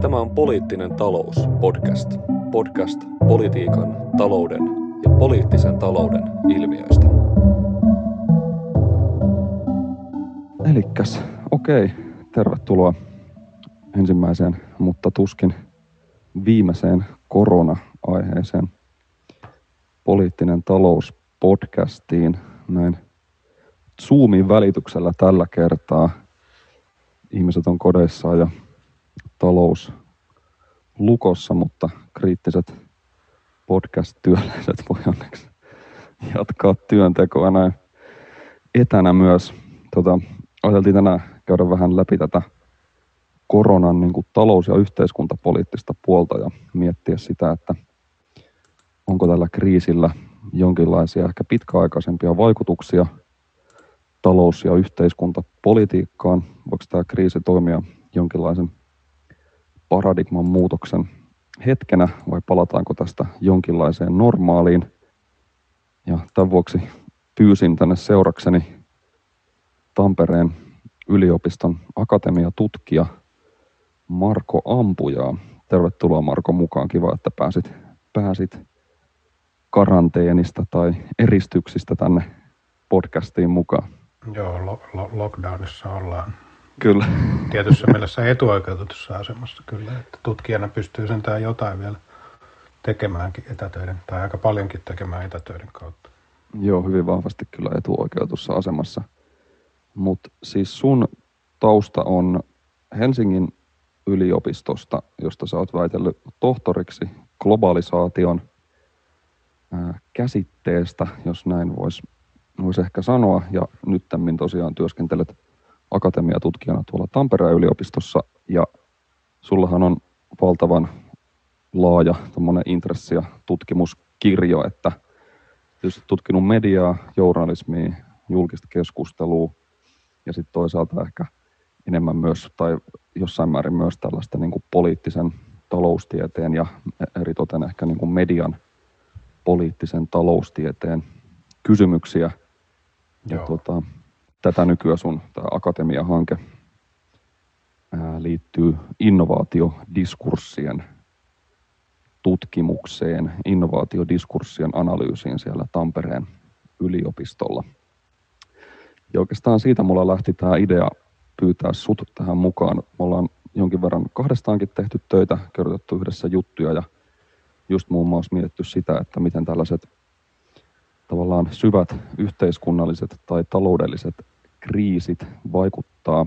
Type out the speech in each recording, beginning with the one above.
Tämä on Poliittinen talous podcast. Podcast politiikan, talouden ja poliittisen talouden ilmiöistä. Elikkäs, okei, tervetuloa ensimmäiseen, mutta tuskin viimeiseen korona-aiheeseen Poliittinen talous podcastiin näin Zoomin välityksellä tällä kertaa. Ihmiset on kodeissaan ja talous lukossa, mutta kriittiset podcast-työläiset voi onneksi jatkaa työntekoa näin etänä myös. Tota, ajateltiin tänään käydä vähän läpi tätä koronan niin kuin talous- ja yhteiskuntapoliittista puolta ja miettiä sitä, että onko tällä kriisillä jonkinlaisia ehkä pitkäaikaisempia vaikutuksia talous- ja yhteiskuntapolitiikkaan. Voiko tämä kriisi toimia jonkinlaisen paradigman muutoksen hetkenä vai palataanko tästä jonkinlaiseen normaaliin. Ja tämän vuoksi pyysin tänne seurakseni Tampereen yliopiston akatemiatutkija Marko Ampujaa. Tervetuloa Marko mukaan. Kiva, että pääsit, pääsit karanteenista tai eristyksistä tänne podcastiin mukaan. Joo, lo- lo- lockdownissa ollaan. Kyllä. Tietyssä mielessä etuoikeutetussa asemassa kyllä, että tutkijana pystyy sentään jotain vielä tekemäänkin etätöiden, tai aika paljonkin tekemään etätöiden kautta. Joo, hyvin vahvasti kyllä etuoikeutussa asemassa. Mutta siis sun tausta on Helsingin yliopistosta, josta sä oot väitellyt tohtoriksi globalisaation ää, käsitteestä, jos näin voisi vois ehkä sanoa. Ja nyt tosiaan työskentelet akatemiatutkijana tuolla Tampereen yliopistossa ja sullahan on valtavan laaja intressi- ja tutkimuskirjo, että tietysti tutkinut mediaa, journalismia, julkista keskustelua ja sitten toisaalta ehkä enemmän myös tai jossain määrin myös tällaista niin kuin poliittisen taloustieteen ja eritoten ehkä niin kuin median poliittisen taloustieteen kysymyksiä. Ja tuota, tätä nykyään sun tämä Akatemia-hanke liittyy innovaatiodiskurssien tutkimukseen, innovaatiodiskurssien analyysiin siellä Tampereen yliopistolla. Ja oikeastaan siitä mulla lähti tämä idea pyytää sut tähän mukaan. Me ollaan jonkin verran kahdestaankin tehty töitä, kirjoitettu yhdessä juttuja ja just muun muassa mietitty sitä, että miten tällaiset tavallaan syvät yhteiskunnalliset tai taloudelliset kriisit vaikuttaa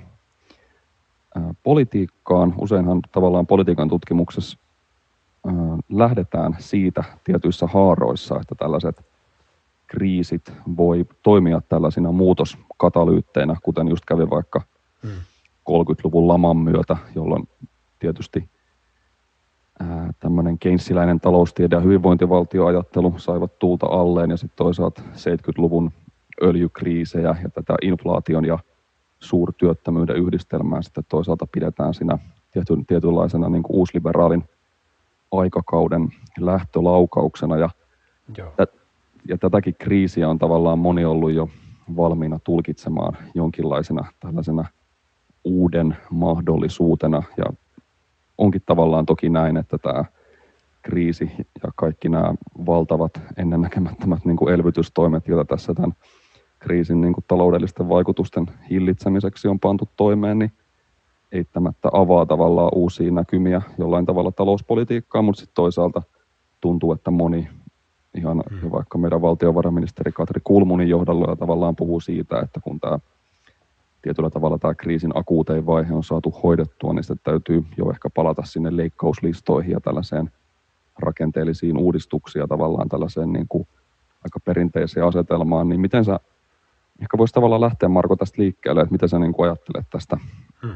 politiikkaan. Useinhan tavallaan politiikan tutkimuksessa lähdetään siitä tietyissä haaroissa, että tällaiset kriisit voi toimia tällaisina muutoskatalyytteinä, kuten just kävi vaikka 30-luvun laman myötä, jolloin tietysti tämmöinen keinsiläinen taloustiede ja hyvinvointivaltioajattelu saivat tuulta alleen ja sitten toisaalta 70-luvun öljykriisejä ja tätä inflaation ja suurtyöttömyyden yhdistelmää sitten toisaalta pidetään siinä tietyn, tietynlaisena niin kuin uusliberaalin aikakauden lähtölaukauksena. Ja, Joo. Tä, ja tätäkin kriisiä on tavallaan moni ollut jo valmiina tulkitsemaan jonkinlaisena tällaisena uuden mahdollisuutena. Ja onkin tavallaan toki näin, että tämä kriisi ja kaikki nämä valtavat ennennäkemättömät niin kuin elvytystoimet, joita tässä tämän kriisin niin kuin taloudellisten vaikutusten hillitsemiseksi on pantu toimeen, niin eittämättä avaa tavallaan uusia näkymiä jollain tavalla talouspolitiikkaa, mutta sitten toisaalta tuntuu, että moni ihan hmm. vaikka meidän valtiovarainministeri Katri Kulmunin johdolla tavallaan puhuu siitä, että kun tämä tietyllä tavalla tämä kriisin akuutein vaihe on saatu hoidettua, niin sitten täytyy jo ehkä palata sinne leikkauslistoihin ja tällaiseen rakenteellisiin uudistuksia tavallaan tällaiseen niin kuin aika perinteiseen asetelmaan, niin miten sä ehkä voisi tavallaan lähteä Marko tästä liikkeelle, että mitä sä niin kuin ajattelet tästä, hmm.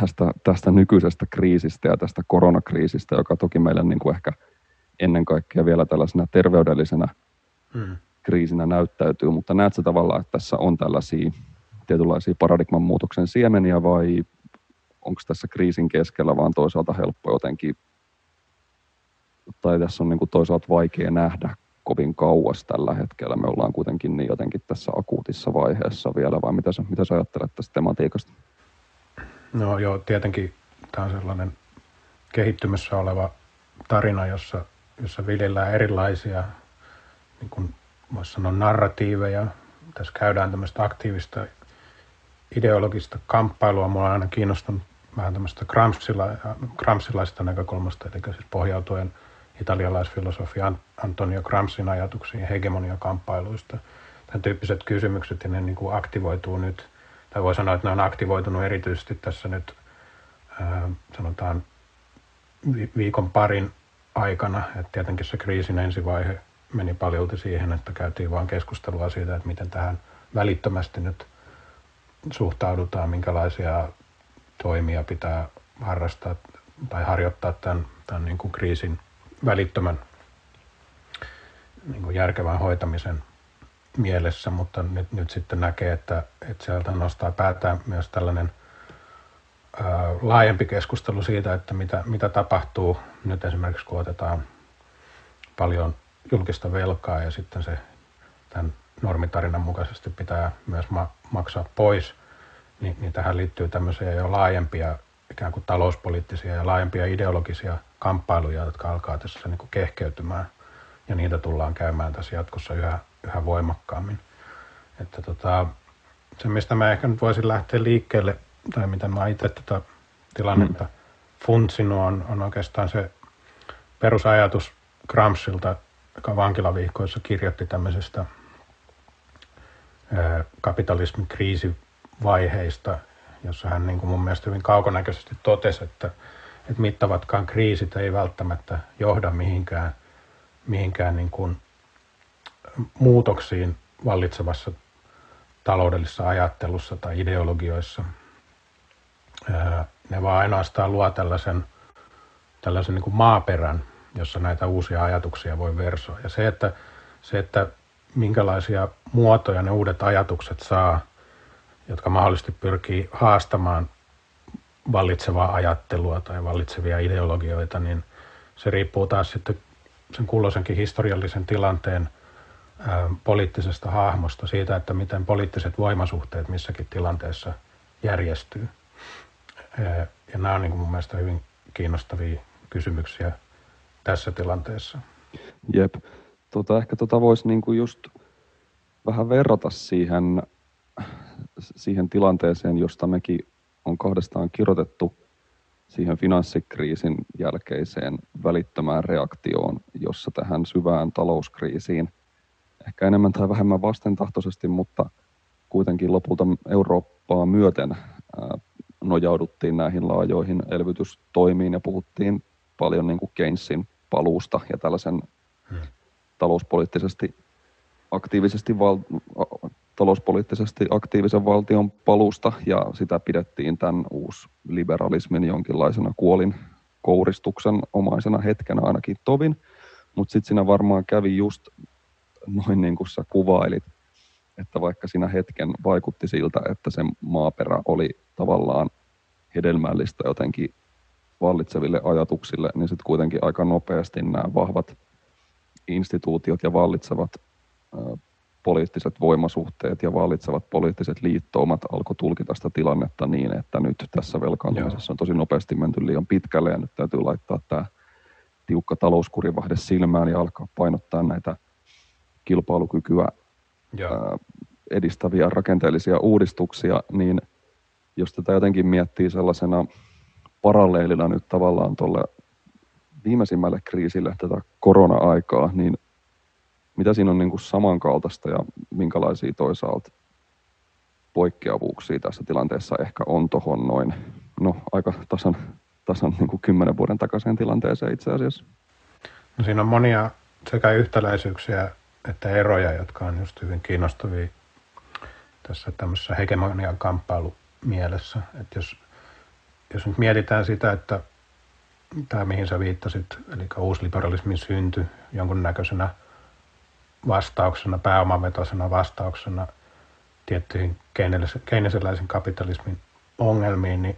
tästä, tästä nykyisestä kriisistä ja tästä koronakriisistä, joka toki meille niin kuin ehkä ennen kaikkea vielä tällaisena terveydellisenä hmm. kriisinä näyttäytyy, mutta näet sä tavallaan, että tässä on tällaisia tietynlaisia paradigman muutoksen siemeniä vai onko tässä kriisin keskellä vaan toisaalta helppo jotenkin, tai tässä on niin kuin toisaalta vaikea nähdä kovin kauas tällä hetkellä. Me ollaan kuitenkin niin jotenkin tässä akuutissa vaiheessa vielä, vai mitä sä, mitä sä ajattelet tästä tematiikasta? No joo, tietenkin tämä on sellainen kehittymässä oleva tarina, jossa, jossa viljellään erilaisia, niin kuin voisi sanoa, narratiiveja. Tässä käydään tämmöistä aktiivista ideologista kamppailua. Mua on aina kiinnostunut vähän tämmöistä Gramscila, Gramscilaisesta näkökulmasta, eli siis pohjautuen italialaisfilosofi Antonio Gramscin ajatuksiin hegemoniakamppailuista. Tämän tyyppiset kysymykset, ja ne niin kuin aktivoituu nyt, tai voi sanoa, että ne on aktivoitunut erityisesti tässä nyt, ää, sanotaan viikon parin aikana, että tietenkin se kriisin ensivaihe meni paljolti siihen, että käytiin vain keskustelua siitä, että miten tähän välittömästi nyt suhtaudutaan, minkälaisia toimia pitää harrastaa tai harjoittaa tämän, tämän niin kuin kriisin välittömän niin kuin järkevän hoitamisen mielessä, mutta nyt, nyt sitten näkee, että, että sieltä nostaa päätään myös tällainen ää, laajempi keskustelu siitä, että mitä, mitä tapahtuu. Nyt esimerkiksi, kun otetaan paljon julkista velkaa ja sitten se tämän normitarinan mukaisesti pitää myös ma- maksaa pois, niin, niin tähän liittyy tämmöisiä jo laajempia ikään kuin talouspoliittisia ja laajempia ideologisia kamppailuja, jotka alkaa tässä niin kuin kehkeytymään ja niitä tullaan käymään tässä jatkossa yhä, yhä voimakkaammin. Että tota, se, mistä mä ehkä nyt voisin lähteä liikkeelle, tai mitä mä itse tätä tilannetta mm. funtsinut, on, on oikeastaan se perusajatus Gramsilta, joka vankilaviihkoissa kirjoitti tämmöisestä kapitalismin kriisivaiheista, jossa hän niin kuin mun mielestä hyvin kaukonäköisesti totesi, että, että mittavatkaan kriisit ei välttämättä johda mihinkään, mihinkään niin kuin muutoksiin vallitsevassa taloudellisessa ajattelussa tai ideologioissa. Ne vaan ainoastaan luo tällaisen, tällaisen niin kuin maaperän, jossa näitä uusia ajatuksia voi versoa. Ja se, että, se, että minkälaisia muotoja ne uudet ajatukset saa, jotka mahdollisesti pyrkii haastamaan vallitsevaa ajattelua tai vallitsevia ideologioita, niin se riippuu taas sitten sen kulloisenkin historiallisen tilanteen poliittisesta hahmosta, siitä, että miten poliittiset voimasuhteet missäkin tilanteessa järjestyy. Ja nämä on niin kuin mun mielestä hyvin kiinnostavia kysymyksiä tässä tilanteessa. Jep. Tota, ehkä tota voisi niinku just vähän verrata siihen, siihen tilanteeseen, josta mekin on kahdestaan kirjoitettu siihen finanssikriisin jälkeiseen välittömään reaktioon, jossa tähän syvään talouskriisiin ehkä enemmän tai vähemmän vastentahtoisesti, mutta kuitenkin lopulta Eurooppaa myöten nojauduttiin näihin laajoihin elvytystoimiin ja puhuttiin paljon niin kuin Keynesin paluusta ja tällaisen hmm. Talouspoliittisesti aktiivisesti val, talouspoliittisesti aktiivisen valtion paluusta ja sitä pidettiin tämän uusliberalismin jonkinlaisena kuolin kouristuksen omaisena hetkenä ainakin tovin, mutta sitten siinä varmaan kävi just noin niin kuin sä kuvailit, että vaikka siinä hetken vaikutti siltä, että se maaperä oli tavallaan hedelmällistä jotenkin vallitseville ajatuksille, niin sitten kuitenkin aika nopeasti nämä vahvat instituutiot ja vallitsevat poliittiset voimasuhteet ja vallitsevat poliittiset liittoumat alkoi tulkita sitä tilannetta niin, että nyt tässä velkaantumisessa on tosi nopeasti menty liian pitkälle ja nyt täytyy laittaa tämä tiukka talouskurivahde silmään ja alkaa painottaa näitä kilpailukykyä Joo. edistäviä rakenteellisia uudistuksia, niin jos tätä jotenkin miettii sellaisena paralleelina nyt tavallaan tuolle viimeisimmälle kriisille tätä korona-aikaa, niin mitä siinä on niin kuin samankaltaista ja minkälaisia toisaalta poikkeavuuksia tässä tilanteessa ehkä on tuohon noin, no aika tasan, tasan niin kuin kymmenen vuoden takaisin tilanteeseen itse asiassa? No siinä on monia sekä yhtäläisyyksiä että eroja, jotka on just hyvin kiinnostavia tässä tämmöisessä hegemonian kamppailu mielessä. Että jos, jos nyt mietitään sitä, että tämä mihin sä viittasit, eli uusliberalismin synty jonkunnäköisenä vastauksena, pääomavetoisena vastauksena tiettyihin keinesiläisen kapitalismin ongelmiin, niin,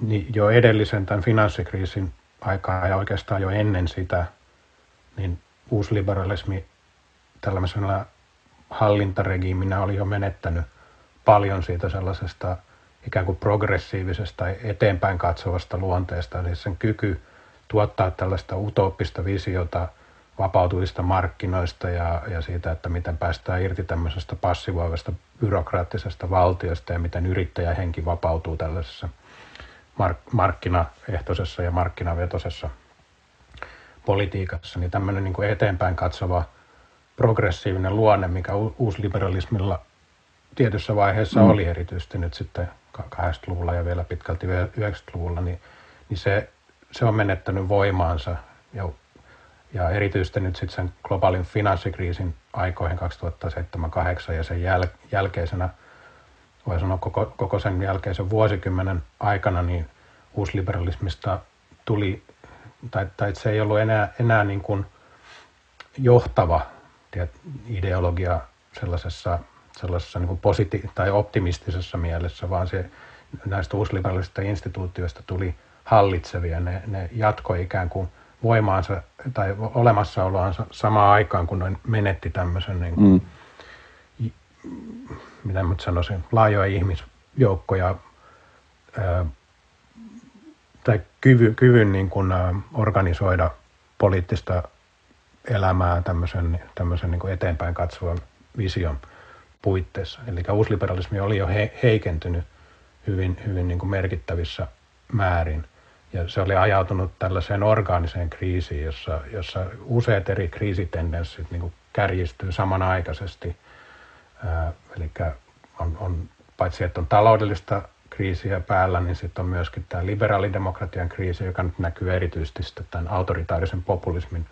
niin jo edellisen tämän finanssikriisin aikaa ja oikeastaan jo ennen sitä, niin uusliberalismi tällaisena hallintaregiiminä oli jo menettänyt paljon siitä sellaisesta ikään kuin progressiivisesta tai eteenpäin katsovasta luonteesta, eli sen kyky tuottaa tällaista utooppista visiota vapautuvista markkinoista ja, ja siitä, että miten päästään irti tämmöisestä passivoivasta byrokraattisesta valtiosta ja miten yrittäjähenki vapautuu tällaisessa mark- markkinaehtoisessa ja markkinavetoisessa politiikassa, niin tämmöinen niin kuin eteenpäin katsova progressiivinen luonne, mikä uusliberalismilla tietyssä vaiheessa mm. oli erityisesti nyt sitten 80-luvulla ja vielä pitkälti 90-luvulla, niin, niin se, se on menettänyt voimaansa ja, ja erityisesti nyt sitten sen globaalin finanssikriisin aikoihin 2007-2008 ja sen jäl, jälkeisenä, voi sanoa koko, koko sen jälkeisen vuosikymmenen aikana, niin uusliberalismista tuli, tai, tai se ei ollut enää, enää niin kuin johtava ideologia sellaisessa, sellaisessa niin kuin positi- tai optimistisessa mielessä, vaan se näistä uusliberalisista instituutioista tuli hallitsevia. Ne, ne jatkoi ikään kuin voimaansa tai olemassaoloansa samaan aikaan, kun ne menetti tämmöisen, niin kuin, mm. mitä mä sanoisin, laajoja ihmisjoukkoja ää, tai kyvyn, kyvyn niin kuin, ää, organisoida poliittista elämää tämmöisen, tämmöisen niin kuin eteenpäin katsovan vision puitteissa. Eli uusliberalismi oli jo he, heikentynyt hyvin, hyvin niin kuin merkittävissä määrin. Ja se oli ajautunut tällaiseen orgaaniseen kriisiin, jossa, jossa useat eri kriisitendenssit niin kuin kärjistyy samanaikaisesti. Ää, eli on, on, paitsi että on taloudellista kriisiä päällä, niin sitten on myöskin tämä liberaalidemokratian kriisi, joka nyt näkyy erityisesti tämän autoritaarisen populismin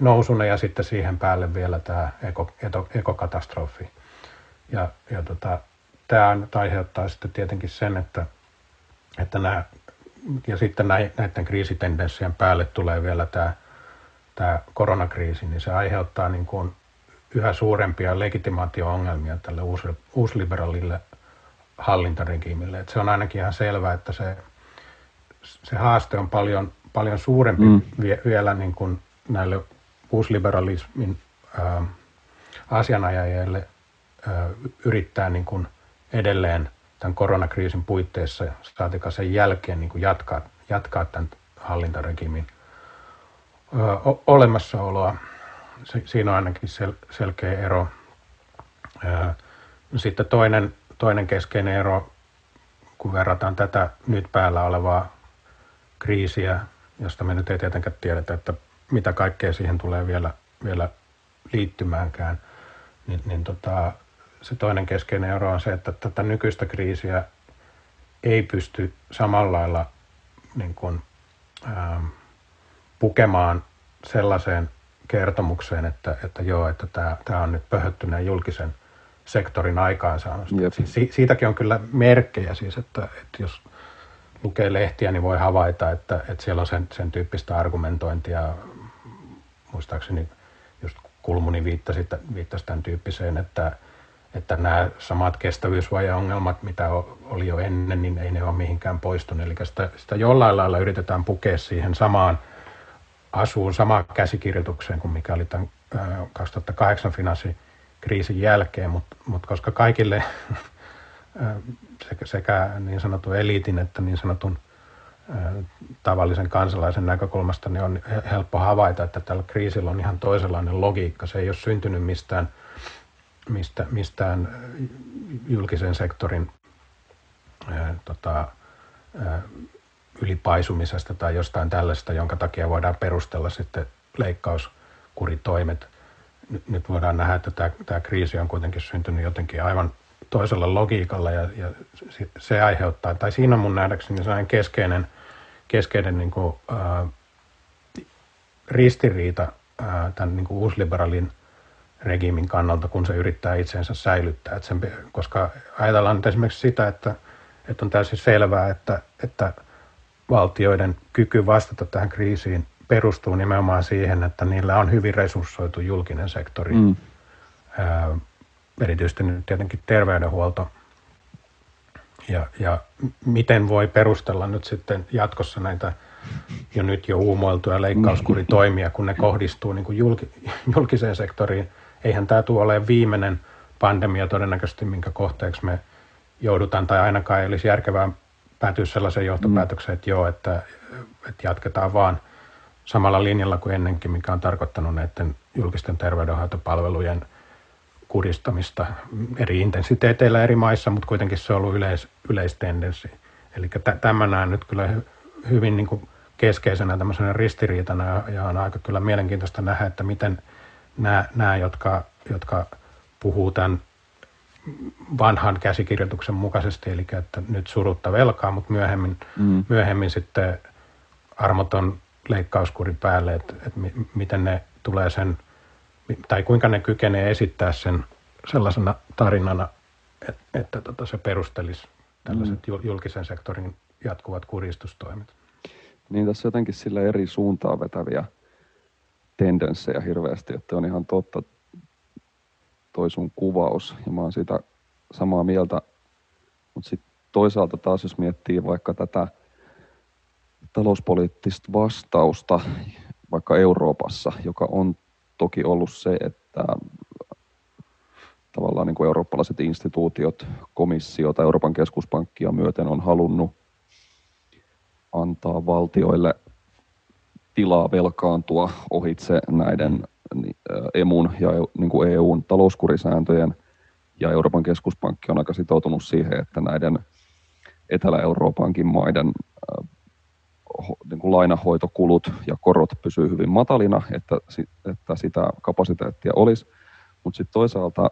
nousuna ja sitten siihen päälle vielä tämä eko, ekokatastrofi. Ja, ja tota, tämä aiheuttaa sitten tietenkin sen, että, että nämä, ja sitten näiden kriisitendenssien päälle tulee vielä tämä, tämä koronakriisi, niin se aiheuttaa niin kuin yhä suurempia legitimaatio-ongelmia tälle uus, uusliberaalille hallintaregiimille. Että se on ainakin ihan selvää, että se, se haaste on paljon, paljon suurempi mm. vielä niin kuin näille uusliberalismin ää, asianajajille ää, yrittää niin kuin edelleen tämän koronakriisin puitteissa, saatika sen jälkeen niin kuin jatkaa, jatkaa tämän hallintaregimin ää, olemassaoloa. Se, siinä on ainakin sel, selkeä ero. Ää, sitten toinen, toinen keskeinen ero, kun verrataan tätä nyt päällä olevaa kriisiä, josta me nyt ei tietenkään tiedetä, että mitä kaikkea siihen tulee vielä, vielä liittymäänkään, niin, niin tota, se toinen keskeinen ero on se, että tätä nykyistä kriisiä ei pysty samalla lailla niin kuin, ähm, pukemaan sellaiseen kertomukseen, että, että joo, että tämä, tämä on nyt pöhöttyneen julkisen sektorin aikaansaannosta. Si- siitäkin on kyllä merkkejä siis, että, että jos lukee lehtiä, niin voi havaita, että, että siellä on sen, sen tyyppistä argumentointia muistaakseni just Kulmuni viittasi, viittasi tämän tyyppiseen, että, että nämä samat kestävyysvajeongelmat, mitä oli jo ennen, niin ei ne ole mihinkään poistunut. Eli sitä, sitä jollain lailla yritetään pukea siihen samaan asuun, samaan käsikirjoitukseen kuin mikä oli tämän 2008 finanssikriisin jälkeen, mutta mut koska kaikille sekä niin sanotun eliitin että niin sanotun tavallisen kansalaisen näkökulmasta niin on helppo havaita, että tällä kriisillä on ihan toisenlainen logiikka. Se ei ole syntynyt mistään, mistä, mistään julkisen sektorin ää, tota, ää, ylipaisumisesta tai jostain tällaista, jonka takia voidaan perustella sitten leikkauskuritoimet. Nyt, voidaan nähdä, että tämä, tämä kriisi on kuitenkin syntynyt jotenkin aivan toisella logiikalla ja, ja se aiheuttaa, tai siinä on mun nähdäkseni sellainen keskeinen, keskeinen niin kuin, ää, ristiriita ää, tämän niin kuin uusliberaalin regiimin kannalta, kun se yrittää itsensä säilyttää. Sen, koska ajatellaan nyt esimerkiksi sitä, että, että on täysin selvää, että, että valtioiden kyky vastata tähän kriisiin perustuu nimenomaan siihen, että niillä on hyvin resurssoitu julkinen sektori. Mm. Erityisesti nyt tietenkin terveydenhuolto. Ja, ja miten voi perustella nyt sitten jatkossa näitä jo nyt jo uumoiltuja leikkauskuritoimia, kun ne kohdistuu niin kuin julki, julkiseen sektoriin. Eihän tämä tule olemaan viimeinen pandemia todennäköisesti, minkä kohteeksi me joudutaan tai ainakaan ei olisi järkevää päätyä sellaiseen johtopäätökseen, että joo, että, että jatketaan vaan samalla linjalla kuin ennenkin, mikä on tarkoittanut näiden julkisten terveydenhoitopalvelujen kuristamista eri intensiteeteillä eri maissa, mutta kuitenkin se on ollut yleis, yleistendenssi. Eli tämä näen nyt kyllä hyvin niin kuin keskeisenä tämmöisenä ristiriitana ja, ja on aika kyllä mielenkiintoista nähdä, että miten nämä, nämä jotka, jotka puhuu tämän vanhan käsikirjoituksen mukaisesti, eli että nyt surutta velkaa, mutta myöhemmin, mm. myöhemmin sitten armoton leikkauskuri päälle, että, että miten ne tulee sen, tai kuinka ne kykenee esittää sen sellaisena tarinana, että, että tota se perustelisi tällaiset mm. julkisen sektorin jatkuvat kuristustoimet. Niin tässä jotenkin sillä eri suuntaan vetäviä tendenssejä hirveästi, että on ihan totta toi sun kuvaus ja mä oon siitä samaa mieltä. Mutta sitten toisaalta taas jos miettii vaikka tätä talouspoliittista vastausta vaikka Euroopassa, joka on toki ollut se, että tavallaan niin kuin eurooppalaiset instituutiot, komissio tai Euroopan keskuspankkia myöten on halunnut antaa valtioille tilaa velkaantua ohitse näiden emun ja niin kuin EUn talouskurisääntöjen. Ja Euroopan keskuspankki on aika sitoutunut siihen, että näiden Etelä-Euroopankin maiden niin kuin lainahoitokulut ja korot pysyy hyvin matalina, että, että sitä kapasiteettia olisi. Mutta sitten toisaalta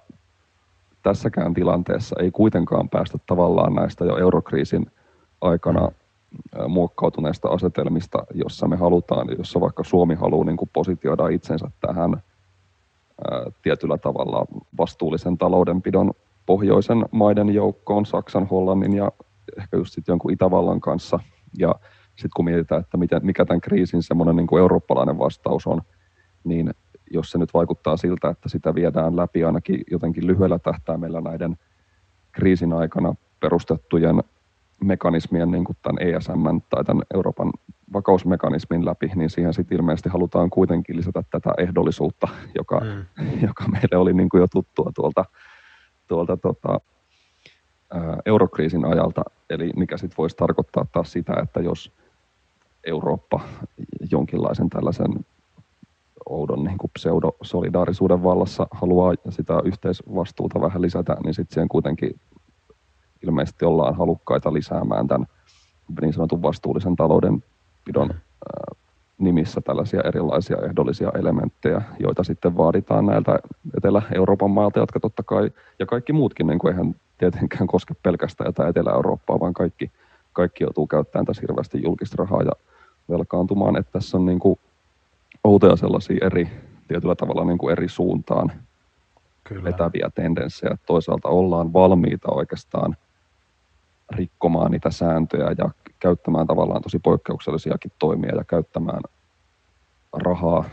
tässäkään tilanteessa ei kuitenkaan päästä tavallaan näistä jo eurokriisin aikana muokkautuneista asetelmista, jossa me halutaan, jossa vaikka Suomi haluaa niin kuin positioida itsensä tähän tietyllä tavalla vastuullisen taloudenpidon pohjoisen maiden joukkoon, Saksan, Hollannin ja ehkä just sitten jonkun Itävallan kanssa. Ja sitten kun mietitään, että mikä tämän kriisin semmoinen niin eurooppalainen vastaus on, niin jos se nyt vaikuttaa siltä, että sitä viedään läpi ainakin jotenkin lyhyellä tähtäimellä näiden kriisin aikana perustettujen mekanismien, niin kuin tämän ESM tai tämän Euroopan vakausmekanismin läpi, niin siihen sitten ilmeisesti halutaan kuitenkin lisätä tätä ehdollisuutta, joka, mm. joka meille oli niin kuin jo tuttua tuolta, tuolta tota, eurokriisin ajalta. Eli mikä sitten voisi tarkoittaa taas sitä, että jos Eurooppa jonkinlaisen tällaisen oudon niin kuin pseudosolidaarisuuden vallassa haluaa sitä yhteisvastuuta vähän lisätä, niin sitten siihen kuitenkin ilmeisesti ollaan halukkaita lisäämään tämän niin sanotun vastuullisen taloudenpidon mm. nimissä tällaisia erilaisia ehdollisia elementtejä, joita sitten vaaditaan näiltä Etelä-Euroopan mailta, jotka totta kai, ja kaikki muutkin, niin kuin eihän tietenkään koske pelkästään jotain Etelä-Eurooppaa, vaan kaikki, kaikki joutuu käyttämään tässä hirveästi julkista rahaa ja velkaantumaan, että tässä on niin kuin outoja sellaisia eri, tietyllä tavalla niin kuin eri suuntaan Kyllä. vetäviä tendenssejä. Toisaalta ollaan valmiita oikeastaan rikkomaan niitä sääntöjä ja käyttämään tavallaan tosi poikkeuksellisiakin toimia ja käyttämään rahaa,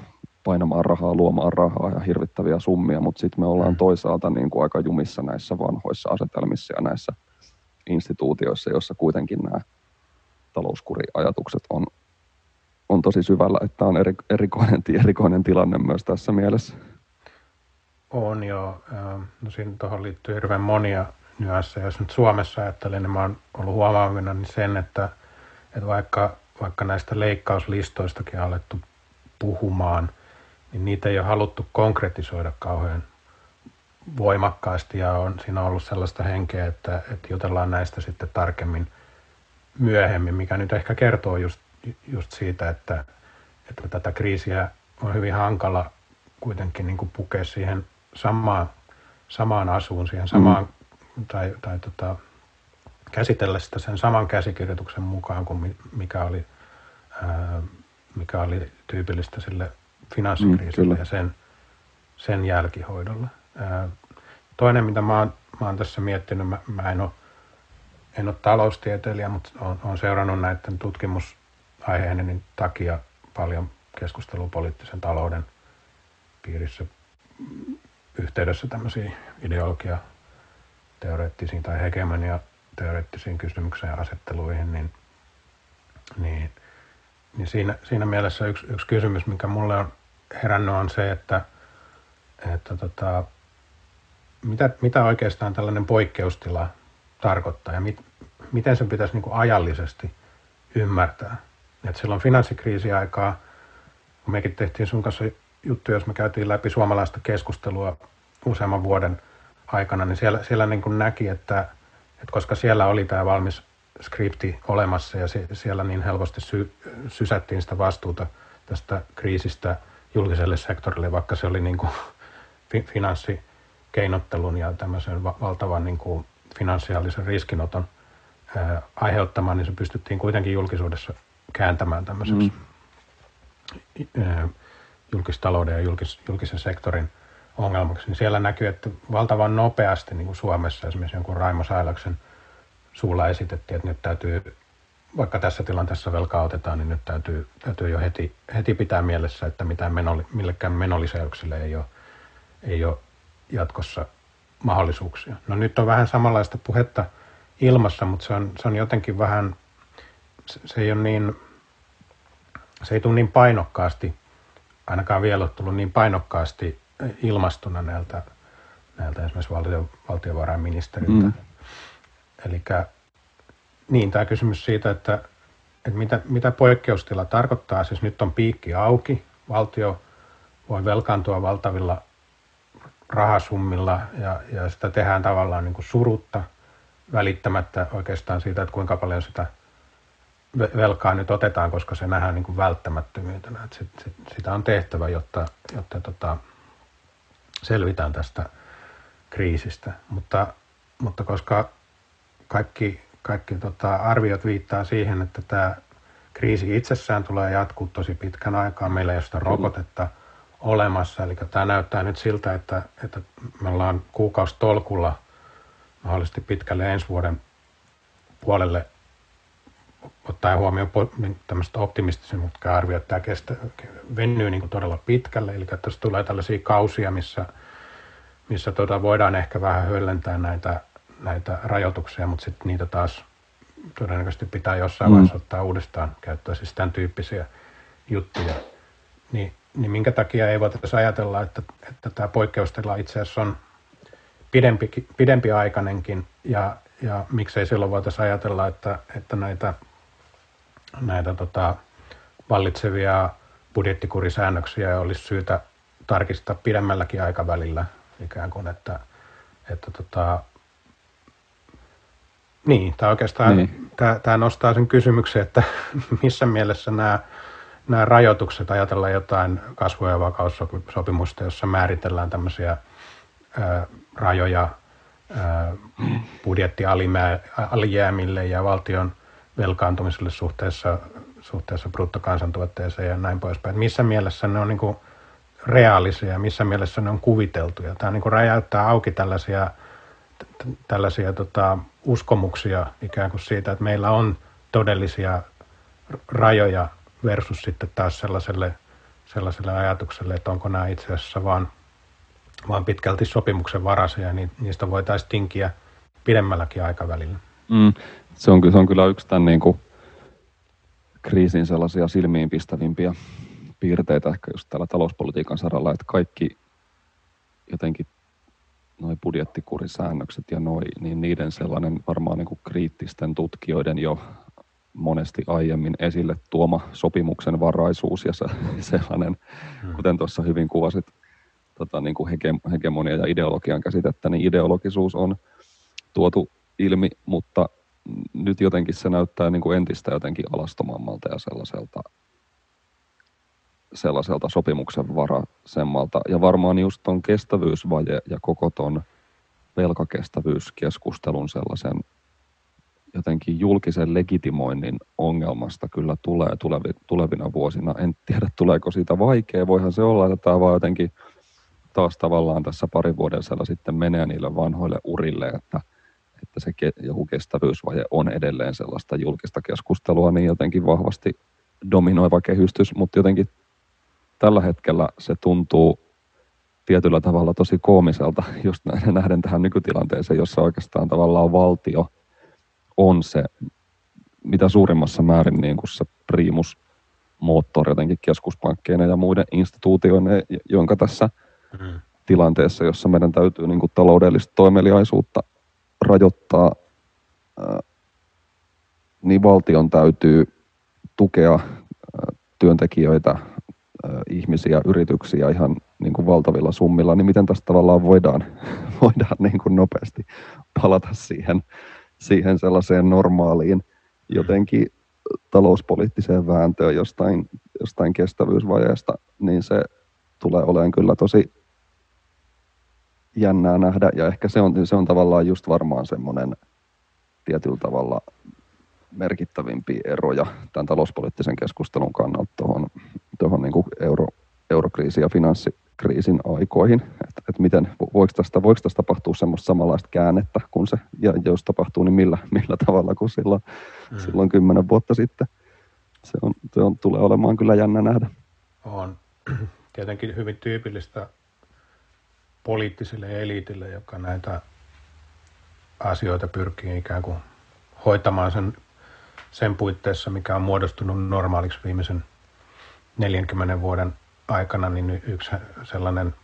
painamaan rahaa, luomaan rahaa ja hirvittäviä summia, mutta sitten me ollaan mm. toisaalta niin kuin aika jumissa näissä vanhoissa asetelmissa ja näissä instituutioissa, joissa kuitenkin nämä talouskuriajatukset on, on tosi syvällä, että on eri, erikoinen, erikoinen tilanne myös tässä mielessä. On joo. No siinä tuohon liittyy hirveän monia nyansseja. Jos nyt Suomessa ajattelen, niin mä oon ollut huomaavina niin sen, että, että vaikka, vaikka näistä leikkauslistoistakin on alettu puhumaan, niin niitä ei ole haluttu konkretisoida kauhean voimakkaasti ja on, siinä on ollut sellaista henkeä, että, että jutellaan näistä sitten tarkemmin myöhemmin, mikä nyt ehkä kertoo just, just siitä, että, että tätä kriisiä on hyvin hankala kuitenkin niin kuin pukea siihen samaan, samaan asuun, siihen samaan mm tai, tai tota, käsitellä sitä sen saman käsikirjoituksen mukaan kuin mikä oli, ää, mikä oli tyypillistä sille finanssikriisille mm, ja sen, sen jälkihoidolle. Toinen, mitä mä oon, mä oon tässä miettinyt, mä, mä en ole en ole taloustieteilijä, mutta olen seurannut näiden tutkimusaiheiden takia paljon keskustelua poliittisen talouden piirissä yhteydessä tämmöisiä ideologia teoreettisiin tai hegemonia teoreettisiin kysymyksiin ja asetteluihin, niin, niin, niin siinä, siinä mielessä yksi, yksi kysymys, mikä mulle on herännyt, on se, että, että tota, mitä, mitä oikeastaan tällainen poikkeustila tarkoittaa ja mit, miten sen pitäisi niin kuin ajallisesti ymmärtää. Et silloin finanssikriisiaikaa, kun mekin tehtiin sun kanssa juttuja, jos me käytiin läpi suomalaista keskustelua useamman vuoden aikana, niin siellä, siellä niin kuin näki, että, että koska siellä oli tämä valmis skripti olemassa ja se, siellä niin helposti sy, sysättiin sitä vastuuta tästä kriisistä julkiselle sektorille, vaikka se oli niin kuin finanssikeinottelun ja tämmöisen valtavan niin kuin finanssiaalisen riskinoton ää, aiheuttamaan, niin se pystyttiin kuitenkin julkisuudessa kääntämään tämmöiseksi mm. ää, julkistalouden ja julkis, julkisen sektorin ongelmaksi. Niin siellä näkyy, että valtavan nopeasti niin kuin Suomessa esimerkiksi jonkun Raimo Sailaksen suulla esitettiin, että nyt täytyy, vaikka tässä tilanteessa velkaa otetaan, niin nyt täytyy, täytyy jo heti, heti pitää mielessä, että mitään menoli, millekään menolisäyksille ei ole, ei ole jatkossa mahdollisuuksia. No nyt on vähän samanlaista puhetta ilmassa, mutta se on, se on jotenkin vähän, se, se ei ole niin, se ei tule niin painokkaasti, ainakaan vielä ole tullut niin painokkaasti ilmastuna näiltä, näiltä esimerkiksi valtio, valtiovarainministeriltä. Mm. Eli niin, tämä kysymys siitä, että, että mitä, mitä poikkeustila tarkoittaa, siis nyt on piikki auki, valtio voi velkaantua valtavilla rahasummilla ja, ja sitä tehdään tavallaan niin kuin surutta välittämättä oikeastaan siitä, että kuinka paljon sitä velkaa nyt otetaan, koska se nähdään niin kuin välttämättömyytenä. Sit, sit, sitä on tehtävä, jotta, jotta tota, selvitään tästä kriisistä. Mutta, mutta koska kaikki, kaikki tota, arviot viittaa siihen, että tämä kriisi itsessään tulee jatkuu tosi pitkän aikaa. Meillä ei ole sitä rokotetta olemassa. Eli tämä näyttää nyt siltä, että, että me ollaan kuukausitolkulla mahdollisesti pitkälle ensi vuoden puolelle ottaen huomioon niin tämmöiset optimistisemmat arviot, että tämä kestä, venyy niin kuin todella pitkälle. Eli tässä tulee tällaisia kausia, missä, missä tuota voidaan ehkä vähän höllentää näitä näitä rajoituksia, mutta sitten niitä taas todennäköisesti pitää jossain mm. vaiheessa ottaa uudestaan käyttöön, siis tämän tyyppisiä juttuja. Niin, niin minkä takia ei voitaisiin ajatella, että, että tämä poikkeustila itse asiassa on pidempi, pidempi aikainenkin ja, ja miksei silloin voitaisiin ajatella, että, että näitä, näitä tota, vallitsevia budjettikurisäännöksiä olisi syytä tarkistaa pidemmälläkin aikavälillä ikään kuin, että, että tota, niin, tämä oikeastaan niin. Tämä, tämä nostaa sen kysymyksen, että missä mielessä nämä, nämä rajoitukset, ajatellaan jotain kasvu- ja vakaussopimusta, jossa määritellään tämmöisiä rajoja ää, budjettialijäämille ja valtion velkaantumiselle suhteessa, suhteessa bruttokansantuotteeseen ja näin poispäin. Missä mielessä ne on niin kuin reaalisia, missä mielessä ne on kuviteltuja. Tämä niin kuin räjäyttää auki tällaisia tällaisia tota, uskomuksia ikään kuin siitä, että meillä on todellisia rajoja versus sitten taas sellaiselle, sellaiselle ajatukselle, että onko nämä itse asiassa vaan, vaan pitkälti sopimuksen varaisia, niin niistä voitaisiin tinkiä pidemmälläkin aikavälillä. Mm, se, on, se on kyllä yksi tämän niin kuin kriisin sellaisia silmiinpistävimpiä piirteitä ehkä just täällä talouspolitiikan saralla, että kaikki jotenkin noi budjettikurisäännökset ja noi, niin niiden sellainen varmaan niin kuin kriittisten tutkijoiden jo monesti aiemmin esille tuoma sopimuksen varaisuus ja se, sellainen, hmm. kuten tuossa hyvin kuvasit, tota, niin kuin hege, hegemonia ja ideologian käsitettä, niin ideologisuus on tuotu ilmi, mutta nyt jotenkin se näyttää niin kuin entistä jotenkin alastomammalta ja sellaiselta sellaiselta sopimuksen varasemmalta. Ja varmaan just ton kestävyysvaje ja koko ton velkakestävyyskeskustelun sellaisen jotenkin julkisen legitimoinnin ongelmasta kyllä tulee tulevina vuosina. En tiedä, tuleeko siitä vaikea. Voihan se olla, että tämä vaan jotenkin taas tavallaan tässä parin vuoden sitten menee niille vanhoille urille, että, että se joku kestävyysvaje on edelleen sellaista julkista keskustelua niin jotenkin vahvasti dominoiva kehystys, mutta jotenkin tällä hetkellä se tuntuu tietyllä tavalla tosi koomiselta, just nähden tähän nykytilanteeseen, jossa oikeastaan tavallaan valtio on se, mitä suurimmassa määrin niin kuin se primus moottori jotenkin keskuspankkeina ja muiden instituutioiden, jonka tässä mm. tilanteessa, jossa meidän täytyy niin kuin taloudellista toimeliaisuutta rajoittaa, niin valtion täytyy tukea työntekijöitä, ihmisiä, yrityksiä ihan niin kuin valtavilla summilla, niin miten tästä tavallaan voidaan, voidaan niin kuin nopeasti palata siihen, siihen sellaiseen normaaliin jotenkin talouspoliittiseen vääntöön jostain, jostain kestävyysvajeesta, niin se tulee olemaan kyllä tosi jännää nähdä. Ja ehkä se on, se on tavallaan just varmaan semmoinen tietyllä tavalla merkittävimpiä eroja tämän talouspoliittisen keskustelun kannalta tuohon, tuohon niin euro, eurokriisin ja finanssikriisin aikoihin. Että et miten, voiko tästä, voiko tästä tapahtua semmoista samanlaista käännettä, kun se, ja jos tapahtuu, niin millä, millä tavalla kuin silloin, mm. silloin kymmenen vuotta sitten. Se, on, se on, tulee olemaan kyllä jännä nähdä. On tietenkin hyvin tyypillistä poliittiselle eliitille, joka näitä asioita pyrkii ikään kuin hoitamaan sen, sen puitteissa, mikä on muodostunut normaaliksi viimeisen 40 vuoden aikana, niin yksi sellainen,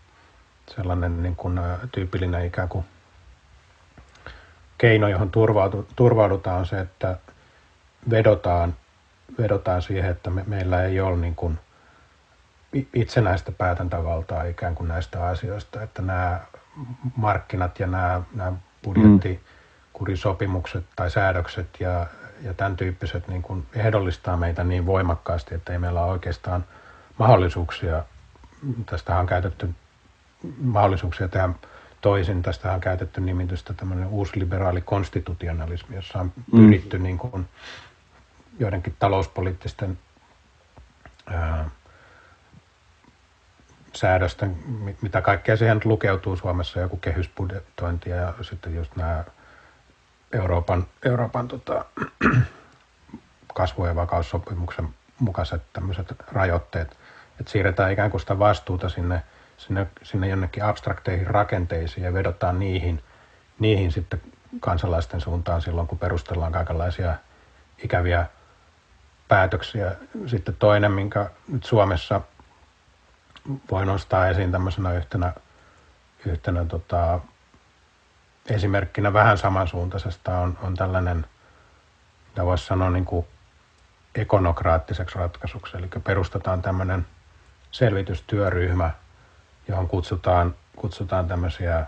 sellainen niin kuin tyypillinen ikään kuin keino, johon turvaudutaan, on se, että vedotaan, vedotaan siihen, että me, meillä ei ole niin kuin itsenäistä päätäntävaltaa ikään kuin näistä asioista, että nämä markkinat ja nämä, nämä budjettikurisopimukset tai säädökset ja, ja tämän tyyppiset niin kuin ehdollistaa meitä niin voimakkaasti, että ei meillä ole oikeastaan mahdollisuuksia. Tästä on käytetty mahdollisuuksia tehdä toisin. Tästä on käytetty nimitystä tämmöinen uusliberaali konstitutionalismi, jossa on mm. pyritty mm. niin kuin joidenkin talouspoliittisten ää, säädösten, mitä kaikkea siihen lukeutuu Suomessa, joku kehysbudjetointi ja sitten just nämä Euroopan, Euroopan tota, kasvu- ja vakaussopimuksen mukaiset tämmöiset rajoitteet, että siirretään ikään kuin sitä vastuuta sinne, sinne, sinne jonnekin abstrakteihin rakenteisiin ja vedotaan niihin, niihin sitten kansalaisten suuntaan silloin, kun perustellaan kaikenlaisia ikäviä päätöksiä. Sitten toinen, minkä nyt Suomessa – voi nostaa esiin tämmöisenä yhtenä, yhtenä tota, esimerkkinä vähän samansuuntaisesta on, on tällainen, mitä voisi sanoa niin kuin ekonokraattiseksi ratkaisuksi. Eli perustetaan tämmöinen selvitystyöryhmä, johon kutsutaan, kutsutaan tämmöisiä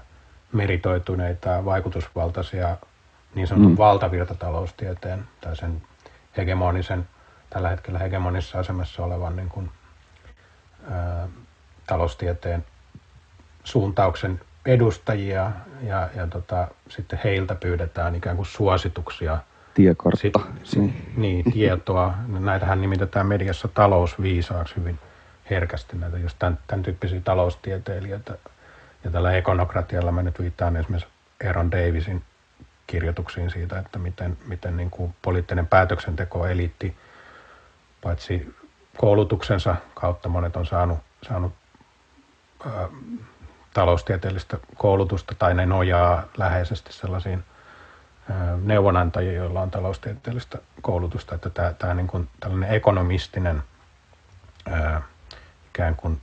meritoituneita, vaikutusvaltaisia niin sanotun mm. valtavirtataloustieteen tai sen hegemonisen, tällä hetkellä hegemonissa asemassa olevan niin kuin, ää, taloustieteen suuntauksen edustajia ja, ja tota, sitten heiltä pyydetään ikään kuin suosituksia. Tiekartta. Si, niin. niin, tietoa. Näitähän nimitetään mediassa talousviisaaksi hyvin herkästi, näitä just tämän, tämän tyyppisiä taloustieteilijöitä. Ja tällä ekonokratialla mä nyt viittaan esimerkiksi Aaron Davisin kirjoituksiin siitä, että miten, miten niin kuin poliittinen päätöksenteko eliitti, paitsi koulutuksensa kautta monet on saanut, saanut taloustieteellistä koulutusta tai ne nojaa läheisesti sellaisiin neuvonantajia, joilla on taloustieteellistä koulutusta, että tämä, tämä niin kuin tällainen ekonomistinen ää, ikään kuin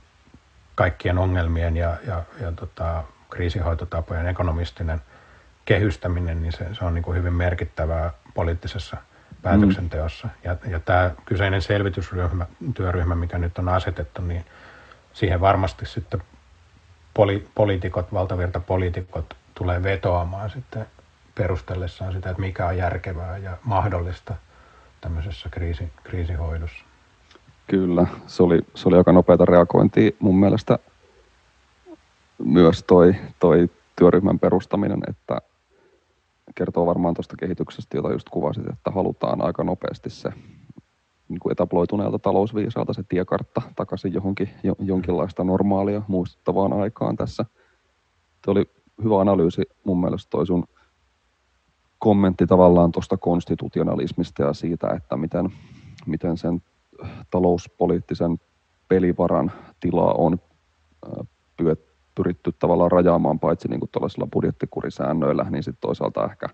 kaikkien ongelmien ja, ja, ja tota, kriisihoitotapojen ekonomistinen kehystäminen, niin se, se on niin kuin hyvin merkittävää poliittisessa päätöksenteossa. Mm. Ja, ja tämä kyseinen selvitysryhmä, työryhmä, mikä nyt on asetettu, niin siihen varmasti sitten poli, poliitikot, valtavirta poliitikot tulee vetoamaan sitten perustellessaan sitä, että mikä on järkevää ja mahdollista tämmöisessä kriisi, kriisihoidossa. Kyllä, se oli, se oli aika nopeata reagointia mun mielestä myös toi, toi työryhmän perustaminen, että kertoo varmaan tuosta kehityksestä, jota just kuvasit, että halutaan aika nopeasti se niin kuin etabloituneelta talousviisaalta se tiekartta takaisin johonkin jo, jonkinlaista normaalia muistuttavaan aikaan tässä. Tuo oli hyvä analyysi mun mielestä toi sun kommentti tavallaan tuosta konstitutionalismista ja siitä, että miten, miten sen talouspoliittisen pelivaran tilaa on pyritty tavallaan rajaamaan paitsi niin kuin budjettikurisäännöillä, niin sitten toisaalta ehkä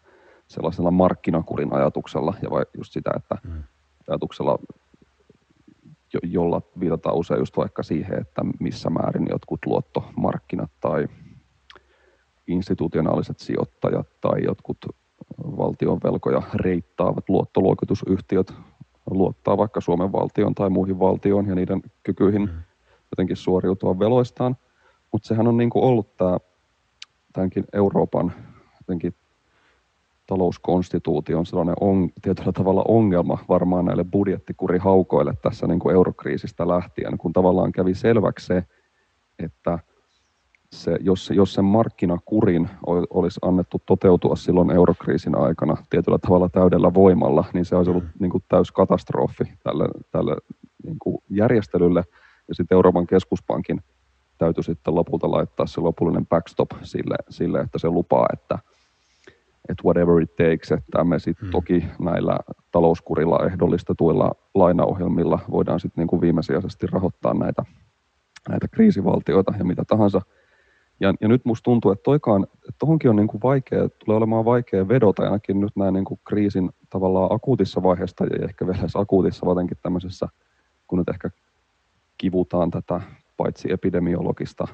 sellaisella markkinakurin ajatuksella ja vai just sitä, että mm. ajatuksella, jo, jolla viitataan usein just vaikka siihen, että missä määrin jotkut luottomarkkinat tai institutionaaliset sijoittajat tai jotkut valtion velkoja reittaavat luottoluokitusyhtiöt luottaa vaikka Suomen valtion tai muihin valtioon ja niiden kykyihin mm. jotenkin suoriutua veloistaan. Mutta sehän on niin kuin ollut tämä tämänkin Euroopan jotenkin talouskonstituution sellainen on, tietyllä tavalla ongelma varmaan näille budjettikurihaukoille tässä niin kuin eurokriisistä lähtien, kun tavallaan kävi selväksi se, että se, jos, jos sen markkinakurin olisi annettu toteutua silloin eurokriisin aikana tietyllä tavalla täydellä voimalla, niin se olisi ollut mm. niin kuin täys katastrofi tälle, tälle niin kuin järjestelylle. Ja sitten Euroopan keskuspankin täytyy sitten lopulta laittaa se lopullinen backstop sille, sille että se lupaa, että, että whatever it takes, että me sitten hmm. toki näillä talouskurilla ehdollistetuilla lainaohjelmilla voidaan sitten niin kuin viimesijaisesti rahoittaa näitä, näitä kriisivaltioita ja mitä tahansa. Ja, ja nyt musta tuntuu, että toikaan, että tohonkin on niin kuin vaikea, tulee olemaan vaikea vedota, ainakin nyt näin niin kuin kriisin tavallaan akuutissa vaiheessa, ja ehkä vielä edes akuutissa, jotenkin tämmöisessä, kun nyt ehkä kivutaan tätä paitsi epidemiologista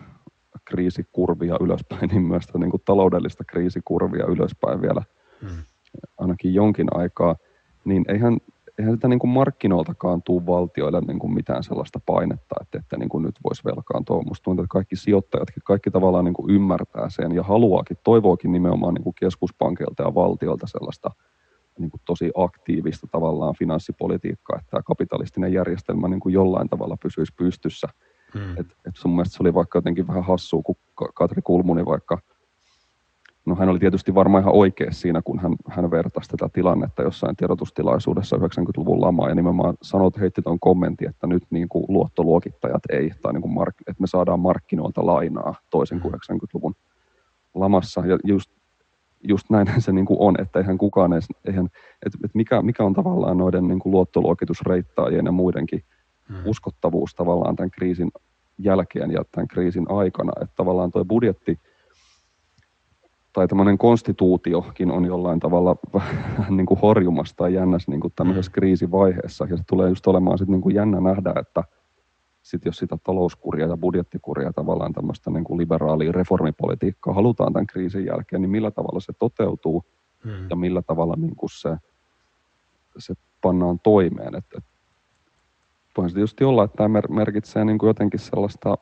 kriisikurvia ylöspäin, niin myös niin kuin taloudellista kriisikurvia ylöspäin vielä hmm. ainakin jonkin aikaa, niin eihän, eihän sitä niin kuin markkinoiltakaan tuu valtioille niin kuin mitään sellaista painetta, että, että niin kuin nyt voisi velkaantua. Musta tuntuu, että kaikki sijoittajatkin, kaikki tavallaan niin kuin ymmärtää sen ja haluaakin, toivookin nimenomaan niin kuin keskuspankilta ja valtiolta sellaista niin kuin tosi aktiivista tavallaan finanssipolitiikkaa, että tämä kapitalistinen järjestelmä niin kuin jollain tavalla pysyisi pystyssä – Mm. Et, et sun mielestä se oli vaikka jotenkin vähän hassua, kun Katri Kulmuni vaikka, no hän oli tietysti varmaan ihan oikea siinä, kun hän, hän vertasi tätä tilannetta jossain tiedotustilaisuudessa 90-luvun lamaa ja nimenomaan sanoi, että heitti tuon kommentin, että nyt niin kuin luottoluokittajat ei, tai niin kuin mark, että me saadaan markkinoilta lainaa toisen kuin 90-luvun lamassa. Ja just, just näin se niin kuin on, että eihän kukaan edes, eihän, että, että mikä, mikä on tavallaan noiden niin kuin luottoluokitusreittaajien ja muidenkin – mm. uskottavuus tavallaan tämän kriisin jälkeen ja tämän kriisin aikana. Että tavallaan tuo budjetti tai tämmöinen konstituutiokin on jollain tavalla vähän niin kuin horjumassa tai jännässä niin kuin tämmöisessä mm. kriisivaiheessa. Ja se tulee just olemaan sitten niin kuin jännä nähdä, että sit jos sitä talouskuria ja budjettikuria tavallaan tämmöistä niin kuin liberaalia reformipolitiikkaa halutaan tämän kriisin jälkeen, niin millä tavalla se toteutuu mm. ja millä tavalla niin kuin se, se pannaan toimeen. Et, et voihan se tietysti olla, että tämä merkitsee niin kuin jotenkin sellaista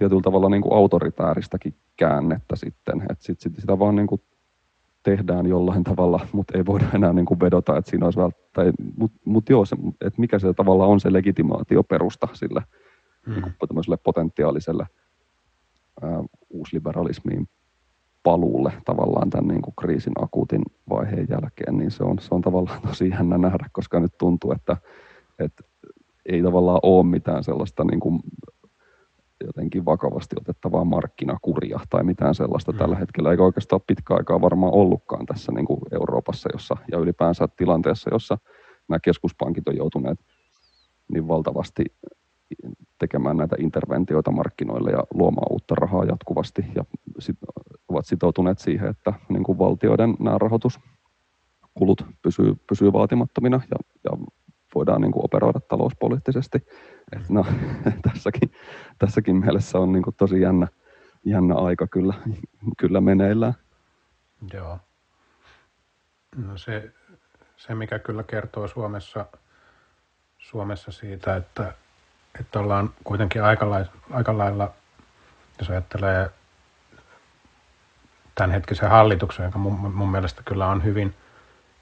tietyllä tavalla niin kuin autoritääristäkin käännettä sitten, että sit, sit sitä vaan niin kuin tehdään jollain tavalla, mutta ei voida enää niin kuin vedota, että siinä olisi välttämättä, mutta mut joo, se, että mikä se tavalla on se legitimaatioperusta sille hmm. niin kuin potentiaaliselle ää, uusliberalismiin paluulle tavallaan tämän niin kuin kriisin akuutin vaiheen jälkeen, niin se on, se on tavallaan tosi jännä nähdä, koska nyt tuntuu, että, että ei tavallaan ole mitään sellaista niin kuin jotenkin vakavasti otettavaa markkinakuria tai mitään sellaista mm. tällä hetkellä, eikä oikeastaan pitkä aikaa varmaan ollutkaan tässä niin kuin Euroopassa jossa, ja ylipäänsä tilanteessa, jossa nämä keskuspankit on joutuneet niin valtavasti tekemään näitä interventioita markkinoille ja luomaan uutta rahaa jatkuvasti ja sit, ovat sitoutuneet siihen, että niin kuin valtioiden nämä rahoituskulut pysyy, pysyy vaatimattomina ja, ja voidaan niin kuin operoida talouspoliittisesti. Et no, tässäkin, tässäkin mielessä on niin kuin tosi jännä, jännä aika kyllä, kyllä meneillään. Joo. No se, se, mikä kyllä kertoo Suomessa, Suomessa siitä, että, että ollaan kuitenkin aika lailla, jos ajattelee tämänhetkisen hallituksen, joka mun, mun mielestä kyllä on hyvin –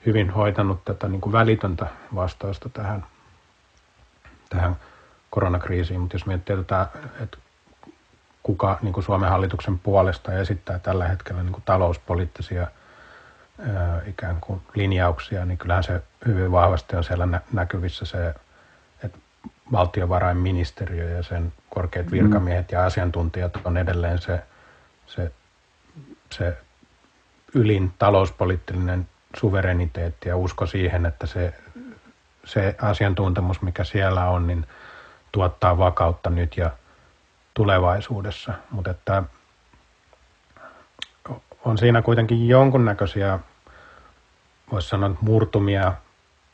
hyvin hoitanut tätä niin kuin välitöntä vastausta tähän, tähän koronakriisiin, mutta jos miettii tätä, että kuka niin kuin Suomen hallituksen puolesta esittää tällä hetkellä niin kuin talouspoliittisia ää, ikään kuin linjauksia, niin kyllähän se hyvin vahvasti on siellä nä- näkyvissä se, että valtiovarainministeriö ja sen korkeat mm. virkamiehet ja asiantuntijat on edelleen se, se, se ylin talouspoliittinen suvereniteetti ja usko siihen, että se, se asiantuntemus, mikä siellä on, niin tuottaa vakautta nyt ja tulevaisuudessa. Mutta että on siinä kuitenkin jonkunnäköisiä, voisi sanoa, murtumia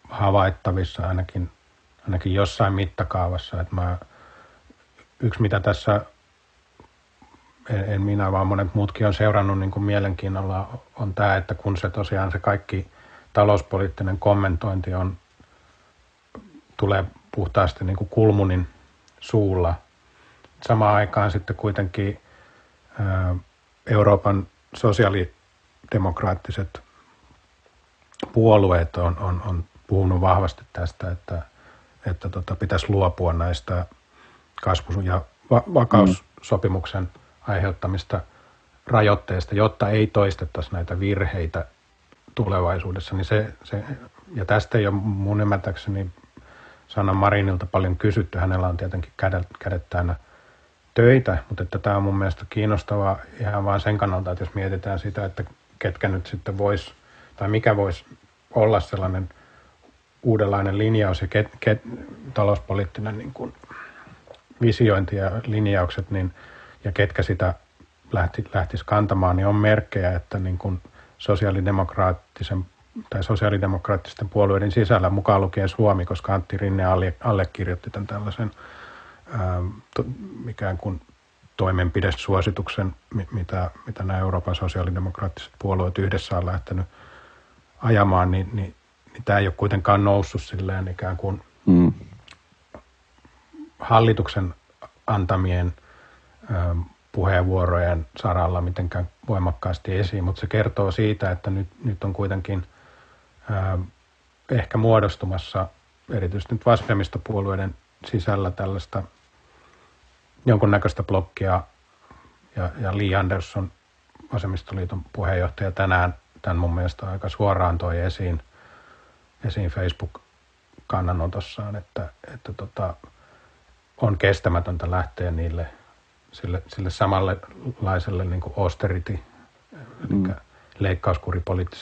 havaittavissa ainakin, ainakin jossain mittakaavassa. Että mä, yksi mitä tässä en, en minä vaan monet muutkin on seurannut niin kuin mielenkiinnolla, on tämä, että kun se tosiaan se kaikki talouspoliittinen kommentointi on, tulee puhtaasti niin kuin Kulmunin suulla. Samaan aikaan sitten kuitenkin Euroopan sosiaalidemokraattiset puolueet on, on, on puhunut vahvasti tästä, että, että tota, pitäisi luopua näistä kasvu- ja va- vakaussopimuksen aiheuttamista rajoitteista, jotta ei toistettaisi näitä virheitä tulevaisuudessa. Niin se, se, ja tästä ei ole mun ymmärtääkseni Sanna Marinilta paljon kysytty. Hänellä on tietenkin kädet, kädet täynnä töitä, mutta että tämä on mun mielestä kiinnostavaa ihan vain sen kannalta, että jos mietitään sitä, että ketkä nyt sitten vois, tai mikä voisi olla sellainen uudenlainen linjaus ja ket, ket, talouspoliittinen niin kuin visiointi ja linjaukset, niin, ja ketkä sitä lähti, lähtisi kantamaan, niin on merkkejä, että niin kuin sosiaalidemokraattisen tai sosiaalidemokraattisten puolueiden sisällä, mukaan lukien Suomi, koska Antti Rinne alle, allekirjoitti tämän tällaisen ää, to, ikään kuin toimenpidesuosituksen, mitä, mitä nämä Euroopan sosiaalidemokraattiset puolueet yhdessä on lähtenyt ajamaan, niin, niin, niin tämä ei ole kuitenkaan noussut silleen ikään kuin mm. hallituksen antamien puheenvuorojen saralla mitenkään voimakkaasti esiin, mutta se kertoo siitä, että nyt, nyt on kuitenkin ää, ehkä muodostumassa erityisesti nyt vasemmistopuolueiden sisällä tällaista jonkunnäköistä blokkia. Ja, ja Lee Anderson, vasemmistoliiton puheenjohtaja, tänään tämän mun mielestä aika suoraan toi esiin, esiin Facebook-kannanotossaan, että, että tota, on kestämätöntä lähteä niille – sille, sille samanlaiselle niin kuin austerity, mm.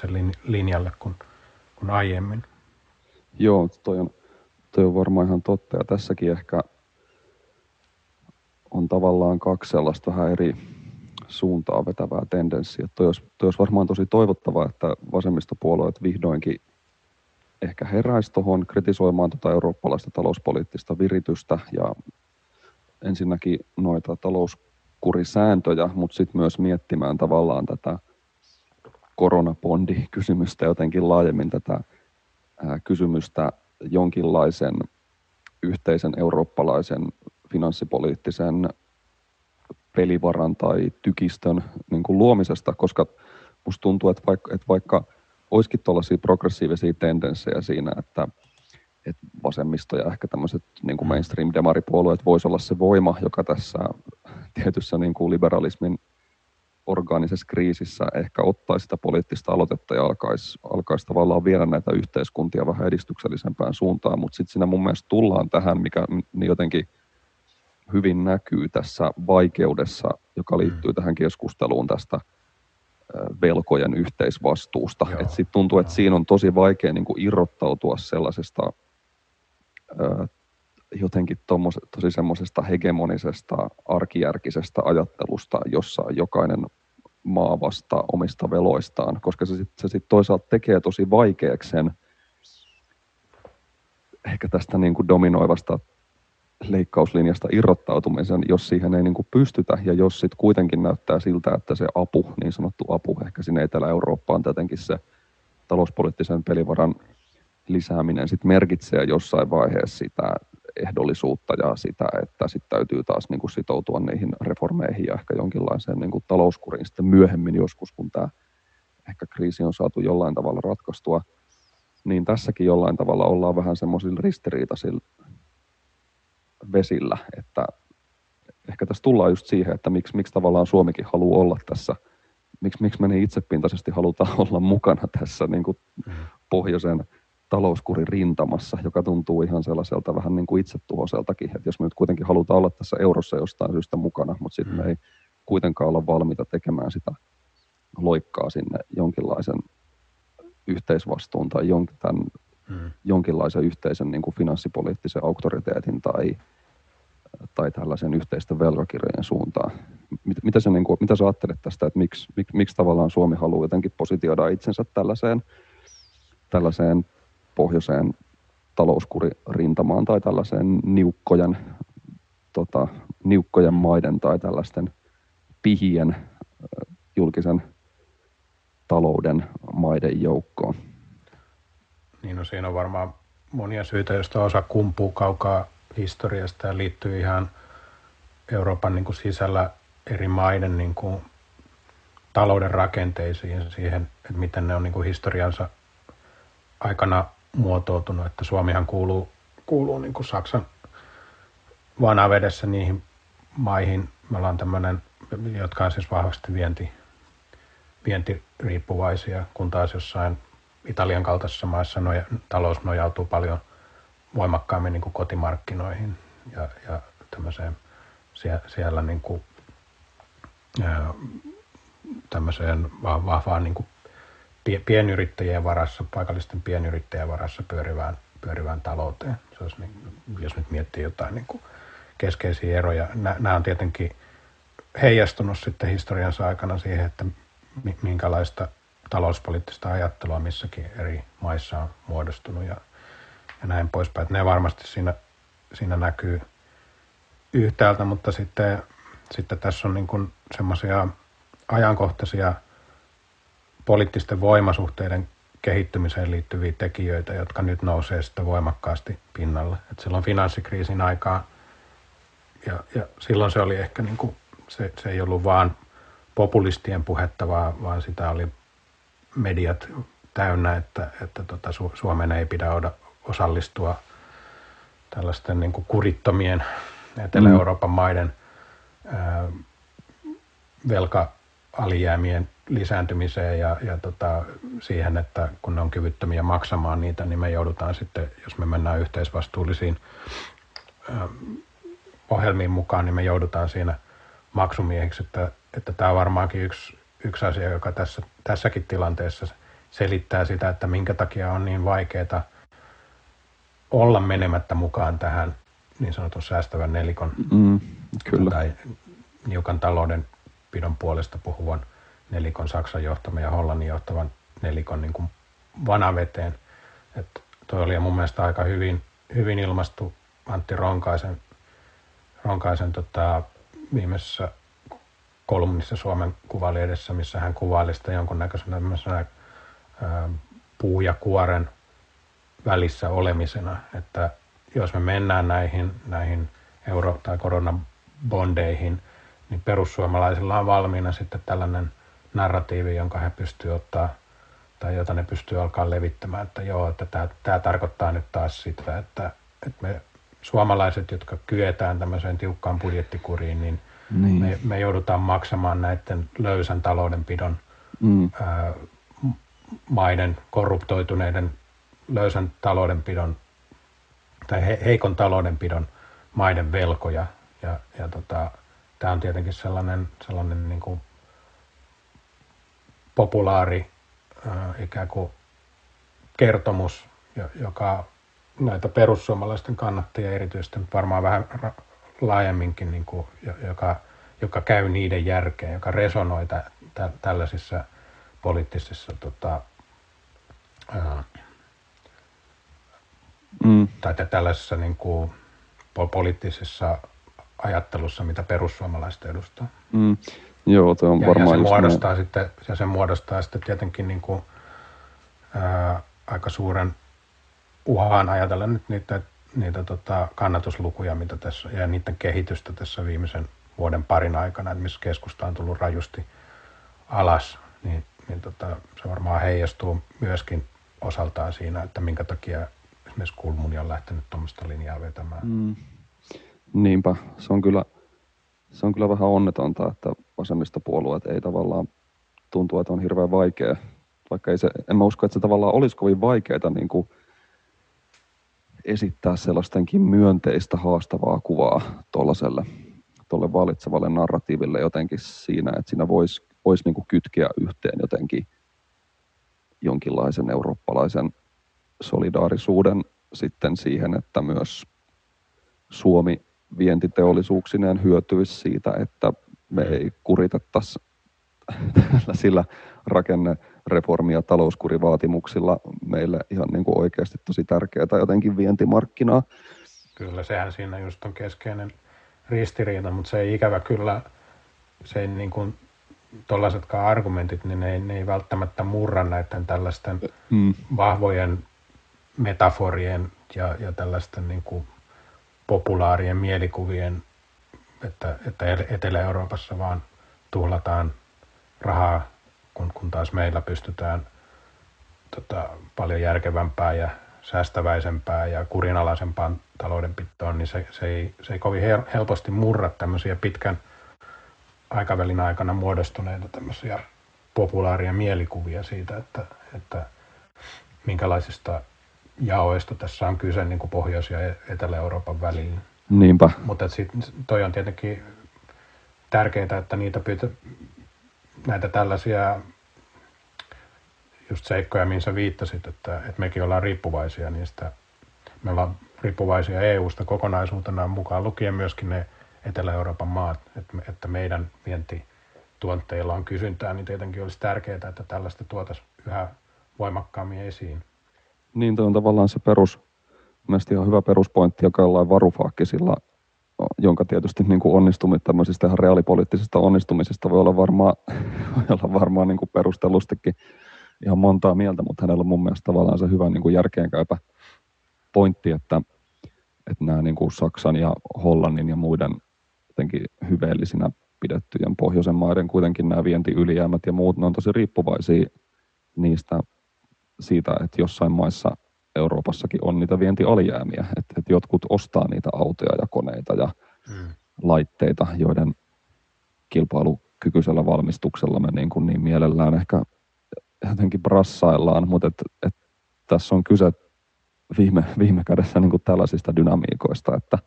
eli linjalle kuin, kuin aiemmin. Joo, toi on, toi on varmaan ihan totta. Ja tässäkin ehkä on tavallaan kaksi sellaista vähän eri suuntaa vetävää tendenssiä. Toi olisi, toi olisi varmaan tosi toivottavaa, että vasemmistopuolueet vihdoinkin ehkä heräisi tuohon kritisoimaan tuota eurooppalaista talouspoliittista viritystä ja ensinnäkin noita talouskurisääntöjä, mutta sitten myös miettimään tavallaan tätä koronabondikysymystä jotenkin laajemmin tätä kysymystä jonkinlaisen yhteisen eurooppalaisen finanssipoliittisen pelivaran tai tykistön niin kuin luomisesta, koska musta tuntuu, että vaikka, että vaikka olisikin tuollaisia progressiivisia tendenssejä siinä, että että vasemmisto ja ehkä tämmöiset niin kuin mainstream-demaripuolueet voisi olla se voima, joka tässä tietyssä niin kuin liberalismin orgaanisessa kriisissä ehkä ottaisi sitä poliittista aloitetta ja alkaisi, alkaisi tavallaan viedä näitä yhteiskuntia vähän edistyksellisempään suuntaan, mutta sitten siinä mun mielestä tullaan tähän, mikä niin jotenkin hyvin näkyy tässä vaikeudessa, joka liittyy mm. tähän keskusteluun tästä velkojen yhteisvastuusta. Sitten tuntuu, että siinä on tosi vaikea niin kuin irrottautua sellaisesta jotenkin tommos, tosi semmoisesta hegemonisesta arkijärkisestä ajattelusta, jossa jokainen maa vastaa omista veloistaan, koska se sitten sit toisaalta tekee tosi vaikeaksi sen ehkä tästä niin kuin dominoivasta leikkauslinjasta irrottautumisen, jos siihen ei niin kuin pystytä. Ja jos sitten kuitenkin näyttää siltä, että se apu, niin sanottu apu ehkä sinne Etelä-Eurooppaan tietenkin se talouspoliittisen pelivaran lisääminen sit merkitsee jossain vaiheessa sitä ehdollisuutta ja sitä, että sitten täytyy taas niin kuin sitoutua niihin reformeihin ja ehkä jonkinlaiseen niin kuin talouskuriin sitten myöhemmin joskus, kun tämä ehkä kriisi on saatu jollain tavalla ratkaistua, niin tässäkin jollain tavalla ollaan vähän semmoisilla ristiriitaisilla vesillä, että ehkä tässä tullaan just siihen, että miksi, miksi tavallaan Suomikin haluaa olla tässä, miksi, miksi me niin itsepintaisesti halutaan olla mukana tässä niin kuin mm. pohjoisen talouskurin rintamassa, joka tuntuu ihan sellaiselta vähän niin kuin itsetuhoiseltakin, että jos me nyt kuitenkin halutaan olla tässä eurossa jostain syystä mukana, mutta sitten me mm. ei kuitenkaan olla valmiita tekemään sitä loikkaa sinne jonkinlaisen yhteisvastuun tai jonkin, tämän, hmm. jonkinlaisen yhteisen niin kuin finanssipoliittisen auktoriteetin tai, tai tällaisen yhteisten velkakirjojen suuntaan. Mit, mitä, se, niin kuin, mitä sä ajattelet tästä, että miksi, miksi, miksi tavallaan Suomi haluaa jotenkin positioida itsensä tällaiseen, tällaiseen pohjoiseen talouskuririntamaan tai tällaiseen niukkojen, tota, niukkojen maiden tai tällaisten pihien julkisen talouden maiden joukkoon. Niin no siinä on varmaan monia syitä, joista osa kumpuu kaukaa historiasta ja liittyy ihan Euroopan niin kuin sisällä eri maiden niin kuin talouden rakenteisiin, siihen, että miten ne on niin kuin historiansa aikana muotoutunut, että Suomihan kuuluu, kuuluu niin kuin Saksan vanavedessä niihin maihin. Me ollaan tämmöinen, jotka on siis vahvasti vienti, vientiriippuvaisia, kun taas jossain Italian kaltaisissa maissa noja, talous nojautuu paljon voimakkaammin niin kuin kotimarkkinoihin ja, ja tämmöiseen siellä, siellä niin kuin, ää, tämmöiseen vahvaan niin kuin pienyrittäjien varassa, paikallisten pienyrittäjien varassa pyörivään, pyörivään talouteen. Se olisi niin, jos nyt miettii jotain niin kuin keskeisiä eroja. Nämä on tietenkin heijastunut sitten historiansa aikana siihen, että minkälaista talouspoliittista ajattelua missäkin eri maissa on muodostunut ja, ja näin poispäin. Ne varmasti siinä, siinä näkyy yhtäältä, mutta sitten, sitten tässä on niin semmoisia ajankohtaisia poliittisten voimasuhteiden kehittymiseen liittyviä tekijöitä, jotka nyt nousee sitten voimakkaasti pinnalle. Et silloin finanssikriisin aikaan, ja, ja silloin se oli ehkä niin kuin, se, se ei ollut vaan populistien puhetta, vaan, vaan sitä oli mediat täynnä, että, että tota, Su- Suomen ei pidä osallistua tällaisten niin kuin kurittomien Etelä-Euroopan maiden ää, velka-alijäämien lisääntymiseen ja, ja tota, siihen, että kun ne on kyvyttömiä maksamaan niitä, niin me joudutaan sitten, jos me mennään yhteisvastuullisiin ää, ohjelmiin mukaan, niin me joudutaan siinä maksumiehiksi, että, että tämä on varmaankin yksi, yksi asia, joka tässä, tässäkin tilanteessa selittää sitä, että minkä takia on niin vaikeaa olla menemättä mukaan tähän niin sanotun säästävän nelikon mm, kyllä. tai niukan taloudenpidon puolesta puhuvan nelikon Saksan johtaman ja Hollannin johtavan nelikon niin kuin vanaveteen. Että toi oli mun mielestä aika hyvin, hyvin ilmastu Antti Ronkaisen, Ronkaisen tota, viimeisessä kolumnissa Suomen edessä, missä hän kuvaili sitä jonkunnäköisenä puu ja kuoren välissä olemisena, että jos me mennään näihin, näihin euro- tai koronabondeihin, niin perussuomalaisilla on valmiina sitten tällainen narratiivi, jonka he pystyvät ottaa tai jota ne pystyy alkaa levittämään, että joo, että tämä, tämä tarkoittaa nyt taas sitä, että, että me suomalaiset, jotka kyetään tämmöiseen tiukkaan budjettikuriin, niin, niin. Me, me joudutaan maksamaan näiden löysän taloudenpidon mm. ää, maiden korruptoituneiden löysän taloudenpidon tai he, heikon taloudenpidon maiden velkoja. Ja, ja tota, tämä on tietenkin sellainen, sellainen niin kuin populaari äh, ikään kuin kertomus, joka näitä perussuomalaisten kannattajia erityisesti, mutta varmaan vähän laajemminkin, niin kuin, joka, joka käy niiden järkeen, joka resonoi tä, tä, tällaisissa poliittisissa tota, ää, mm. tai tällaisessa niin kuin, poliittisessa ajattelussa, mitä perussuomalaiset edustaa. Mm. Joo, on ja, varmaan ja se muodostaa, sitten, ja se muodostaa sitten tietenkin niin kuin, ää, aika suuren uhan ajatella nyt niitä, niitä tota, kannatuslukuja, mitä tässä, ja niiden kehitystä tässä viimeisen vuoden parin aikana, että missä keskusta on tullut rajusti alas, niin, niin tota, se varmaan heijastuu myöskin osaltaan siinä, että minkä takia esimerkiksi Kulmuni on lähtenyt tuommoista linjaa vetämään. Mm. Niinpä, se on kyllä, se on kyllä vähän onnetonta, että vasemmistopuolueet ei tavallaan tuntuu, että on hirveän vaikea, vaikka ei se, en mä usko, että se tavallaan olisi kovin vaikeaa niin kuin esittää sellaistenkin myönteistä haastavaa kuvaa tuollaiselle tuolle valitsevalle narratiiville jotenkin siinä, että siinä voisi vois niin kytkeä yhteen jotenkin jonkinlaisen eurooppalaisen solidaarisuuden sitten siihen, että myös Suomi vientiteollisuuksineen hyötyisi siitä, että me ei kuritettaisi sillä rakennereformi- ja talouskurivaatimuksilla meille ihan niin kuin oikeasti tosi tärkeää jotenkin vientimarkkinaa. Kyllä, sehän siinä just on keskeinen ristiriita, mutta se ei ikävä kyllä se ei niin kuin, tuollaisetkaan argumentit, niin ne ei, ne ei välttämättä murra näiden tällaisten mm. vahvojen metaforien ja, ja tällaisten niin kuin populaarien mielikuvien, että, että Etelä-Euroopassa vaan tuhlataan rahaa, kun, kun taas meillä pystytään tota, paljon järkevämpää ja säästäväisempää ja kurinalaisempaan taloudenpitoon, niin se, se, ei, se ei kovin helposti murra tämmöisiä pitkän aikavälin aikana muodostuneita tämmöisiä populaaria mielikuvia siitä, että, että minkälaisista jaoista tässä on kyse niin kuin Pohjois- ja Etelä-Euroopan välillä. Niinpä. Mutta toi on tietenkin tärkeää, että niitä pyytä, näitä tällaisia just seikkoja, mihin sä viittasit, että, että mekin ollaan riippuvaisia niistä, me ollaan riippuvaisia EU-sta kokonaisuutena mukaan lukien myöskin ne Etelä-Euroopan maat, että, että meidän vientituotteilla on kysyntää, niin tietenkin olisi tärkeää, että tällaista tuotaisiin yhä voimakkaammin esiin. Niin, on tavallaan se perus, mielestäni ihan hyvä peruspointti, joka jollain varufaakkisilla, jonka tietysti niin kuin onnistumista, tämmöisistä ihan reaalipoliittisista onnistumisista voi olla varmaan, voi olla varmaan niin kuin perustellustikin ihan montaa mieltä, mutta hänellä on mun mielestä tavallaan se hyvä niin kuin järkeenkäypä pointti, että, että nämä niin kuin Saksan ja Hollannin ja muiden jotenkin hyveellisinä pidettyjen pohjoisen maiden kuitenkin nämä vientiylijäämät ja muut, ne on tosi riippuvaisia niistä siitä, että jossain maissa Euroopassakin on niitä vientialijäämiä, että, että jotkut ostaa niitä autoja ja koneita ja hmm. laitteita, joiden kilpailukykyisellä valmistuksella me niin, kuin niin mielellään ehkä jotenkin brassaillaan, mutta et, et tässä on kyse viime, viime kädessä niin kuin tällaisista dynamiikoista, että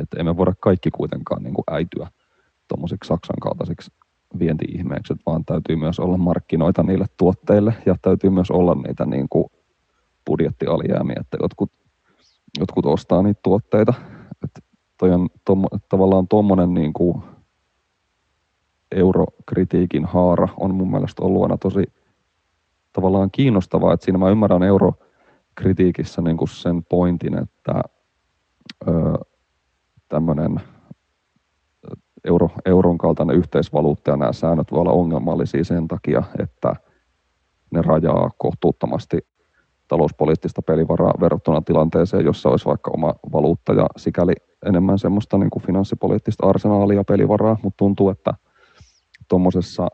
et emme voida kaikki kuitenkaan niin kuin äityä tuommoisiksi Saksan kaltaisiksi vienti-ihmeeksi, vaan täytyy myös olla markkinoita niille tuotteille ja täytyy myös olla niitä niin kuin budjettialijäämiä, että jotkut, jotkut ostaa niitä tuotteita. Että toi on tom, tavallaan tuommoinen niin eurokritiikin haara on mun mielestä ollut aina tosi tavallaan kiinnostavaa, että siinä mä ymmärrän eurokritiikissä niin kuin sen pointin, että tämmöinen euro, euron kaltainen yhteisvaluutta ja nämä säännöt voi olla ongelmallisia sen takia, että ne rajaa kohtuuttomasti talouspoliittista pelivaraa verrattuna tilanteeseen, jossa olisi vaikka oma valuutta ja sikäli enemmän semmoista niin kuin finanssipoliittista arsenaalia pelivaraa, mutta tuntuu, että tuommoisessa,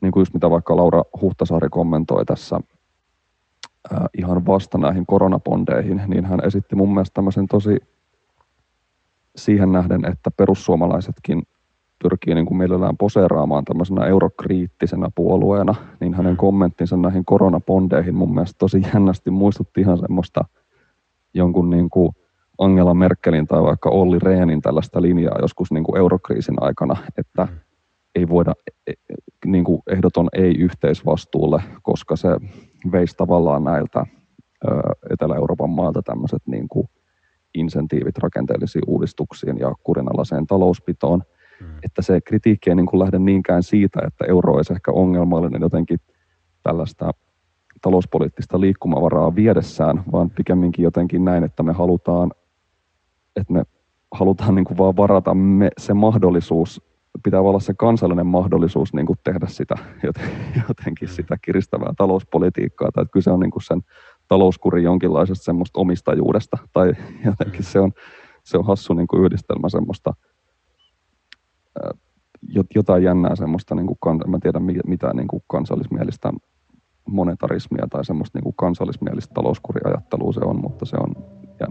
niin kuin just mitä vaikka Laura Huhtasaari kommentoi tässä ää, ihan vasta näihin koronapondeihin, niin hän esitti mun mielestä tämmöisen tosi siihen nähden, että perussuomalaisetkin pyrkii niin kuin mielellään poseeraamaan tämmöisenä eurokriittisenä puolueena, niin hänen mm. kommenttinsa näihin koronapondeihin mun mielestä tosi jännästi muistutti ihan semmoista jonkun niin kuin Angela Merkelin tai vaikka Olli Rehnin tällaista linjaa joskus niin kuin eurokriisin aikana, että mm. ei voida e, niin kuin ehdoton ei yhteisvastuulle, koska se veisi tavallaan näiltä Etelä-Euroopan maalta tämmöiset niin kuin insentiivit rakenteellisiin uudistuksiin ja kurinalaiseen talouspitoon. Mm. Että se kritiikki ei niin kuin lähde niinkään siitä, että euro olisi ehkä ongelmallinen jotenkin tällaista talouspoliittista liikkumavaraa viedessään, vaan pikemminkin jotenkin näin, että me halutaan, että me halutaan niin kuin vaan varata me, se mahdollisuus, pitää olla se kansallinen mahdollisuus niin kuin tehdä sitä jotenkin mm. sitä kiristävää talouspolitiikkaa, tai että kyse on niin kuin sen talouskurin jonkinlaisesta semmoista omistajuudesta, tai jotenkin mm. se on, se on hassu niin kuin yhdistelmä semmoista, jotain jännää semmoista, niin kuin, en tiedä mitä niin kuin kansallismielistä monetarismia tai semmoista niin kuin kansallismielistä talouskuriajattelua se on, mutta se on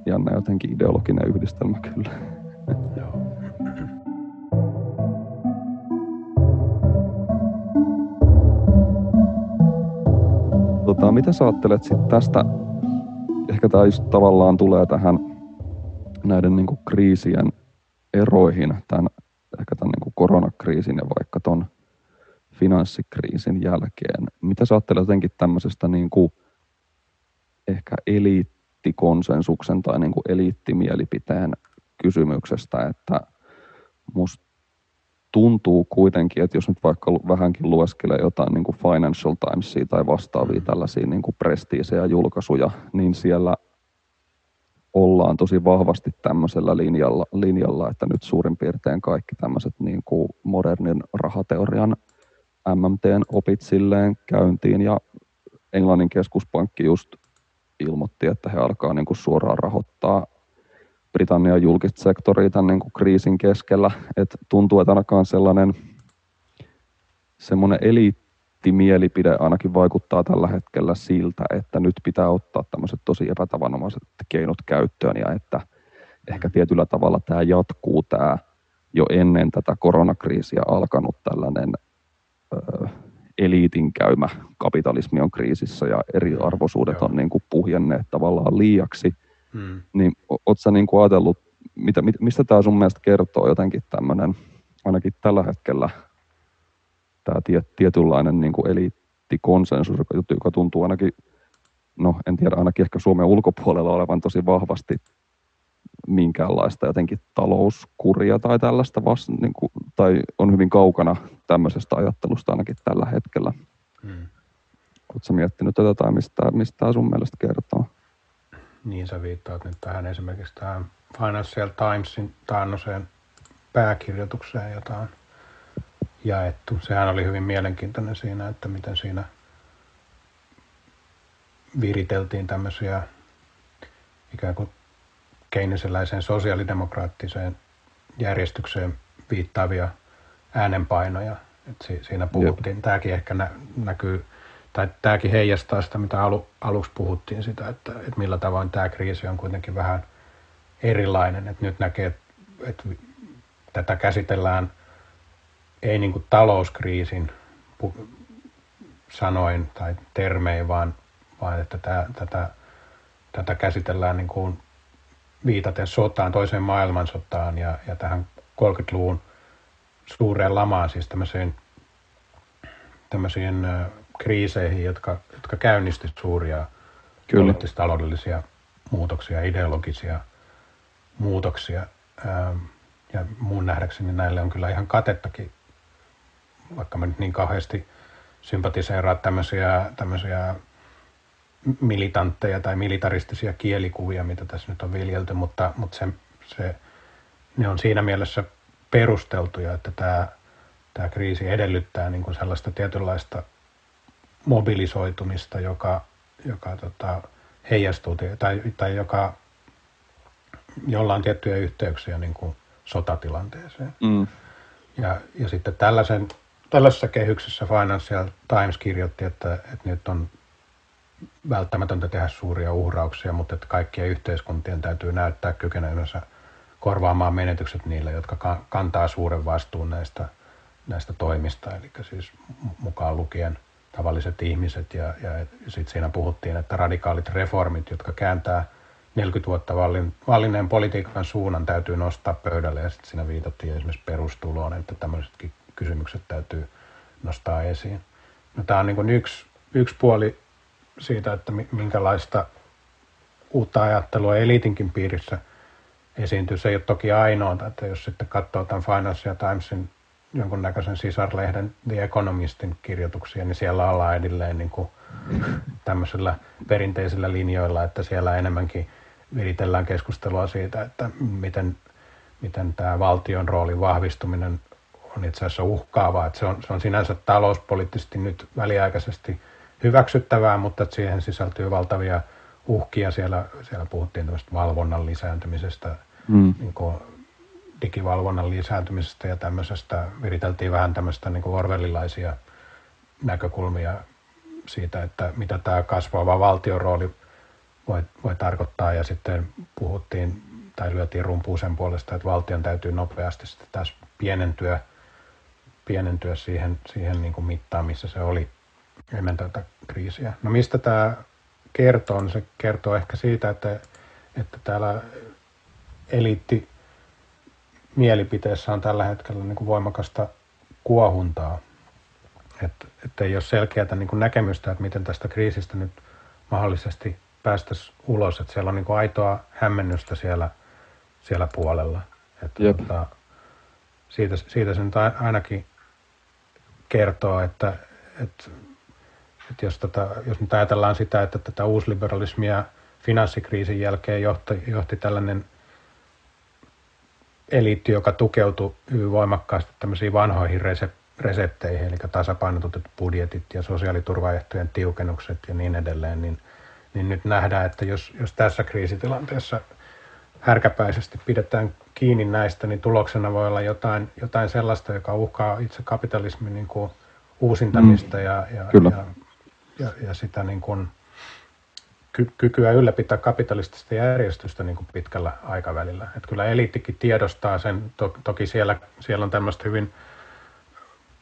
jännä jotenkin ideologinen yhdistelmä kyllä. Joo. Tota, mitä sä ajattelet sit tästä, ehkä tämä just tavallaan tulee tähän näiden niin kuin kriisien eroihin, tämän, ehkä tämän niin kuin koronakriisin ja vaikka ton finanssikriisin jälkeen. Mitä sä ajattelet jotenkin tämmöisestä niin kuin ehkä eliittikonsensuksen tai niin kuin eliittimielipiteen kysymyksestä, että musta tuntuu kuitenkin, että jos nyt vaikka vähänkin lueskelee jotain niin kuin Financial Timesia tai vastaavia tällaisia niin kuin prestiisejä julkaisuja, niin siellä ollaan tosi vahvasti tämmöisellä linjalla, linjalla että nyt suurin piirtein kaikki tämmöiset niin kuin modernin rahateorian MMTn opit silleen käyntiin ja Englannin keskuspankki just ilmoitti, että he alkaa niin kuin suoraan rahoittaa Britannian julkista sektoria tämän niin kuin kriisin keskellä. Et tuntuu, että ainakaan sellainen semmoinen eliittimielipide ainakin vaikuttaa tällä hetkellä siltä, että nyt pitää ottaa tämmöiset tosi epätavanomaiset keinot käyttöön ja että ehkä tietyllä tavalla tämä jatkuu tämä jo ennen tätä koronakriisiä alkanut tällainen ö, eliitin käymä kapitalismi on kriisissä ja eriarvoisuudet on niin kuin puhjenneet tavallaan liiaksi. Hmm. Niin ootko sä niin kuin ajatellut, mitä, mistä tämä sun mielestä kertoo jotenkin tämmöinen, ainakin tällä hetkellä tämä tietynlainen niin kuin eliittikonsensus, joka, tuntuu ainakin, no en tiedä, ainakin ehkä Suomen ulkopuolella olevan tosi vahvasti minkäänlaista jotenkin talouskuria tai tällaista, vasta, niin kuin, tai on hyvin kaukana tämmöisestä ajattelusta ainakin tällä hetkellä. Hmm. Oletko miettinyt tätä tai mistä, mistä tämä sun mielestä kertoo? Niin sä viittaat nyt tähän esimerkiksi tähän Financial Timesin taannoseen pääkirjoitukseen, jota on jaettu. Sehän oli hyvin mielenkiintoinen siinä, että miten siinä viriteltiin tämmöisiä ikään kuin keinesiläiseen sosiaalidemokraattiseen järjestykseen viittaavia äänenpainoja. Et siinä puhuttiin, Jep. tämäkin ehkä nä- näkyy, tai tämäkin heijastaa sitä, mitä alu, aluksi puhuttiin sitä, että, että millä tavoin tämä kriisi on kuitenkin vähän erilainen. Että nyt näkee, että, että tätä käsitellään ei niin kuin talouskriisin sanoin tai termein, vaan, vaan että tämä, tätä, tätä käsitellään niin kuin viitaten sotaan, toiseen maailmansotaan ja, ja tähän 30-luvun suureen lamaan, siis tämmöisiin, tämmöisiin kriiseihin, jotka, jotka käynnisti suuria poliittis-taloudellisia muutoksia, ideologisia muutoksia. Ja mun nähdäkseni näille on kyllä ihan katettakin, vaikka mä nyt niin kauheasti sympatiseeraa tämmöisiä, tämmöisiä militantteja tai militaristisia kielikuvia, mitä tässä nyt on viljelty, mutta, mutta se, se, ne on siinä mielessä perusteltuja, että tämä, tämä kriisi edellyttää niin kuin sellaista tietynlaista mobilisoitumista, joka, joka tota, heijastuu tai, tai joka, jolla on tiettyjä yhteyksiä niin kuin sotatilanteeseen. Mm. Ja, ja sitten tällaisen, tällaisessa kehyksessä Financial Times kirjoitti, että, että nyt on välttämätöntä tehdä suuria uhrauksia, mutta että kaikkien yhteiskuntien täytyy näyttää kykenevänsä korvaamaan menetykset niille, jotka kantaa suuren vastuun näistä, näistä toimista, eli siis mukaan lukien tavalliset ihmiset. Ja, ja sitten siinä puhuttiin, että radikaalit reformit, jotka kääntää 40 vuotta vallin, vallinneen politiikan suunnan, täytyy nostaa pöydälle. Ja sitten siinä viitattiin esimerkiksi perustuloon, että tämmöisetkin kysymykset täytyy nostaa esiin. No, tämä on niin yksi, yksi puoli siitä, että minkälaista uutta ajattelua eliitinkin piirissä esiintyy. Se ei ole toki ainoa, että jos sitten katsoo tämän Financial Timesin jonkunnäköisen sisarlehden The Economistin kirjoituksia, niin siellä ollaan edelleen niin kuin tämmöisillä perinteisillä linjoilla, että siellä enemmänkin viritellään keskustelua siitä, että miten, miten tämä valtion roolin vahvistuminen on itse asiassa uhkaavaa. Että se, on, se on sinänsä talouspoliittisesti nyt väliaikaisesti – hyväksyttävää, mutta että siihen sisältyy valtavia uhkia. Siellä, siellä puhuttiin tämmöistä valvonnan lisääntymisestä, mm. niin kuin digivalvonnan lisääntymisestä ja tämmöisestä. Viriteltiin vähän tämmöistä niin orwellilaisia näkökulmia siitä, että mitä tämä kasvava valtion rooli voi, voi tarkoittaa. Ja sitten puhuttiin tai lyötiin rumpuun sen puolesta, että valtion täytyy nopeasti sitten taas pienentyä, pienentyä siihen, siihen niin kuin mittaan, missä se oli ennen tätä kriisiä. No mistä tämä kertoo? No se kertoo ehkä siitä, että, että täällä eliitti mielipiteessä on tällä hetkellä niin kuin voimakasta kuohuntaa. Että et ei ole selkeää niin kuin näkemystä, että miten tästä kriisistä nyt mahdollisesti päästäisiin ulos. Että siellä on niin kuin aitoa hämmennystä siellä, siellä puolella. Että tota, siitä, siitä se nyt ainakin kertoo, että, että että jos, tota, jos nyt ajatellaan sitä, että tätä uusliberalismia finanssikriisin jälkeen johti, johti tällainen eliitti, joka tukeutui hyvin voimakkaasti tämmöisiin vanhoihin resepteihin, eli tasapainotutut budjetit ja sosiaaliturvaehtojen tiukennukset ja niin edelleen, niin, niin nyt nähdään, että jos, jos tässä kriisitilanteessa härkäpäisesti pidetään kiinni näistä, niin tuloksena voi olla jotain, jotain sellaista, joka uhkaa itse kapitalismin niin kuin uusintamista mm. ja, ja, ja, ja, ja sitä niin kuin ky- kykyä ylläpitää kapitalistista järjestystä niin kuin pitkällä aikavälillä. Et kyllä eliittikin tiedostaa sen, to- toki siellä, siellä on tämmöistä hyvin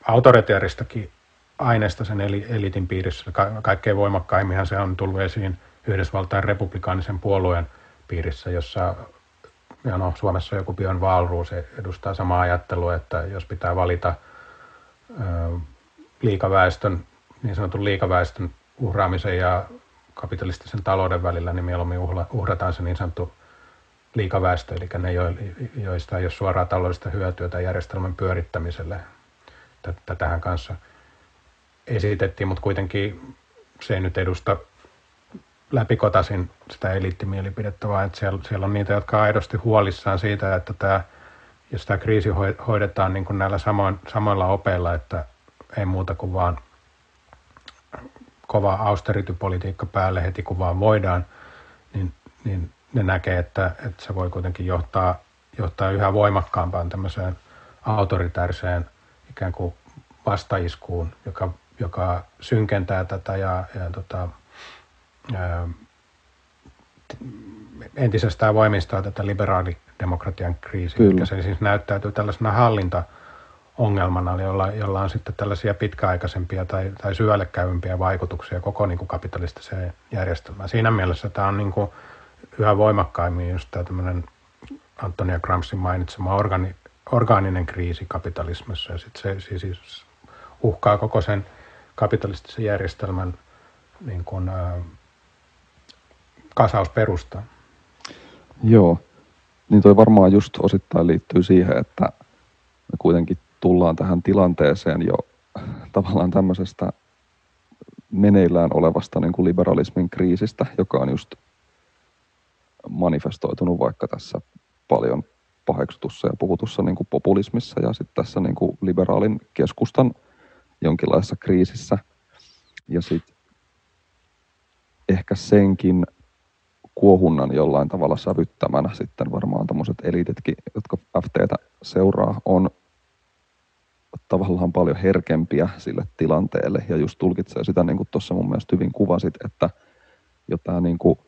autoritaaristakin aineesta sen eli- eliitin piirissä. Ka- kaikkein voimakkaimminhan se on tullut esiin Yhdysvaltain republikaanisen puolueen piirissä, jossa ja no, Suomessa joku Björn Wahlroos edustaa samaa ajattelua, että jos pitää valita ö, liikaväestön, niin sanotun liikaväestön uhraamisen ja kapitalistisen talouden välillä, niin mieluummin uhrataan se niin sanottu liikaväestö, eli ne, joista ei ole suoraa taloudellista hyötyä tai järjestelmän pyörittämiselle. Tätähän kanssa esitettiin, mutta kuitenkin se ei nyt edusta läpikotasin sitä eliittimielipidettä, vaan että siellä, siellä on niitä, jotka on aidosti huolissaan siitä, että tämä, jos tämä kriisi hoidetaan niin kuin näillä samoin, samoilla opeilla, että ei muuta kuin vaan kova austeritypolitiikka päälle heti kun vaan voidaan, niin, niin ne näkee, että, että se voi kuitenkin johtaa, johtaa yhä voimakkaampaan tämmöiseen autoritääriseen ikään kuin vastaiskuun, joka, joka synkentää tätä ja, ja tota, ää, entisestään voimistaa tätä liberaalidemokratian kriisiä, Kyllä. mikä se siis näyttäytyy tällaisena hallinta ongelmana, jolla, jolla on sitten tällaisia pitkäaikaisempia tai, tai syvälle käyvimpiä vaikutuksia koko niin kuin kapitalistiseen järjestelmään. Siinä mielessä tämä on niin kuin yhä voimakkaimmin just tämä tämmöinen Antonia Gramsci mainitsema organi, orgaaninen kriisi kapitalismissa ja sitten se siis, uhkaa koko sen kapitalistisen järjestelmän niin kuin, äh, kasausperusta. Joo, niin toi varmaan just osittain liittyy siihen, että me kuitenkin tullaan tähän tilanteeseen jo tavallaan tämmöisestä meneillään olevasta niin kuin liberalismin kriisistä, joka on just manifestoitunut vaikka tässä paljon paheksutussa ja puhutussa niin kuin populismissa ja sitten tässä niin kuin liberaalin keskustan jonkinlaisessa kriisissä. Ja sitten ehkä senkin kuohunnan jollain tavalla sävyttämänä sitten varmaan tämmöiset eliititkin, jotka FTtä seuraa, on tavallaan paljon herkempiä sille tilanteelle. Ja just tulkitsee sitä, niin kuin tuossa mun mielestä hyvin kuvasit, että jo tämä niin kuin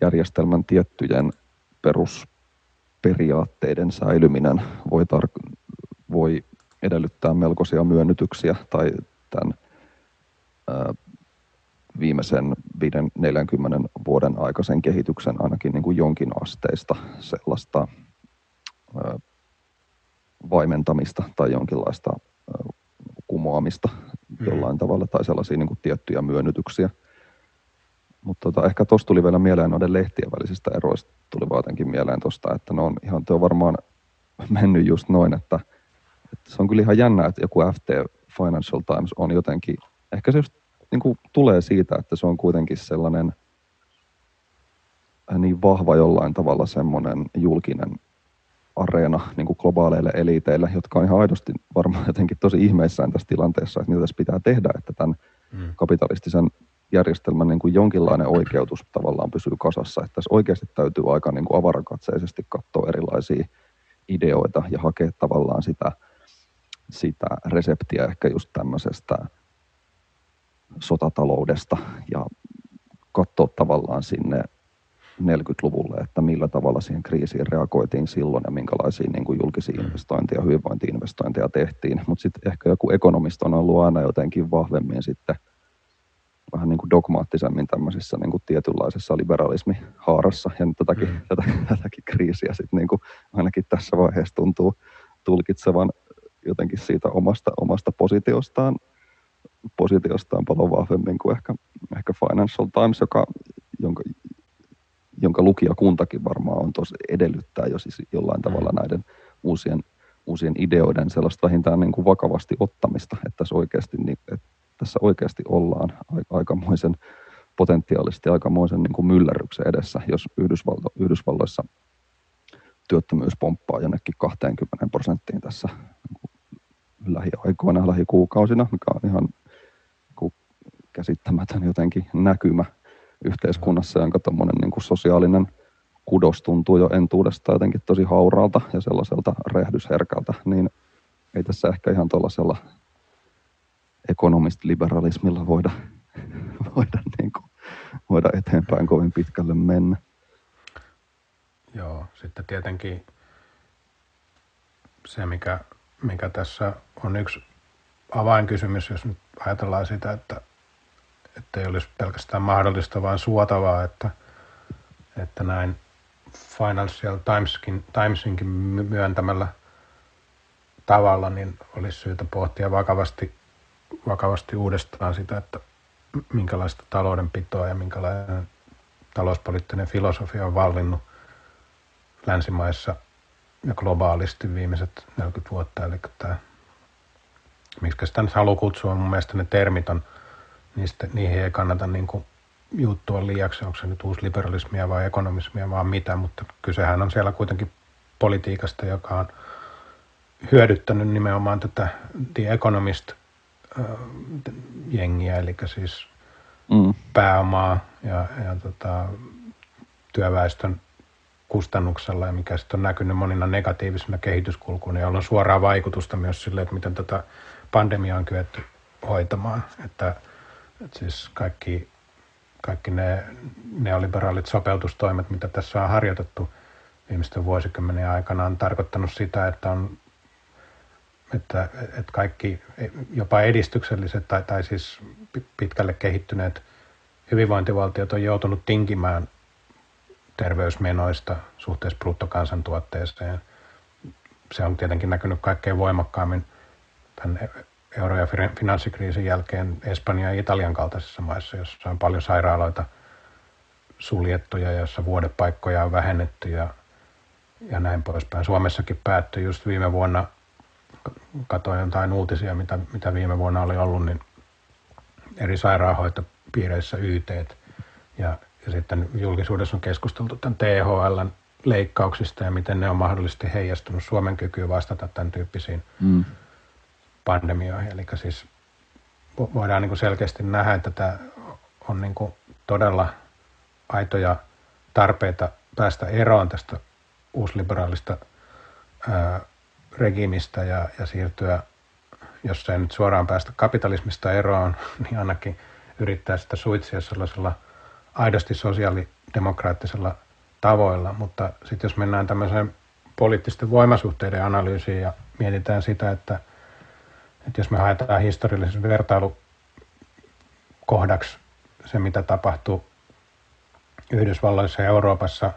järjestelmän tiettyjen perusperiaatteiden säilyminen voi, tar- voi edellyttää melkoisia myönnytyksiä tai tämän ää, viimeisen 40 vuoden aikaisen kehityksen ainakin niin kuin jonkin asteista sellaista ää, vaimentamista tai jonkinlaista kumoamista mm. jollain tavalla tai sellaisia niin kuin tiettyjä myönnytyksiä. Mutta tota, ehkä tuossa tuli vielä mieleen noiden lehtien välisistä eroista, tuli vaan jotenkin mieleen tuosta, että ne on ihan on varmaan mennyt just noin, että, että se on kyllä ihan jännä, että joku FT Financial Times on jotenkin, ehkä se just niin kuin tulee siitä, että se on kuitenkin sellainen niin vahva jollain tavalla semmoinen julkinen areena niin kuin globaaleille eliteille, jotka on ihan aidosti varmaan jotenkin tosi ihmeissään tässä tilanteessa, että mitä tässä pitää tehdä, että tämän mm. kapitalistisen järjestelmän niin kuin jonkinlainen oikeutus tavallaan pysyy kasassa. Että tässä oikeasti täytyy aika niin kuin avarakatseisesti katsoa erilaisia ideoita ja hakea tavallaan sitä, sitä reseptiä ehkä just tämmöisestä sotataloudesta ja katsoa tavallaan sinne 40-luvulle, että millä tavalla siihen kriisiin reagoitiin silloin ja minkälaisia niin kuin julkisia mm. investointeja, hyvinvointiinvestointeja tehtiin. Mutta sitten ehkä joku ekonomista on ollut aina jotenkin vahvemmin sitten vähän niin kuin dogmaattisemmin tämmöisissä niin kuin tietynlaisessa liberalismihaarassa. Ja nyt tätäkin, mm. tätä, tätäkin kriisiä sitten niin kuin ainakin tässä vaiheessa tuntuu tulkitsevan jotenkin siitä omasta, omasta positiostaan, positiostaan paljon vahvemmin kuin ehkä, ehkä Financial Times, joka, jonka, jonka lukijakuntakin varmaan on tosi edellyttää jo siis jollain tavalla mm. näiden uusien, uusien ideoiden sellaista vähintään niin kuin vakavasti ottamista, että tässä oikeasti, niin, että tässä oikeasti ollaan aikamoisen potentiaalisesti aikamoisen niin kuin myllerryksen edessä, jos Yhdysvalto, Yhdysvalloissa työttömyys pomppaa jonnekin 20 prosenttiin tässä lähiaikoina, lähikuukausina, mikä on ihan niin käsittämätön jotenkin näkymä yhteiskunnassa, jonka niin kuin sosiaalinen kudos tuntuu jo entuudesta jotenkin tosi hauraalta ja sellaiselta rehdysherkältä, niin ei tässä ehkä ihan tuollaisella ekonomist-liberalismilla voida, voida, niin kuin, voida eteenpäin kovin pitkälle mennä. Joo, sitten tietenkin se, mikä, mikä tässä on yksi avainkysymys, jos nyt ajatellaan sitä, että, että ei olisi pelkästään mahdollista, vaan suotavaa, että, että näin Financial Timeskin, Timesinkin myöntämällä tavalla, niin olisi syytä pohtia vakavasti, vakavasti uudestaan sitä, että minkälaista taloudenpitoa ja minkälainen talouspoliittinen filosofia on vallinnut länsimaissa ja globaalisti viimeiset 40 vuotta. Eli tämä, miksi sitä nyt haluaa kutsua, mun mielestä ne termit on, niistä, niihin ei kannata niin kuin juttua liiaksi, onko se nyt uusliberalismia vai ekonomismia vai mitä, mutta kysehän on siellä kuitenkin politiikasta, joka on hyödyttänyt nimenomaan tätä The Economist-jengiä, eli siis mm. pääomaa ja, ja tota, työväestön kustannuksella ja mikä sitten on näkynyt monina negatiivisina kehityskulkuina, joilla on suoraa vaikutusta myös sille, että miten tätä pandemiaa on kyetty hoitamaan. Että, että siis kaikki kaikki ne neoliberaalit sopeutustoimet, mitä tässä on harjoitettu viimeisten vuosikymmenen aikana, on tarkoittanut sitä, että on että, että kaikki jopa edistykselliset tai, tai siis pitkälle kehittyneet hyvinvointivaltiot on joutunut tinkimään terveysmenoista suhteessa bruttokansantuotteeseen. Se on tietenkin näkynyt kaikkein voimakkaammin tämän euro- ja finanssikriisin jälkeen Espanjan ja Italian kaltaisissa maissa, joissa on paljon sairaaloita suljettuja, joissa vuodepaikkoja on vähennetty ja, ja näin poispäin. Suomessakin päättyi just viime vuonna, katsoin jotain uutisia, mitä, mitä viime vuonna oli ollut, niin eri sairaanhoitopiireissä YT ja, ja sitten julkisuudessa on keskusteltu tämän THLn leikkauksista ja miten ne on mahdollisesti heijastunut Suomen kykyyn vastata tämän tyyppisiin mm pandemioihin. Eli siis voidaan niin kuin selkeästi nähdä, että tämä on niin kuin todella aitoja tarpeita päästä eroon tästä uusliberaalista ää, regimistä ja, ja siirtyä, jos ei nyt suoraan päästä kapitalismista eroon, niin ainakin yrittää sitä suitsia sellaisella aidosti sosiaalidemokraattisella tavoilla. Mutta sitten jos mennään tämmöiseen poliittisten voimasuhteiden analyysiin ja mietitään sitä, että – että jos me haetaan historiallisen vertailukohdaksi se, mitä tapahtui Yhdysvalloissa ja Euroopassa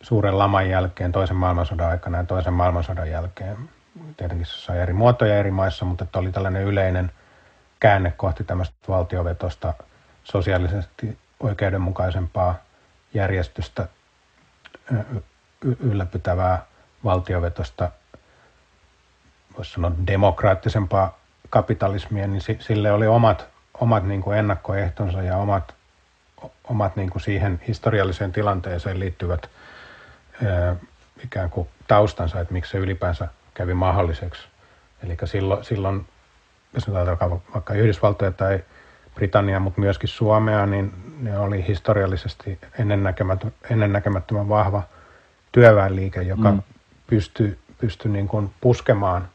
suuren laman jälkeen, toisen maailmansodan aikana ja toisen maailmansodan jälkeen. Tietenkin se sai eri muotoja eri maissa, mutta että oli tällainen yleinen käänne kohti tämmöistä valtiovetosta sosiaalisesti oikeudenmukaisempaa järjestystä ylläpitävää valtiovetosta voisi sanoa demokraattisempaa kapitalismia, niin sille oli omat, omat niin kuin ennakkoehtonsa ja omat, omat niin kuin siihen historialliseen tilanteeseen liittyvät ää, ikään kuin taustansa, että miksi se ylipäänsä kävi mahdolliseksi. Eli silloin, silloin jos ajatellaan vaikka Yhdysvaltoja tai Britannia, mutta myöskin Suomea, niin ne oli historiallisesti ennennäkemättömän, ennennäkemättömän vahva työväenliike, joka mm. pystyi pysty niin kuin puskemaan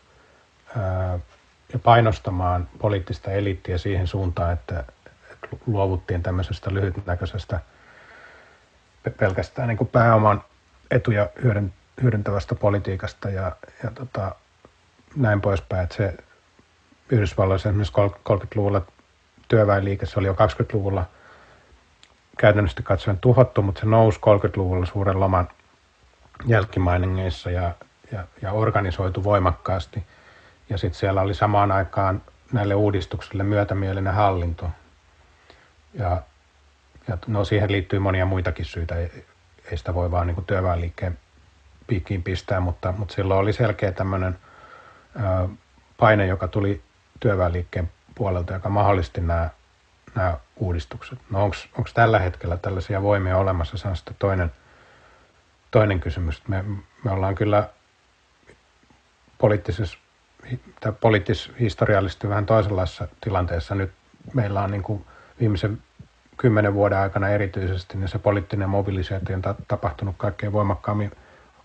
ja painostamaan poliittista eliittiä siihen suuntaan, että, luovuttiin tämmöisestä lyhytnäköisestä pelkästään niin kuin pääoman etuja hyödyntävästä politiikasta ja, ja tota, näin poispäin. Että se Yhdysvalloissa esimerkiksi 30-luvulla työväenliike, se oli jo 20-luvulla käytännössä katsoen tuhottu, mutta se nousi 30-luvulla suuren laman jälkimainingeissa ja, ja, ja organisoitu voimakkaasti – ja sitten siellä oli samaan aikaan näille uudistuksille myötämielinen hallinto. Ja, ja no siihen liittyy monia muitakin syitä. Ei, ei sitä voi vaan niin työväenliikkeen piikkiin pistää, mutta, mutta silloin oli selkeä tämmöinen paine, joka tuli työväenliikkeen puolelta, joka mahdollisti nämä, nämä uudistukset. No onko tällä hetkellä tällaisia voimia olemassa, se on sitten toinen, toinen kysymys. Me, me ollaan kyllä poliittisessa tai poliittis-historiallisesti vähän toisenlaisessa tilanteessa. Nyt meillä on niin kuin viimeisen kymmenen vuoden aikana erityisesti niin se poliittinen mobilisaatio on tapahtunut kaikkein voimakkaammin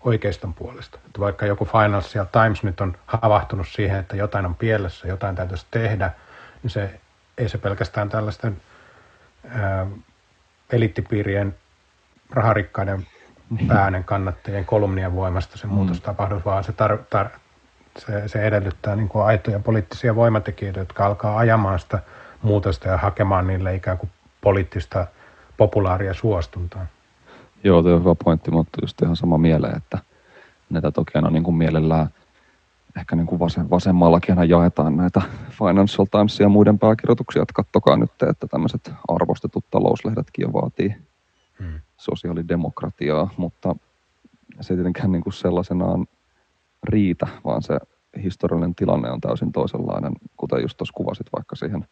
oikeiston puolesta. Että vaikka joku Financial Times nyt on havahtunut siihen, että jotain on pielessä, jotain täytyisi tehdä, niin se, ei se pelkästään tällaisten ää, elittipiirien raharikkaiden päänen kannattajien kolumnien voimasta se muutos mm. tapahtuu, vaan se, tar, tar, se, se edellyttää niin kuin aitoja poliittisia voimatekijöitä, jotka alkaa ajamaan sitä muutosta ja hakemaan niille ikään kuin poliittista populaaria suostuntaa. Joo, tuo on hyvä pointti, mutta just ihan sama mieleen, että näitä toki on niin kuin mielellään ehkä niin kuin vasen, vasemmallakin aina jaetaan näitä Financial Times ja muiden pääkirjoituksia, että kattokaa nyt, että tämmöiset arvostetut talouslehdetkin jo vaatii hmm. sosiaalidemokratiaa, mutta se ei tietenkään niin kuin sellaisenaan riitä, vaan se historiallinen tilanne on täysin toisenlainen, kuten just tuossa kuvasit vaikka siihen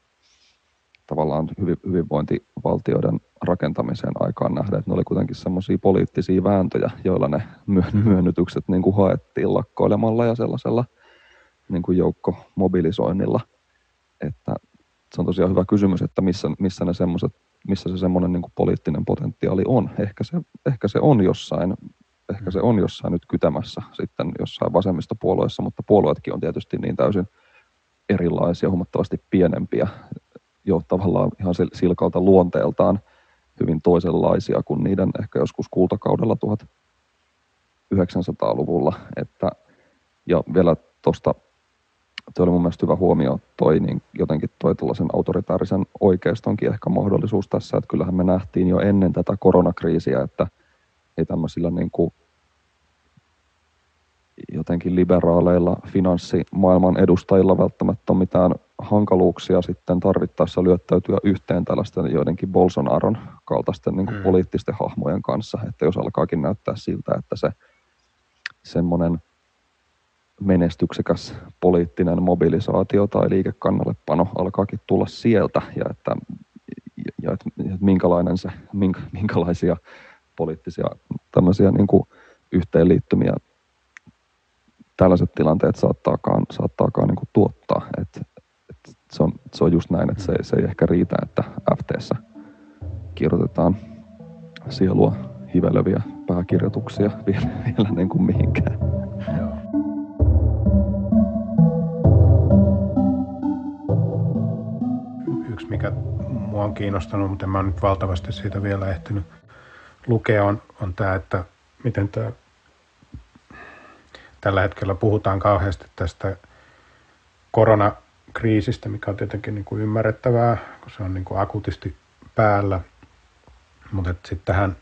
tavallaan hyvinvointivaltioiden rakentamiseen aikaan nähdä, että ne oli kuitenkin semmoisia poliittisia vääntöjä, joilla ne mm. myönnytykset niin kuin haettiin lakkoilemalla ja sellaisella niin kuin joukkomobilisoinnilla. Että se on tosiaan hyvä kysymys, että missä, missä, ne semmoset, missä se semmoinen niin kuin poliittinen potentiaali on. Ehkä se, ehkä se on jossain ehkä se on jossain nyt kytämässä sitten jossain vasemmistopuolueessa, mutta puolueetkin on tietysti niin täysin erilaisia, huomattavasti pienempiä, jo tavallaan ihan silkalta luonteeltaan hyvin toisenlaisia kuin niiden ehkä joskus kultakaudella 1900-luvulla. Että, ja vielä tuosta, se oli mun mielestä hyvä huomio, toi niin jotenkin toi tällaisen autoritaarisen oikeistonkin ehkä mahdollisuus tässä, että kyllähän me nähtiin jo ennen tätä koronakriisiä, että ei tämmöisillä niin kuin jotenkin liberaaleilla finanssimaailman edustajilla välttämättä ole mitään hankaluuksia sitten tarvittaessa lyöttäytyä yhteen tällaisten joidenkin Bolsonaron kaltaisten niin kuin mm. poliittisten hahmojen kanssa, että jos alkaakin näyttää siltä, että se semmoinen menestyksekäs poliittinen mobilisaatio tai liikekannallepano alkaakin tulla sieltä ja että, ja että, että minkälainen se, minkälaisia poliittisia tämmöisiä niin kuin yhteenliittymiä tällaiset tilanteet saattaakaan, saattaakaan niin tuottaa. Et, et se, on, se on just näin, että se, se ei ehkä riitä, että FTssä kirjoitetaan sielua hiveleviä pääkirjoituksia vielä, vielä niin kuin mihinkään. Yksi, mikä mua on kiinnostanut, mutta en mä nyt valtavasti siitä vielä ehtinyt lukea, on, on tämä, että miten tämä tällä hetkellä puhutaan kauheasti tästä koronakriisistä, mikä on tietenkin niin kuin ymmärrettävää, kun se on niin kuin akuutisti päällä. Mutta sitten tähän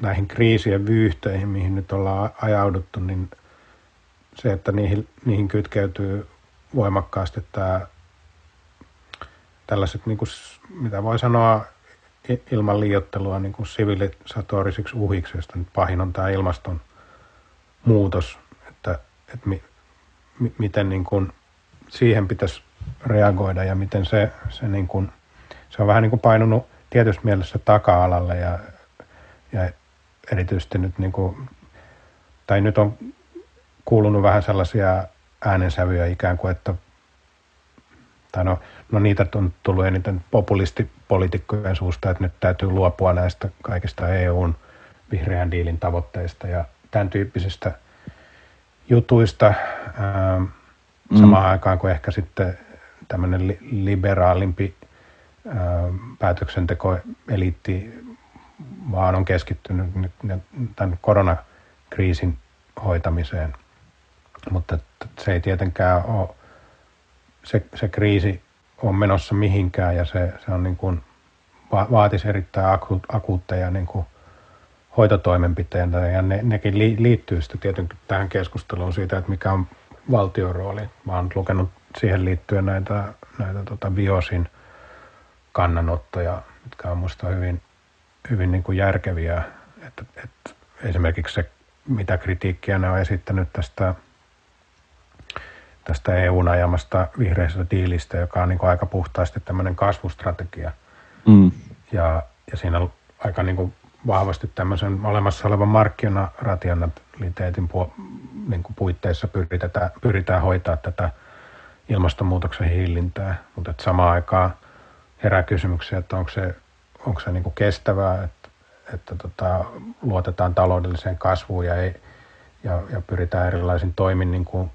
näihin kriisien vyyhteihin, mihin nyt ollaan ajauduttu, niin se, että niihin, niihin kytkeytyy voimakkaasti tämä tällaiset, niin kuin, mitä voi sanoa ilman liiottelua, niin kuin sivilisatorisiksi uhiksi, josta nyt pahin on tämä ilmaston muutos, että, että mi, mi, miten niin kuin siihen pitäisi reagoida ja miten se, se, niin kuin, se on vähän niin kuin painunut tietyssä mielessä taka-alalle ja, ja erityisesti nyt niin kuin, tai nyt on kuulunut vähän sellaisia äänensävyjä ikään kuin, että tai no, no niitä on tullut eniten populistipolitiikkojen suusta, että nyt täytyy luopua näistä kaikista EUn vihreän diilin tavoitteista ja tämän tyyppisistä jutuista ää, ähm, mm. samaan aikaan kuin ehkä sitten tämmöinen li- liberaalimpi ää, ähm, päätöksentekoeliitti vaan on keskittynyt nyt tämän koronakriisin hoitamiseen. Mutta se ei tietenkään ole, se, se kriisi on menossa mihinkään ja se, se on niin kuin, va, vaatisi erittäin aku, akuutteja niin kuin hoitotoimenpiteitä ja ne, nekin liittyy sitten tietenkin tähän keskusteluun siitä, että mikä on valtion rooli. Mä oon lukenut siihen liittyen näitä, näitä tota Biosin kannanottoja, mitkä on minusta hyvin, hyvin niin kuin järkeviä. Että, että esimerkiksi se, mitä kritiikkiä ne on esittänyt tästä tästä EUn ajamasta vihreästä diilistä, joka on niin kuin aika puhtaasti tämmöinen kasvustrategia. Mm. Ja, ja siinä aika niin kuin vahvasti tämmöisen olemassa olevan markkinarationaliteetin pu, niin kuin puitteissa pyritään, pyritään hoitaa tätä ilmastonmuutoksen hillintää, mutta samaan aikaan herää kysymyksiä, että onko se, onko se niin kuin kestävää, että, että tota, luotetaan taloudelliseen kasvuun ja, ei, ja, ja pyritään erilaisin toimin niin kuin,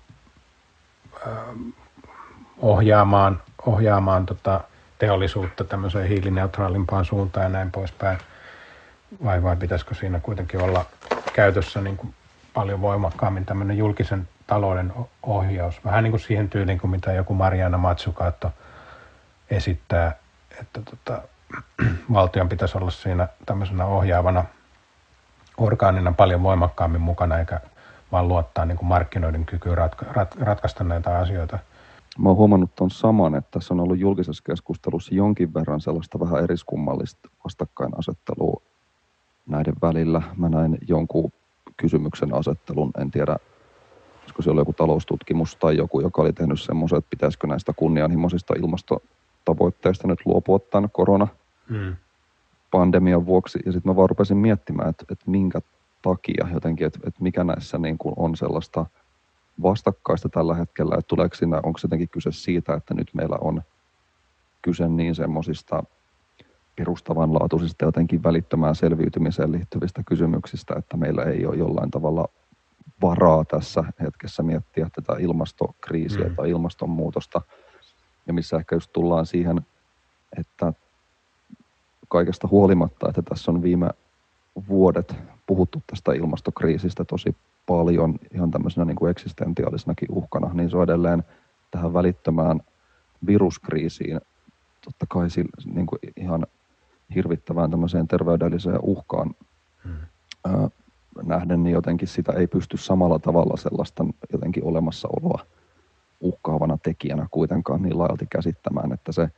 äh, ohjaamaan, ohjaamaan tota, teollisuutta tämmöiseen hiilineutraalimpaan suuntaan ja näin poispäin. Vai, vai pitäisikö siinä kuitenkin olla käytössä niin kuin paljon voimakkaammin tämmöinen julkisen talouden ohjaus. Vähän niin kuin siihen tyyliin kuin mitä joku Mariana Matsukaatto esittää, että tota, valtion pitäisi olla siinä tämmöisenä ohjaavana orgaanina paljon voimakkaammin mukana, eikä vaan luottaa niin kuin markkinoiden kykyyn ratka- rat- ratkaista näitä asioita. Mä oon huomannut tuon saman, että tässä on ollut julkisessa keskustelussa jonkin verran sellaista vähän eriskummallista vastakkainasettelua näiden välillä. Mä näin jonkun kysymyksen asettelun, en tiedä, olisiko se ollut joku taloustutkimus tai joku, joka oli tehnyt semmoisen, että pitäisikö näistä kunnianhimoisista ilmastotavoitteista nyt luopua tämän korona Mm. pandemian vuoksi. Ja sitten mä vaan rupesin miettimään, että, että minkä takia jotenkin, että, että mikä näissä niin kuin on sellaista vastakkaista tällä hetkellä, että tuleeko siinä, onko se jotenkin kyse siitä, että nyt meillä on kyse niin semmoisista perustavanlaatuisista jotenkin välittömään selviytymiseen liittyvistä kysymyksistä, että meillä ei ole jollain tavalla varaa tässä hetkessä miettiä tätä ilmastokriisiä Mm. tai ilmastonmuutosta, ja missä ehkä just tullaan siihen, että kaikesta huolimatta, että tässä on viime vuodet puhuttu tästä ilmastokriisistä tosi paljon ihan tämmöisenä niin kuin eksistentiaalisnakin uhkana, niin se on edelleen tähän välittömään viruskriisiin totta kai niin kuin ihan hirvittävään tämmöiseen terveydelliseen uhkaan Mm. ää, nähden, niin jotenkin sitä ei pysty samalla tavalla sellaista jotenkin olemassaoloa uhkaavana tekijänä kuitenkaan niin laajalti käsittämään, että se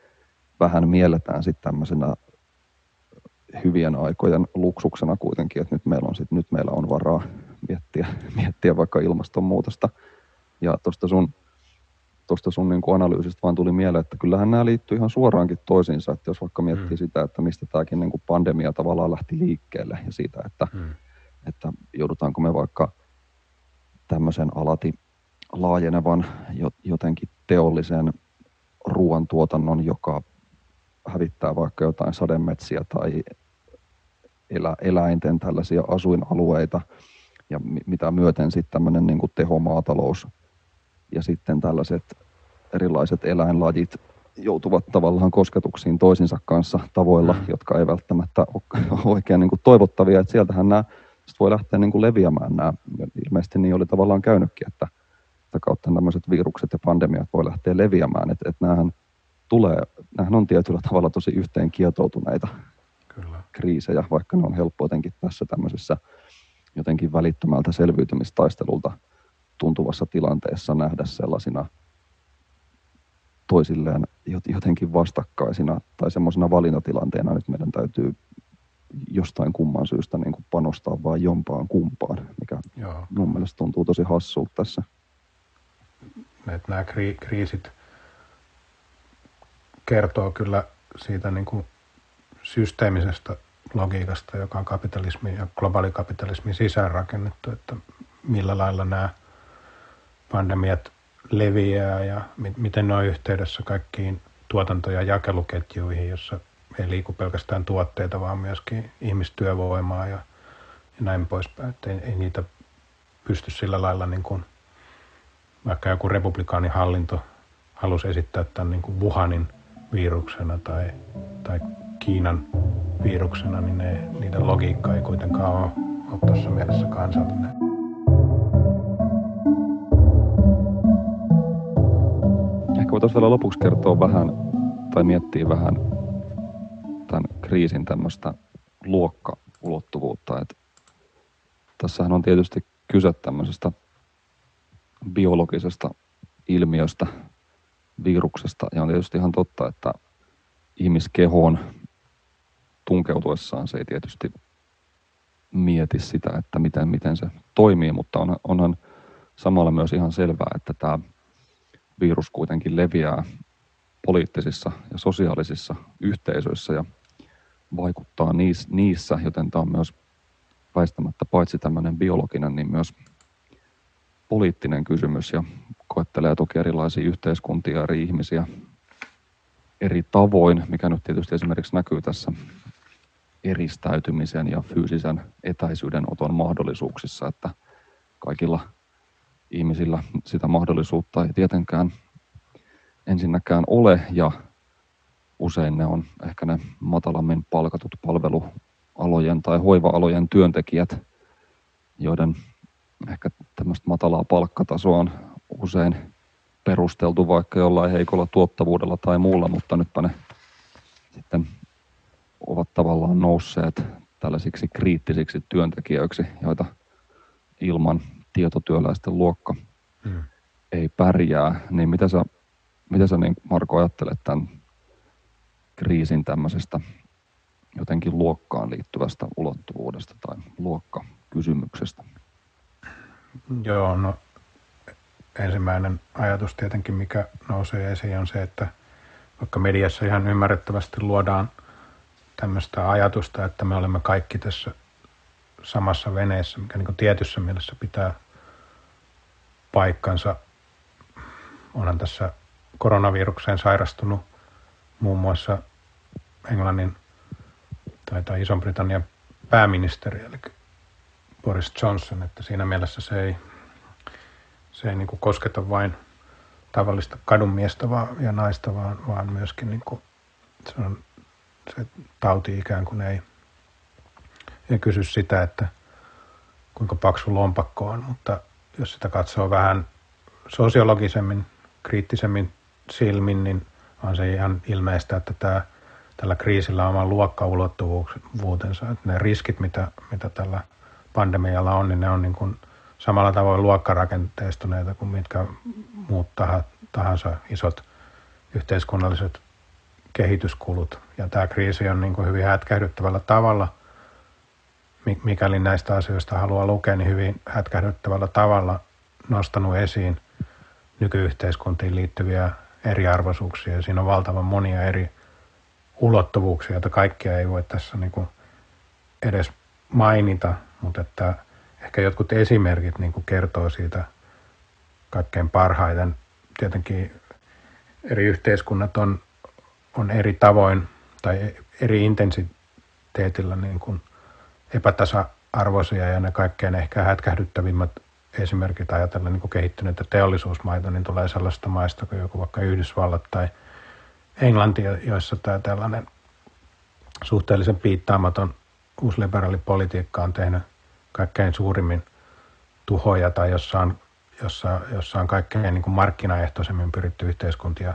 vähän mielletään sitten tämmöisenä hyvien aikojen luksuksena kuitenkin, että nyt meillä on, sit, nyt meillä on varaa miettiä, miettiä vaikka ilmastonmuutosta. Ja tuosta sun, tosta sun niin kuin analyysistä vaan tuli mieleen, että kyllähän nämä liittyy ihan suoraankin toisiinsa, että jos vaikka miettii Mm. sitä, että mistä tämäkin niin kuin pandemia tavallaan lähti liikkeelle ja siitä, että Mm. että joudutaanko me vaikka tämmöisen alati laajenevan jo- jotenkin teollisen ruoantuotannon, joka hävittää vaikka jotain sademetsiä tai elä, eläinten tällaisia asuinalueita ja mi- mitä myöten sitten tämmöinen niin tehomaatalous ja sitten tällaiset erilaiset eläinlajit joutuvat tavallaan kosketuksiin toisinsa kanssa tavoilla, Mm. jotka ei välttämättä ole oikein niin kuin toivottavia. Että sieltähän nämä sit voi lähteä niin kuin leviämään nämä. Ilmeisesti niin oli tavallaan käynytkin, että sitä kautta tämmöiset virukset ja pandemiat voi lähteä leviämään. Että et näähän tulee, näähän on tietyllä tavalla tosi yhteen kietoutuneita Kyllä. kriisejä, vaikka ne on helppo jotenkin tässä tämmöisessä jotenkin välittömältä selviytymistaistelulta tuntuvassa tilanteessa nähdä sellaisina toisilleen jot- jotenkin vastakkaisina tai semmoisena valintatilanteena, että meidän täytyy jostain kumman syystä niin kuin panostaa vain jompaan kumpaan, mikä Joo. mun mielestä tuntuu tosi hassulta tässä. että nämä kri- kriisit kertoo kyllä siitä niin kuin systeemisestä logiikasta, joka on kapitalismin ja globaalikapitalismin sisään rakennettu, että millä lailla nämä pandemiat leviää ja mi- miten ne on yhteydessä kaikkiin tuotanto- ja jakeluketjuihin, jossa ei liiku pelkästään tuotteita, vaan myöskin ihmistyövoimaa ja, ja näin poispäin. Että ei, ei niitä pysty sillä lailla niin kuin vaikka joku republikaanihallinto halusi esittää tämän niin kuin Wuhanin viruksena tai, tai Kiinan viruksena, niin ne, niiden logiikka ei kuitenkaan ole, ole tuossa mielessä kansallinen. Voitaisiin vielä lopuksi kertoa vähän tai miettiä vähän tämän kriisin tämmöistä luokkaulottuvuutta. Että tässähän on tietysti kyse tämmöisestä biologisesta ilmiöstä, viruksesta. Ja on tietysti ihan totta, että ihmiskehoon tunkeutuessaan se ei tietysti mieti sitä, että miten, miten se toimii, mutta on, onhan samalla myös ihan selvää, että tämä virus kuitenkin leviää poliittisissa ja sosiaalisissa yhteisöissä ja vaikuttaa niissä, joten tämä on myös väistämättä paitsi tämmöinen biologinen, niin myös poliittinen kysymys ja koettelee toki erilaisia yhteiskuntia, eri ihmisiä eri tavoin, mikä nyt tietysti esimerkiksi näkyy tässä eristäytymisen ja fyysisen etäisyyden oton mahdollisuuksissa, että kaikilla ihmisillä sitä mahdollisuutta. Ei tietenkään ensinnäkään ole ja usein ne on ehkä ne matalammin palkatut palvelualojen tai hoiva-alojen työntekijät, joiden ehkä tämmöistä matalaa palkkatasoa on usein perusteltu vaikka jollain heikolla tuottavuudella tai muulla, mutta nytpä ne sitten ovat tavallaan nousseet tällaisiksi kriittisiksi työntekijöiksi, joita ilman tietotyöläisten luokka hmm. ei pärjää. Niin mitä sä, mitä sä niin Marko ajattelet tämän kriisin tämmöisestä jotenkin luokkaan liittyvästä ulottuvuudesta tai luokkakysymyksestä? Joo, no ensimmäinen ajatus tietenkin, mikä nousee esiin, on se, että vaikka mediassa ihan ymmärrettävästi luodaan tämmöistä ajatusta, että me olemme kaikki tässä samassa veneessä, mikä niin tietyssä mielessä pitää paikkansa. Onhan tässä koronavirukseen sairastunut muun muassa Englannin tai, tai Ison-Britannian pääministeri, eli Boris Johnson, että siinä mielessä se ei, se ei niin kosketa vain tavallista kadunmiestä vaan, ja naista, vaan, vaan myöskin niin kuin, se, on, se tauti ikään kuin ei, ei kysy sitä, että kuinka paksu lompakko on, mutta jos sitä katsoo vähän sosiologisemmin, kriittisemmin silmin, niin on se ihan ilmeistä, että tämä, tällä kriisillä on oma luokkaulottuvuutensa. Että ne riskit, mitä, mitä tällä pandemialla on, niin ne on niin kuin samalla tavoin luokkarakenteestuneita kuin mitkä muut tahansa isot yhteiskunnalliset kehityskulut. Ja tämä kriisi on niin kuin hyvin hätkähdyttävällä tavalla, mikäli näistä asioista haluaa lukea, niin hyvin hätkähdyttävällä tavalla nostanut esiin nykyyhteiskuntiin liittyviä eriarvoisuuksia. Siinä on valtavan monia eri ulottuvuuksia, joita kaikkia ei voi tässä niin kuin edes mainita, mutta että ehkä jotkut esimerkit niin kuin kertoo siitä kaikkein parhaiten. Tietenkin eri yhteiskunnat on, on eri tavoin tai eri intensiteetillä niin kuin epätasa-arvoisia ja ne kaikkein ehkä hätkähdyttävimmät esimerkit ajatellen niin kehittyneitä teollisuusmaita, niin tulee sellaista maista kuin joku vaikka Yhdysvallat tai Englanti, joissa tämä tällainen suhteellisen piittaamaton uusliberaali politiikka on tehnyt kaikkein suurimmin tuhoja tai jossa on, jossa, jossa on kaikkein niin kuin markkinaehtoisemmin pyritty yhteiskuntia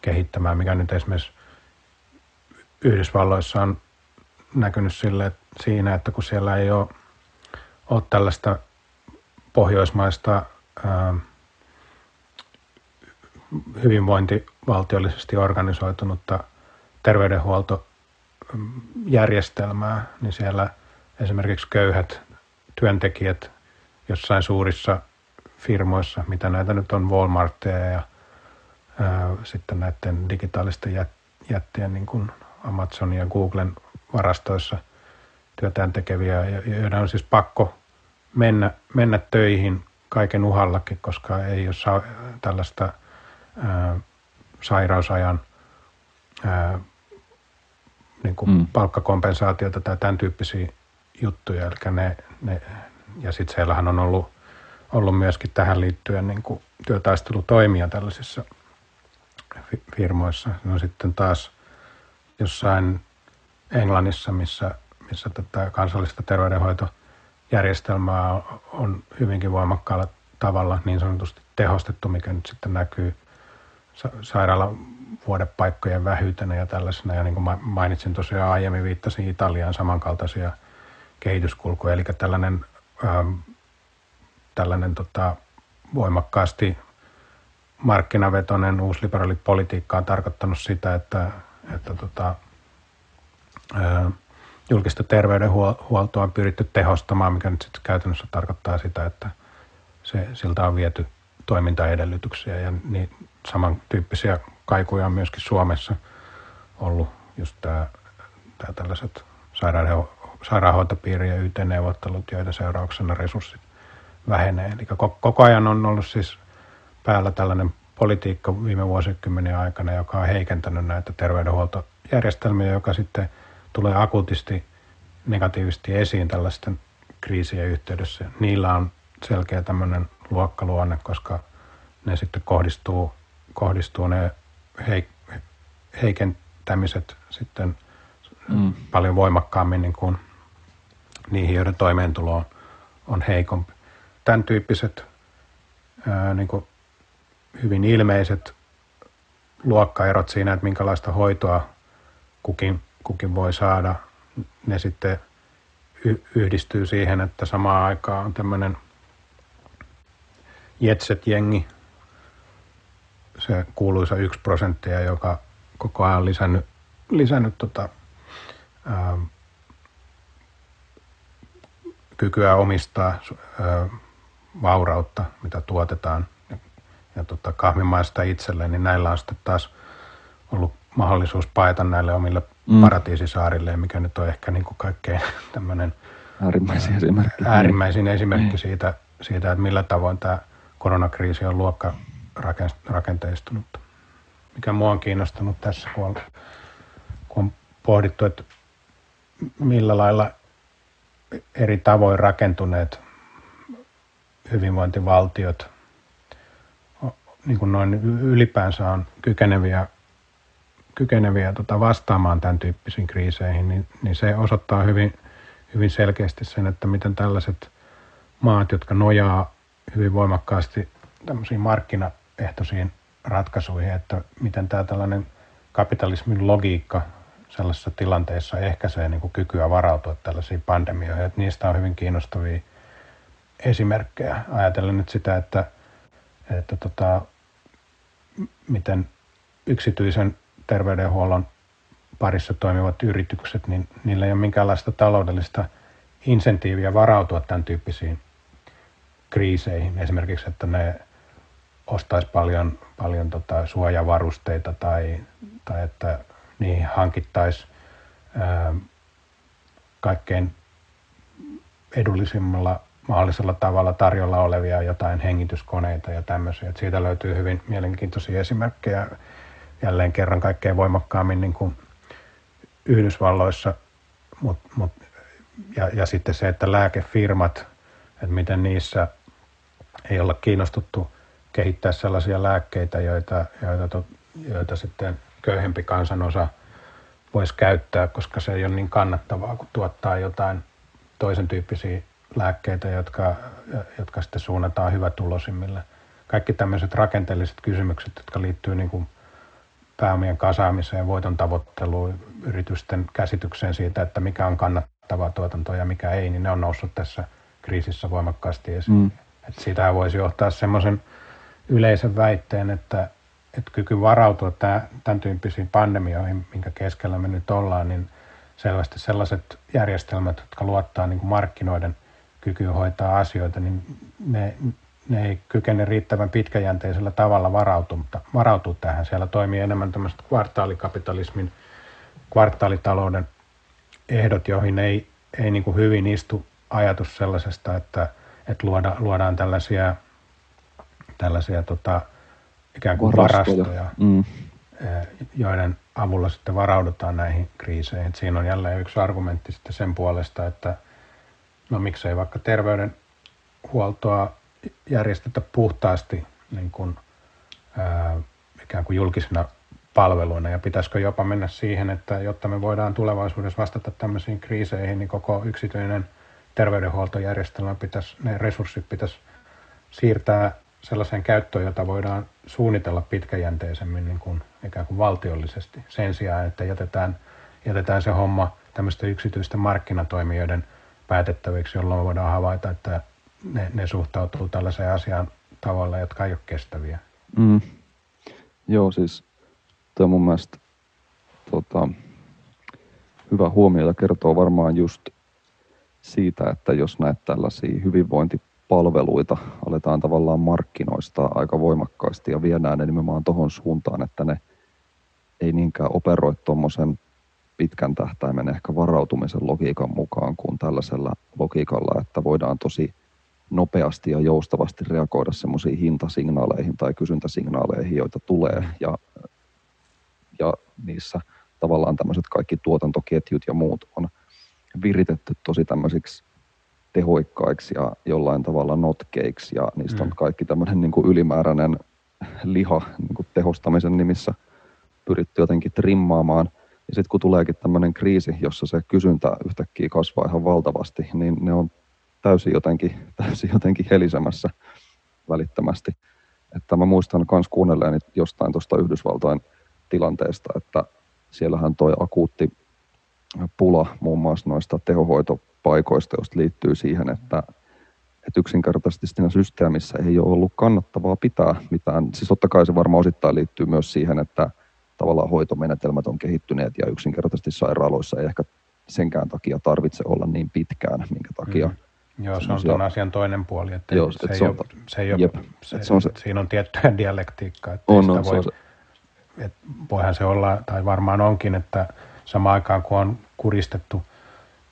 kehittämään, mikä nyt esimerkiksi Yhdysvalloissa on näkynyt sille, että siinä, että kun siellä ei ole, ole tällaista pohjoismaista ää, hyvinvointivaltiollisesti organisoitunutta terveydenhuoltojärjestelmää, niin siellä esimerkiksi köyhät työntekijät jossain suurissa firmoissa, mitä näitä nyt on Walmartteja ja ää, sitten näiden digitaalisten jät, jättien niin kuin Amazonin ja Googlen varastoissa työtään tekeviä, joiden on siis pakko mennä, mennä töihin kaiken uhallakin, koska ei ole saa tällaista ää, sairausajan ää, niin kuin mm. palkkakompensaatiota tai tämän tyyppisiä juttuja. Eli ne, ne, ja sitten siellähän on ollut, ollut myöskin tähän liittyen niin kuin työtaistelutoimia tällaisissa firmoissa. No sitten taas jossain Englannissa, missä, missä tätä kansallista terveydenhoitojärjestelmää on hyvinkin voimakkaalla tavalla niin sanotusti tehostettu, mikä nyt sitten näkyy sairaalan vuodepaikkojen vähyytenä ja tällaisena. Ja niin kuin mainitsin tosiaan aiemmin, viittasin Italiaan samankaltaisia kehityskulkuja. Eli tällainen, ähm, tällainen tota, voimakkaasti markkinavetoinen uusliberaali politiikka on tarkoittanut sitä, että, että tota, julkista terveydenhuoltoa on pyritty tehostamaan, mikä nyt sitten käytännössä tarkoittaa sitä, että se, siltä on viety toimintaedellytyksiä ja niin, samantyyppisiä kaikuja on myöskin Suomessa ollut just tämä, tämä tällaiset sairaanhoitopiirien YT-neuvottelut, joiden seurauksena resurssit vähenee. Eli koko ajan on ollut siis päällä tällainen politiikka viime vuosikymmenien aikana, joka on heikentänyt näitä terveydenhuoltojärjestelmiä, joka sitten tulee akuutisti negatiivisesti esiin tällaisten kriisien yhteydessä. Niillä on selkeä tämmöinen luokkaluonne, koska ne sitten kohdistuu, kohdistuu ne heik- heikentämiset sitten mm. paljon voimakkaammin niin kuin niihin, joiden toimeentulo on, on heikompi. Tämän tyyppiset ää, niin kuin hyvin ilmeiset luokkaerot siinä, että minkälaista hoitoa kukin, kukin voi saada, ne sitten yhdistyy siihen, että samaan aikaan on tämmöinen Jetset-jengi, se kuuluisa yksi prosenttia, joka koko ajan on lisännyt, lisännyt tota, ää, kykyä omistaa ää, vaurautta, mitä tuotetaan ja, ja tota, kahvimaista itselleen, niin näillä on sitten taas ollut mahdollisuus paeta näille omille mm. paratiisisaarille, mikä nyt on ehkä niin kuin kaikkein tämmöinen äärimmäisin esimerkki. Äärimmäisin esimerkki siitä, siitä, että millä tavoin tämä koronakriisi on luokka rakenteistunut. Mikä mua on kiinnostanut tässä, kun on, kun on pohdittu, että millä lailla eri tavoin rakentuneet hyvinvointivaltiot niin kuin noin ylipäänsä on kykeneviä, kykeneviä tota vastaamaan tämän tyyppisiin kriiseihin, niin, niin se osoittaa hyvin, hyvin selkeästi sen, että miten tällaiset maat, jotka nojaa hyvin voimakkaasti tämmöisiin markkinaehtoisiin ratkaisuihin, että miten tämä tällainen kapitalismin logiikka sellaisessa tilanteessa ehkäisee niin kuin kykyä varautua tällaisiin pandemioihin. Että niistä on hyvin kiinnostavia esimerkkejä. Ajatellen nyt sitä, että, että tota, miten yksityisen terveydenhuollon parissa toimivat yritykset, niin niillä ei ole minkäänlaista taloudellista insentiiviä varautua tämän tyyppisiin kriiseihin. Esimerkiksi, että ne ostaisi paljon, paljon tota suojavarusteita tai, tai että niihin hankittaisi ää, kaikkein edullisimmalla mahdollisella tavalla tarjolla olevia jotain hengityskoneita ja tämmöisiä. Et siitä löytyy hyvin mielenkiintoisia esimerkkejä jälleen kerran kaikkein voimakkaammin niin kuin Yhdysvalloissa, mut, mut, ja, ja sitten se, että lääkefirmat, että miten niissä ei olla kiinnostuttu kehittää sellaisia lääkkeitä, joita, joita, joita sitten köyhempi kansanosa voisi käyttää, koska se ei ole niin kannattavaa, kun tuottaa jotain toisen tyyppisiä lääkkeitä, jotka, jotka sitten suunnataan hyvätulosimmille. Kaikki tämmöiset rakenteelliset kysymykset, jotka liittyy niin kuin pääomien kasaamiseen, voiton tavoitteluun, yritysten käsitykseen siitä, että mikä on kannattavaa tuotantoa ja mikä ei, niin ne on noussut tässä kriisissä voimakkaasti esiin. Mm. Et siitä voisi johtaa semmoisen yleisen väitteen, että, että kyky varautua tämän tyyppisiin pandemioihin, minkä keskellä me nyt ollaan, niin selvästi sellaiset järjestelmät, jotka luottaa niin kuin markkinoiden kykyyn hoitaa asioita, niin ne, ne ei kykene riittävän pitkäjänteisellä tavalla varautua, varautua tähän. Siellä toimii enemmän tämmöiset kvartaalikapitalismin, kvartaalitalouden ehdot, joihin ei, ei niin kuin hyvin istu ajatus sellaisesta, että, että luoda, luodaan tällaisia, tällaisia tota, ikään kuin varastoja, mm. joiden avulla sitten varaudutaan näihin kriiseihin. Siinä on jälleen yksi argumentti sitten sen puolesta, että no miksei vaikka terveydenhuoltoa järjestetä puhtaasti niin kuin, ää, ikään kuin julkisena palveluina? Ja pitäisikö jopa mennä siihen, että jotta me voidaan tulevaisuudessa vastata tämmöisiin kriiseihin, niin koko yksityinen terveydenhuoltojärjestelmä pitäisi, ne resurssit pitäisi siirtää sellaiseen käyttöön, jota voidaan suunnitella pitkäjänteisemmin niin kuin ikään kuin valtiollisesti sen sijaan, että jätetään, jätetään se homma tämmöisten yksityisten markkinatoimijoiden päätettäviksi, jolloin voidaan havaita, että ne, ne suhtautuu tällaiseen asiaan tavalla, jotka ei ole kestäviä. Mm. Joo, siis tämä on mun mielestä tota, hyvä huomio ja kertoo varmaan just siitä, että jos näet tällaisia hyvinvointi palveluita aletaan tavallaan markkinoistaa aika voimakkaasti ja viedään ne nimenomaan tuohon suuntaan, että ne ei niinkään operoi tuommoisen pitkän tähtäimen ehkä varautumisen logiikan mukaan kuin tällaisella logiikalla, että voidaan tosi nopeasti ja joustavasti reagoida semmoisiin hintasignaaleihin tai kysyntäsignaaleihin, joita tulee ja, ja niissä tavallaan tämmöiset kaikki tuotantoketjut ja muut on viritetty tosi tämmöisiksi tehoikkaiksi ja jollain tavalla notkeiksi ja niistä mm. on kaikki tämmöinen niin kuin ylimääräinen liha niin kuin tehostamisen nimissä pyritty jotenkin trimmaamaan. Ja sitten kun tuleekin tämmöinen kriisi, jossa se kysyntä yhtäkkiä kasvaa ihan valtavasti, niin ne on täysin jotenkin, täysin jotenkin helisemässä välittömästi. Että mä muistan myös kuunnelleeni jostain tuosta Yhdysvaltojen tilanteesta, että siellähän toi akuutti pula muun muassa noista tehohoitopaikoista, josta liittyy siihen, että, että yksinkertaisesti siinä systeemissä ei ole ollut kannattavaa pitää mitään. Siis totta kai se varmaan osittain liittyy myös siihen, että tavallaan hoitomenetelmät on kehittyneet ja yksinkertaisesti sairaaloissa ei ehkä senkään takia tarvitse olla niin pitkään, minkä takia mm Joo, se on tuon asian toinen puoli, että Joo, se, et se, ei ole, se ei ole, jep, se, se on se, siinä on tiettyä dialektiikkaa, että on, on, voi, se se. Et voihan se olla, tai varmaan onkin, että samaan aikaan kun on kuristettu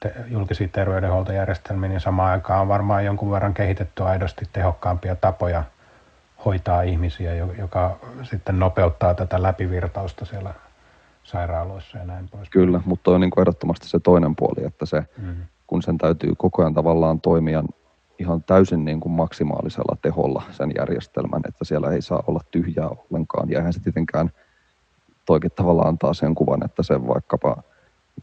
te, julkisia terveydenhuoltojärjestelmiä, niin samaan aikaan on varmaan jonkun verran kehitetty aidosti tehokkaampia tapoja hoitaa ihmisiä, joka sitten nopeuttaa tätä läpivirtausta siellä sairaaloissa ja näin pois. Kyllä, mutta on niin kuin ehdottomasti se toinen puoli, että se mm kun sen täytyy koko ajan tavallaan toimia ihan täysin niin kuin maksimaalisella teholla sen järjestelmän, että siellä ei saa olla tyhjää ollenkaan. Ja eihän se tietenkään toikin tavallaan antaa sen kuvan, että se vaikkapa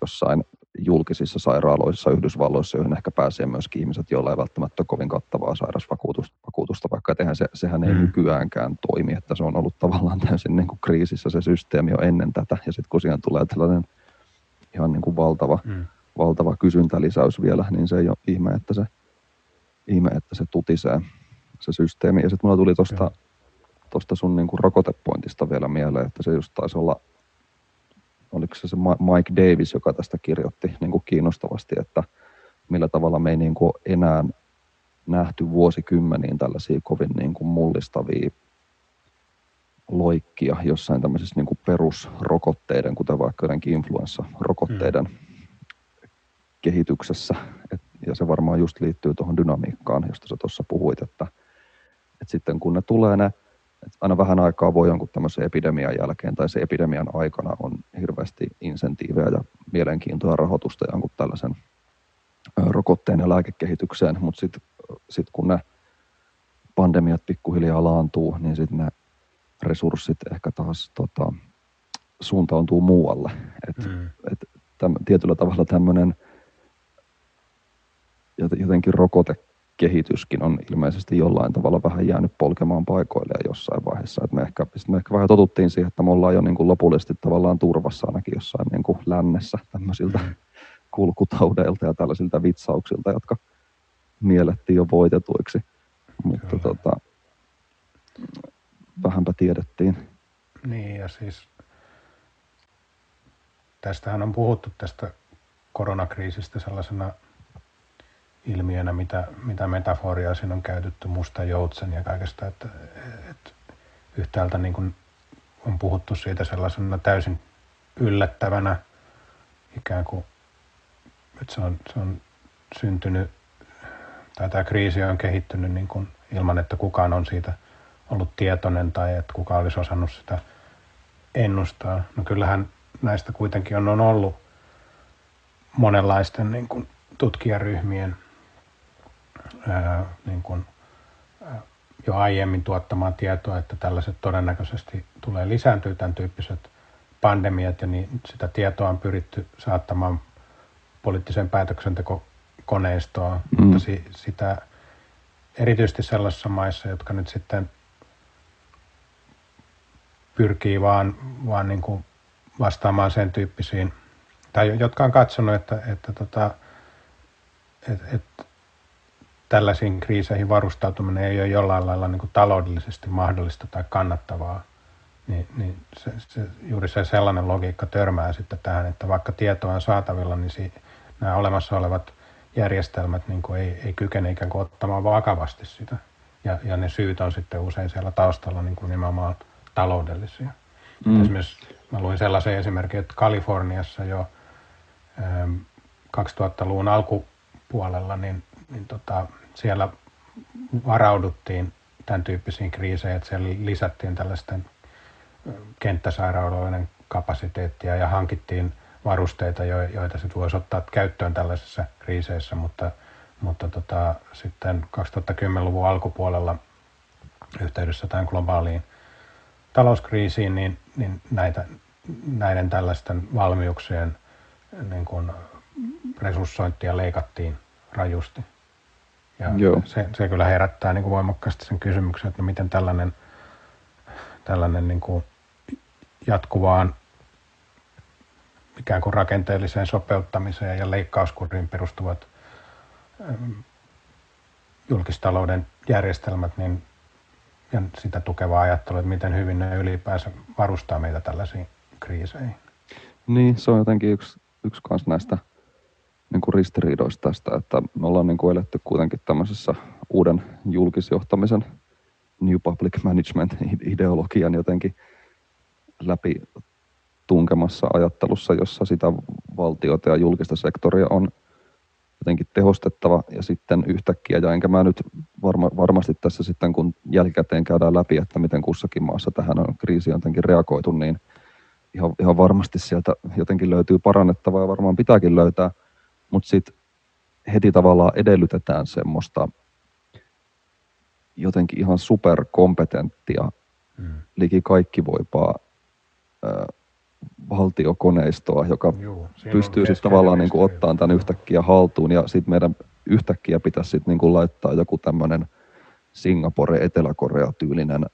jossain julkisissa sairaaloissa Yhdysvalloissa, joihin ehkä pääsee myöskin ihmiset, joilla ei välttämättä ole kovin kattavaa sairausvakuutusta, vaikka eihän se, sehän ei mm. nykyäänkään toimi, että se on ollut tavallaan täysin niin kuin kriisissä se systeemi jo ennen tätä, ja sitten kun siihen tulee tällainen ihan niin kuin valtava mm valtava kysyntälisäys vielä, niin se ei ole ihme, että se, ihme, että se tutisee se systeemi. Ja sitten mulla tuli tuosta tosta sun niin kuin rokotepointista vielä mieleen, että se just taisi olla, oliko se se Mike Davis, joka tästä kirjoitti niin kuin kiinnostavasti, että millä tavalla me ei niin kuin enää nähty vuosikymmeniin tällaisia kovin niin kuin mullistavia loikkia jossain tämmöisissä niin kuin perusrokotteiden, kuten vaikka jotenkin influenssa-rokotteiden mm kehityksessä. Et, ja se varmaan just liittyy tuohon dynamiikkaan, josta sä tuossa puhuit, että, että sitten kun ne tulee ne, että aina vähän aikaa voi jonkun tämmöisen epidemian jälkeen tai se epidemian aikana on hirveästi insentiivejä ja mielenkiintoa rahoitusta jonkun tällaisen rokotteen ja lääkekehitykseen, mutta sitten sit kun ne pandemiat pikkuhiljaa laantuu, niin sitten ne resurssit ehkä taas tota, suuntautuu muualle. Et, mm. et täm, tietyllä tavalla tämmöinen jotenkin rokotekehityskin on ilmeisesti jollain tavalla vähän jäänyt polkemaan paikoilleen jossain vaiheessa. Et me, ehkä, me ehkä vähän totuttiin siihen, että me ollaan jo niin kuin lopullisesti tavallaan turvassa ainakin jossain niin kuin lännessä tämmöisiltä mm. kulkutaudeilta ja tällaisilta vitsauksilta, jotka miellettiin jo voitetuiksi. Mutta tota, vähänpä tiedettiin. Niin ja siis tästähän on puhuttu tästä koronakriisistä sellaisena ilmiönä, mitä, mitä metaforia siinä on käytetty, musta joutsen ja kaikesta, että, että yhtäältä niin kuin on puhuttu siitä sellaisena täysin yllättävänä, ikään kuin, että se on, se on syntynyt, tai tämä kriisi on kehittynyt niin kuin ilman, että kukaan on siitä ollut tietoinen tai että kukaan olisi osannut sitä ennustaa. No kyllähän näistä kuitenkin on, on ollut monenlaisten niin kuin tutkijaryhmien ää, niin kuin, ää, jo aiemmin tuottamaan tietoa, että tällaiset todennäköisesti tulee lisääntyä tämän tyyppiset pandemiat ja niin sitä tietoa on pyritty saattamaan poliittiseen päätöksentekokoneistoon, mm. mutta si, sitä erityisesti sellaisissa maissa, jotka nyt sitten pyrkii vaan, vaan niin kuin vastaamaan sen tyyppisiin, tai jotka on katsonut, että, että, tota, että, että tällaisiin kriiseihin varustautuminen ei ole jollain lailla niin kuin taloudellisesti mahdollista tai kannattavaa, niin, niin se, se, juuri se sellainen logiikka törmää sitten tähän, että vaikka tietoa on saatavilla, niin si, nämä olemassa olevat järjestelmät niin kuin ei, ei kykene ikään kuin ottamaan vakavasti sitä. Ja, ja ne syyt on sitten usein siellä taustalla niin kuin nimenomaan taloudellisia. Mm. Esimerkiksi mä luin sellaisen esimerkin, että Kaliforniassa jo 2000-luvun ähm, alkupuolella, niin, niin tota, siellä varauduttiin tämän tyyppisiin kriiseihin, että siellä lisättiin tällaisten kenttäsairaaloiden kapasiteettia ja hankittiin varusteita, joita sitten voisi ottaa käyttöön tällaisissa kriiseissä, mutta, mutta tota, sitten 2010-luvun alkupuolella yhteydessä tämän globaaliin talouskriisiin, niin, niin näitä, näiden tällaisten valmiuksien niin kuin resurssointia leikattiin rajusti. Ja Joo. Se, se kyllä herättää niin kuin voimakkaasti sen kysymyksen, että no miten tällainen, tällainen niin kuin jatkuvaan ikään kuin rakenteelliseen sopeuttamiseen ja leikkauskuriin perustuvat ähm, julkistalouden järjestelmät niin, ja sitä tukevaa ajattelua, että miten hyvin ne ylipäänsä varustaa meitä tällaisiin kriiseihin. Niin, se on jotenkin yksi, yksi kans näistä niin kuin ristiriidoista tästä, että me ollaan niin kuin eletty kuitenkin tämmöisessä uuden julkisjohtamisen New Public Management-ideologian jotenkin läpi tunkemassa ajattelussa, jossa sitä valtiota ja julkista sektoria on jotenkin tehostettava. Ja sitten yhtäkkiä, ja enkä mä nyt varma, varmasti tässä sitten kun jälkikäteen käydään läpi, että miten kussakin maassa tähän on kriisi jotenkin reagoitu, niin ihan, ihan varmasti sieltä jotenkin löytyy parannettavaa ja varmaan pitääkin löytää, mutta sitten heti tavallaan edellytetään semmoista jotenkin ihan superkompetenttia, mm. liki kaikki voipaa valtiokoneistoa, joka Juu, pystyy sitten tavallaan niin ottaa tämän yhtäkkiä haltuun ja sitten meidän yhtäkkiä pitäisi sitten niin laittaa joku tämmöinen Singapore-Etelä-Korea-tyylinen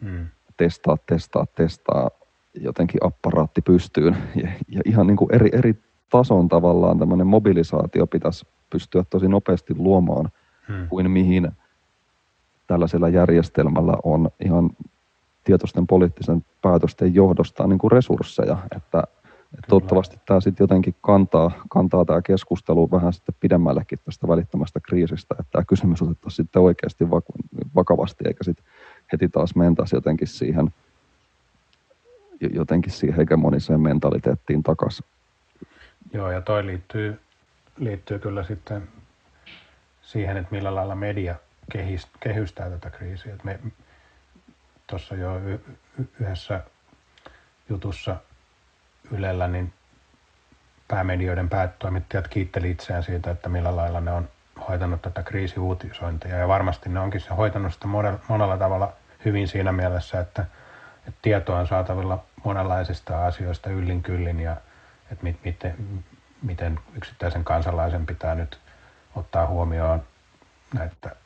mm. testaa, testaa, testaa jotenkin apparaatti pystyyn ja, ja ihan niin kuin eri, eri tason tavallaan tämmöinen mobilisaatio pitäisi pystyä tosi nopeasti luomaan hmm. kuin mihin tällaisella järjestelmällä on ihan tietoisten poliittisen päätösten johdosta niin kuin resursseja, että, että toivottavasti tämä sitten jotenkin kantaa, kantaa tämä keskustelu vähän sitten pidemmällekin tästä välittömästä kriisistä, että tämä kysymys otettaisiin sitten oikeasti vakavasti, eikä sitten heti taas mentäisi jotenkin siihen, jotenkin siihen hegemoniseen mentaliteettiin takaisin. Joo, ja toi liittyy, liittyy kyllä sitten siihen, että millä lailla media kehystää tätä kriisiä. me, tuossa jo yhdessä jutussa Ylellä, niin päämedioiden päätoimittajat kiitteli itseään siitä, että millä lailla ne on hoitanut tätä kriisiuutisointia. Ja varmasti ne onkin se hoitanut sitä monella tavalla hyvin siinä mielessä, että, että tietoa on saatavilla monenlaisista asioista yllin kyllin ja että mit, miten, miten yksittäisen kansalaisen pitää nyt ottaa huomioon näitä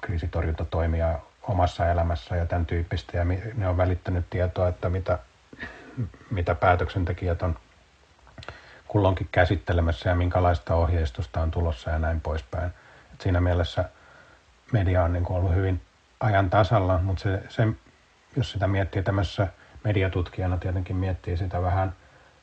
kriisitorjuntatoimia omassa elämässä ja tämän tyyppistä. Ja ne on välittänyt tietoa, että mitä, mitä päätöksentekijät on kulloinkin käsittelemässä ja minkälaista ohjeistusta on tulossa ja näin poispäin. Et siinä mielessä media on niin kuin ollut hyvin ajan tasalla, mutta se, se, jos sitä miettii tämmöisessä mediatutkijana, tietenkin miettii sitä vähän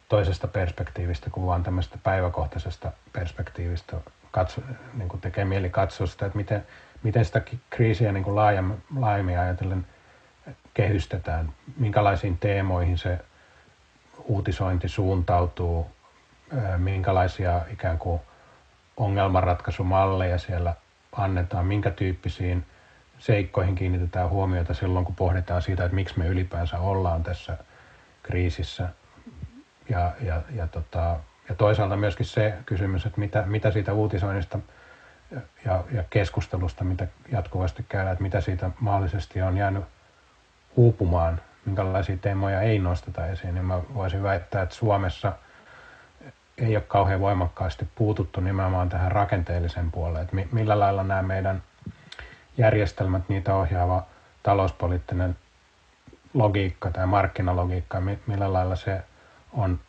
toisesta perspektiivistä kuin vaan tämmöistä päiväkohtaisesta perspektiivistä. Katso, niin kuin tekee mieli katsoa sitä, että miten, miten sitä kriisiä niin kuin laajemmin, laajemmin ajatellen kehystetään, minkälaisiin teemoihin se uutisointi suuntautuu, minkälaisia ikään kuin ongelmanratkaisumalleja siellä annetaan, minkä tyyppisiin seikkoihin kiinnitetään huomiota silloin, kun pohditaan siitä, että miksi me ylipäänsä ollaan tässä kriisissä. Ja, ja, ja, tota, ja toisaalta myöskin se kysymys, että mitä, mitä siitä uutisoinnista – ja, ja keskustelusta, mitä jatkuvasti käydään, että mitä siitä mahdollisesti on jäänyt uupumaan, minkälaisia teemoja ei nosteta esiin, niin mä voisin väittää, että Suomessa ei ole kauhean voimakkaasti puututtu nimenomaan tähän rakenteelliseen puoleen, että millä lailla nämä meidän järjestelmät, niitä ohjaava talouspoliittinen logiikka tai markkinalogiikka, millä lailla se on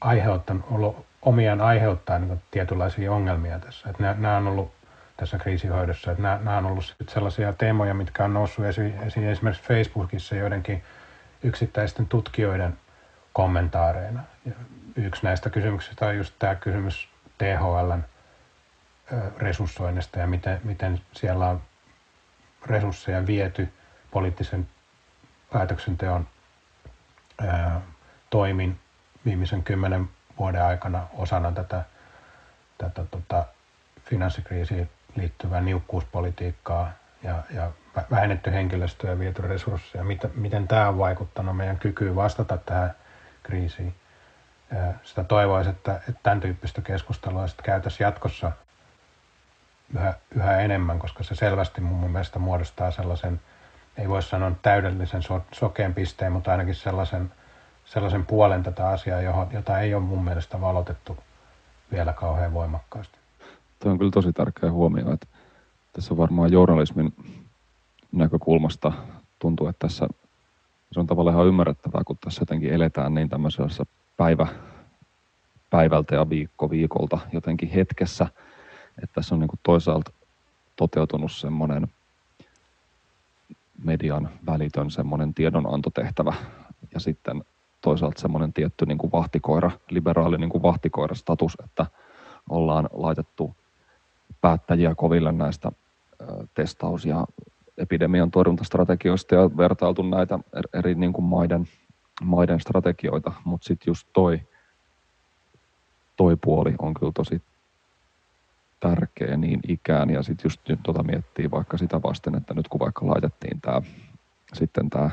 aiheuttanut, ollut omiaan aiheuttaa niin tietynlaisia ongelmia tässä. Että nämä, nämä on ollut tässä kriisihoidossa. Että nämä, nämä on ollut sellaisia teemoja, mitkä on noussut esiin, esiin esimerkiksi Facebookissa joidenkin yksittäisten tutkijoiden kommentaareina. Ja yksi näistä kysymyksistä on just tämä kysymys THLn resurssoinnista ja miten, miten siellä on resursseja viety poliittisen päätöksenteon ää, toimin viimeisen kymmenen vuoden aikana osana tätä, tätä tota, finanssikriisiin liittyvää niukkuuspolitiikkaa ja, ja vähennetty henkilöstöä ja viety resursseja. Miten, miten tämä on vaikuttanut meidän kykyyn vastata tähän kriisiin? Sitä toivoisi, että, että tämän tyyppistä keskustelua käytäisiin jatkossa yhä, yhä enemmän, koska se selvästi mun mielestä muodostaa sellaisen, ei voi sanoa täydellisen so, sokeen pisteen, mutta ainakin sellaisen, sellaisen puolen tätä asiaa, jota ei ole mun mielestä valotettu vielä kauhean voimakkaasti. Tuo on kyllä tosi tärkeä huomio, että tässä on varmaan journalismin näkökulmasta tuntuu, että tässä se on tavallaan ihan ymmärrettävää, kun tässä jotenkin eletään niin tämmöisessä päivä, päivältä ja viikko viikolta jotenkin hetkessä, että tässä on niin toisaalta toteutunut semmoinen median välitön semmoinen tiedonantotehtävä ja sitten toisaalta semmoinen tietty niin kuin vahtikoira, liberaali niin kuin vahtikoirastatus, että ollaan laitettu päättäjiä koville näistä testaus- ja epidemian torjuntastrategioista ja vertailtu näitä eri niin kuin maiden, maiden strategioita, mutta sitten just toi, toi puoli on kyllä tosi tärkeä niin ikään. Ja sitten just nyt tota miettii vaikka sitä vasten, että nyt kun vaikka laitettiin tämä sitten tämä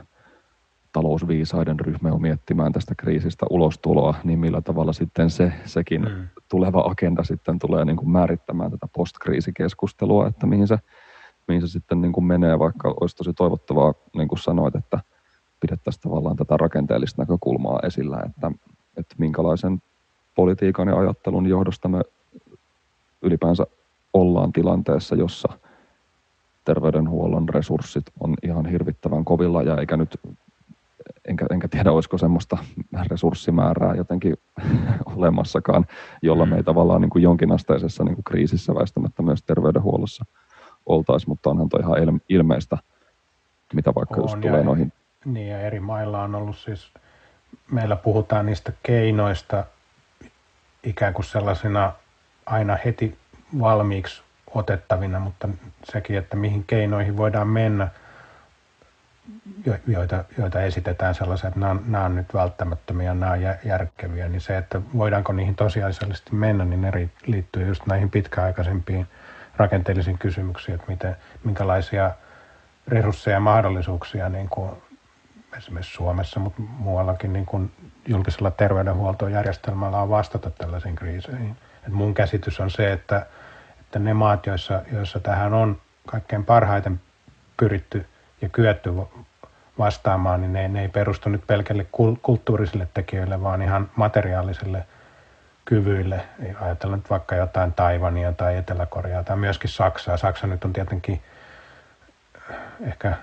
talousviisaiden ryhmä on miettimään tästä kriisistä ulostuloa, niin millä tavalla sitten se, sekin mm. tuleva agenda sitten tulee niin kuin määrittämään tätä postkriisikeskustelua, että mihin se, mihin se sitten niin kuin menee, vaikka olisi tosi toivottavaa, niin kuin sanoit, että pidettäisiin tavallaan tätä rakenteellista näkökulmaa esillä, että, että minkälaisen politiikan ja ajattelun johdosta me ylipäänsä ollaan tilanteessa, jossa terveydenhuollon resurssit on ihan hirvittävän kovilla ja eikä nyt enkä, enkä tiedä, olisiko semmoista resurssimäärää jotenkin olemassakaan, jolla me ei tavallaan niin kuin jonkinasteisessa niin kuin kriisissä väistämättä myös terveydenhuollossa oltaisiin, mutta onhan toi ihan ilmeistä, mitä vaikka on, just tulee noihin. Niin ja eri mailla on ollut siis, meillä puhutaan niistä keinoista ikään kuin sellaisina aina heti valmiiksi otettavina, mutta sekin, että mihin keinoihin voidaan mennä – joita, joita esitetään sellaisia, että nämä on, nämä on nyt välttämättömiä, nämä on järkeviä, niin se, että voidaanko niihin tosiasiallisesti mennä, niin ne liittyy just näihin pitkäaikaisempiin rakenteellisiin kysymyksiin, että miten, minkälaisia resursseja ja mahdollisuuksia niin kuin esimerkiksi Suomessa, mutta muuallakin niin kuin julkisella terveydenhuoltojärjestelmällä on vastata tällaisiin kriiseihin. Et mun käsitys on se, että, että ne maat, joissa, joissa tähän on kaikkein parhaiten pyritty ja kyetty vastaamaan, niin ne, ne ei perustu nyt pelkälle kulttuurisille tekijöille, vaan ihan materiaalisille kyvyille. Ajatellaan nyt vaikka jotain Taivania tai Etelä-Koreaa tai myöskin Saksaa. Saksa nyt on tietenkin ehkä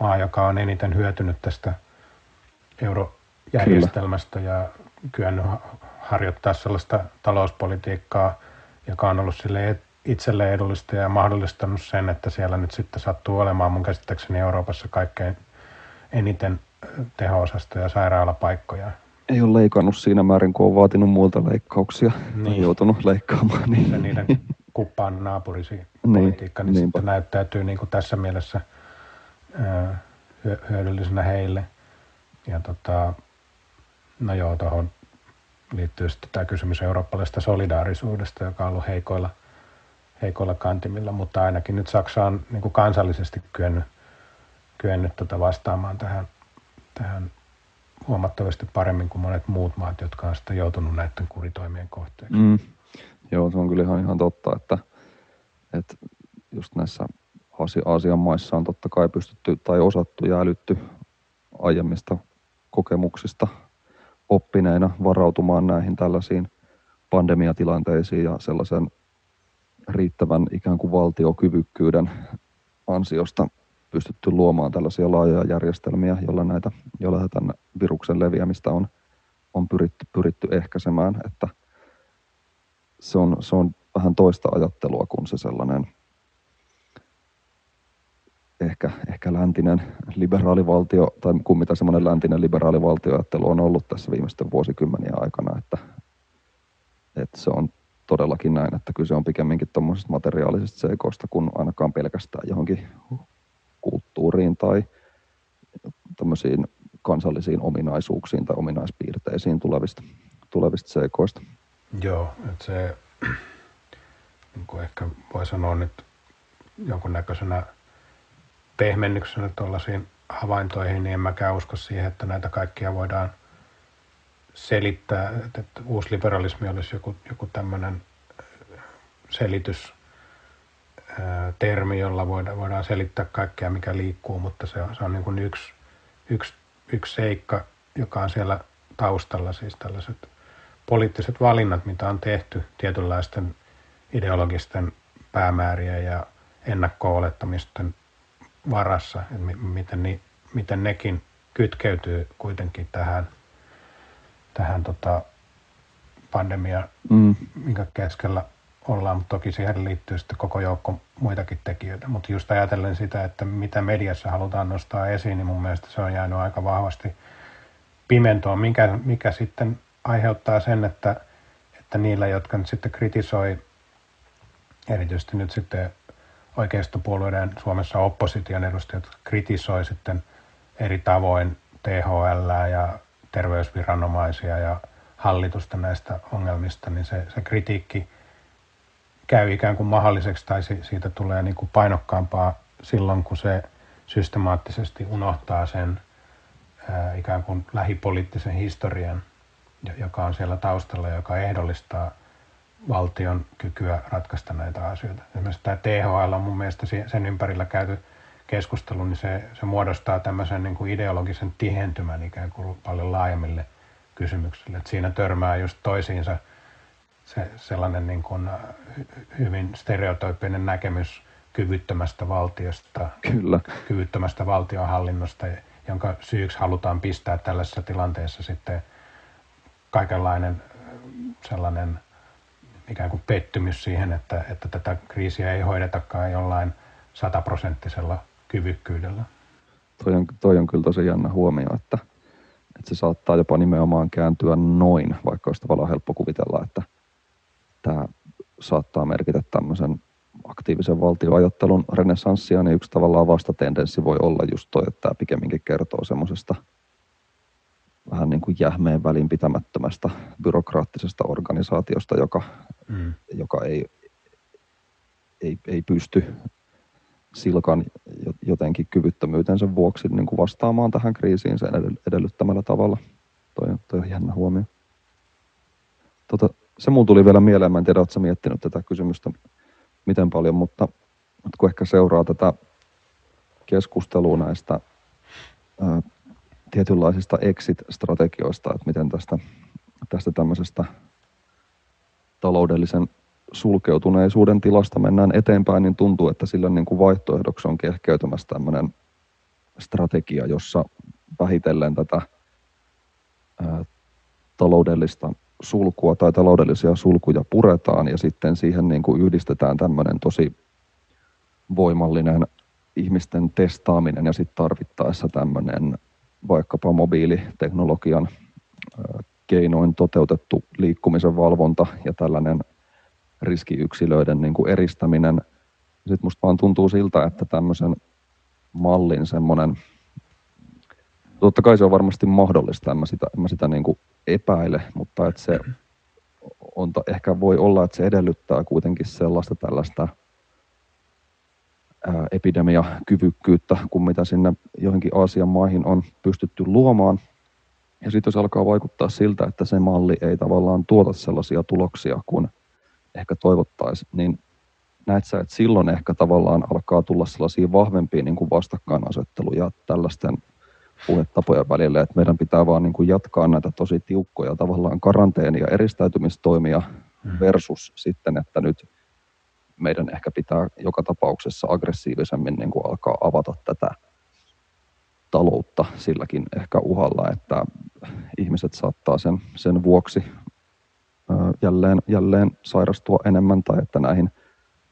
maa, joka on eniten hyötynyt tästä eurojärjestelmästä Kyllä. ja kyennyt harjoittaa sellaista talouspolitiikkaa, joka on ollut sille itselle edullista ja mahdollistanut sen, että siellä nyt sitten sattuu olemaan mun käsittääkseni Euroopassa kaikkein eniten teho-osastoja ja sairaalapaikkoja. Ei ole leikannut siinä määrin, kun on vaatinut muilta leikkauksia. Niin. joutunut leikkaamaan. Niin. Se niiden kuppaan naapurisi politiikka, niin, niin sitten näyttäytyy niin kuin tässä mielessä hyödyllisenä heille. Ja tota, no joo, tuohon liittyy sitten tämä kysymys eurooppalaisesta solidaarisuudesta, joka on ollut heikoilla, heikoilla kantimilla, mutta ainakin nyt Saksa on niin kuin kansallisesti kyennyt kyennyt tota vastaamaan tähän, tähän huomattavasti paremmin kuin monet muut maat, jotka on sitten joutunut näiden kuritoimien kohteeksi. Mm. Joo, se on kyllä ihan, ihan totta, että, että just näissä Aasian maissa on totta kai pystytty tai osattu ja älytty aiemmista kokemuksista oppineina varautumaan näihin tällaisiin pandemiatilanteisiin ja sellaisen riittävän ikään kuin valtiokyvykkyyden ansiosta pystytty luomaan tällaisia laajoja järjestelmiä, joilla, näitä, joilla tämän viruksen leviämistä on, on pyritty, pyritty ehkäisemään. Että se, on, se on vähän toista ajattelua kuin se sellainen ehkä, ehkä läntinen liberaalivaltio, tai kuin mitä semmoinen läntinen liberaalivaltioajattelu on ollut tässä viimeisten vuosikymmenien aikana, että, että se on todellakin näin, että kyse on pikemminkin tuommoisesta materiaalisesta seikoista kuin ainakaan pelkästään johonkin kulttuuriin tai tämmöisiin kansallisiin ominaisuuksiin tai ominaispiirteisiin tulevista, tulevista seikoista. Joo, että se niin kuin ehkä voi sanoa nyt jonkunnäköisenä pehmennyksenä tuollaisiin havaintoihin, niin en mäkään usko siihen, että näitä kaikkia voidaan selittää, että uusliberalismi olisi joku, joku tämmöinen selitys, termi, jolla voidaan, voidaan selittää kaikkea, mikä liikkuu, mutta se on, se on niin kuin yksi, yksi, yksi seikka, joka on siellä taustalla, siis tällaiset poliittiset valinnat, mitä on tehty tietynlaisten ideologisten päämääriä ja ennakko-olettamisten varassa, että miten, ni, miten nekin kytkeytyy kuitenkin tähän, tähän tota pandemia, mm. minkä keskellä ollaan, mutta toki siihen liittyy sitten koko joukko muitakin tekijöitä. Mutta just ajatellen sitä, että mitä mediassa halutaan nostaa esiin, niin mun mielestä se on jäänyt aika vahvasti pimentoon, mikä, mikä sitten aiheuttaa sen, että, että niillä, jotka nyt sitten kritisoi, erityisesti nyt sitten oikeistopuolueiden Suomessa opposition edustajat kritisoi sitten eri tavoin THL ja terveysviranomaisia ja hallitusta näistä ongelmista, niin se, se kritiikki käy ikään kuin mahdolliseksi tai siitä tulee niin kuin painokkaampaa silloin, kun se systemaattisesti unohtaa sen ää, ikään kuin lähipoliittisen historian, joka on siellä taustalla, joka ehdollistaa valtion kykyä ratkaista näitä asioita. Esimerkiksi tämä THL on mun mielestä sen ympärillä käyty keskustelu, niin se, se muodostaa tämmöisen niin kuin ideologisen tihentymän ikään kuin paljon laajemmille kysymyksille. Et siinä törmää just toisiinsa se, sellainen niin kuin hyvin stereotyyppinen näkemys kyvyttömästä valtiosta, Kyllä. kyvyttömästä valtionhallinnosta, jonka syyksi halutaan pistää tällaisessa tilanteessa sitten kaikenlainen sellainen – ikään kuin pettymys siihen, että, että tätä kriisiä ei hoidetakaan jollain sataprosenttisella kyvykkyydellä. Toi on, toi on kyllä tosi jännä huomio, että, että se saattaa jopa nimenomaan kääntyä noin, vaikka olisi tavallaan helppo kuvitella, että tämä saattaa merkitä tämmöisen aktiivisen valtioajattelun renessanssia, niin yksi tavallaan vastatendenssi voi olla just toi, että tämä pikemminkin kertoo semmoisesta – vähän niin kuin jähmeen välinpitämättömästä byrokraattisesta organisaatiosta, joka, mm. joka ei, ei, ei pysty silkan jotenkin kyvyttömyytensä vuoksi niin kuin vastaamaan tähän kriisiin sen edellyttämällä tavalla. Toi, toi on jännä huomio. Tota, se mulla tuli vielä mieleen, mä en tiedä, miettinyt tätä kysymystä miten paljon, mutta, mutta kun ehkä seuraa tätä keskustelua näistä ää, tietynlaisista exit-strategioista, että miten tästä, tästä tämmöisestä taloudellisen sulkeutuneisuuden tilasta mennään eteenpäin, niin tuntuu, että sillä niin kuin vaihtoehdoksi on kehkeytymässä tämmöinen strategia, jossa vähitellen tätä ää, taloudellista sulkua tai taloudellisia sulkuja puretaan ja sitten siihen niin kuin yhdistetään tämmöinen tosi voimallinen ihmisten testaaminen ja sitten tarvittaessa tämmöinen vaikkapa mobiiliteknologian keinoin toteutettu liikkumisen valvonta ja tällainen riskiyksilöiden niin kuin eristäminen. Sitten musta vaan tuntuu siltä, että tämmöisen mallin semmoinen, totta kai se on varmasti mahdollista, en mä sitä, en mä sitä niin kuin epäile, mutta että se on, ehkä voi olla, että se edellyttää kuitenkin sellaista tällaista epidemiakyvykkyyttä kuin mitä sinne johonkin Aasian maihin on pystytty luomaan. Ja sitten jos alkaa vaikuttaa siltä, että se malli ei tavallaan tuota sellaisia tuloksia kuin ehkä toivottaisiin, niin näet sä, että silloin ehkä tavallaan alkaa tulla sellaisia vahvempia niin kuin vastakkainasetteluja tällaisten puhetapojen välille, että meidän pitää vaan niin kuin jatkaa näitä tosi tiukkoja tavallaan karanteeni- ja eristäytymistoimia mm. versus sitten, että nyt meidän ehkä pitää joka tapauksessa aggressiivisemmin niin kuin alkaa avata tätä taloutta silläkin ehkä uhalla, että ihmiset saattaa sen, sen vuoksi jälleen, jälleen sairastua enemmän tai että näihin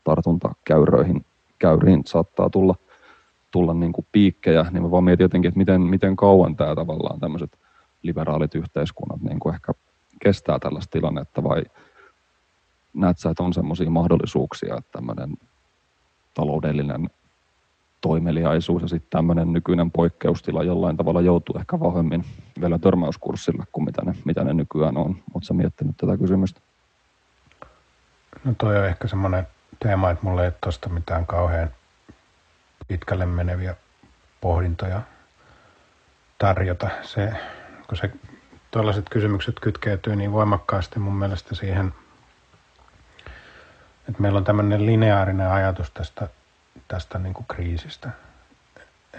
tartuntakäyröihin käyriin saattaa tulla, tulla niin kuin piikkejä, niin mä vaan mietin jotenkin, että miten, miten kauan tämä tavallaan tämmöiset liberaalit yhteiskunnat niin kuin ehkä kestää tällaista tilannetta vai näet sä, että on semmoisia mahdollisuuksia, että tämmöinen taloudellinen toimeliaisuus ja sitten tämmöinen nykyinen poikkeustila jollain tavalla joutuu ehkä vahvemmin vielä törmäyskurssille kuin mitä ne, mitä ne nykyään on. Oletko miettinyt tätä kysymystä? No toi on ehkä semmoinen teema, että mulla ei ole tuosta mitään kauhean pitkälle meneviä pohdintoja tarjota. Se, kun se, tuollaiset kysymykset kytkeytyy niin voimakkaasti mun mielestä siihen, että meillä on tämmöinen lineaarinen ajatus tästä, tästä niin kuin kriisistä.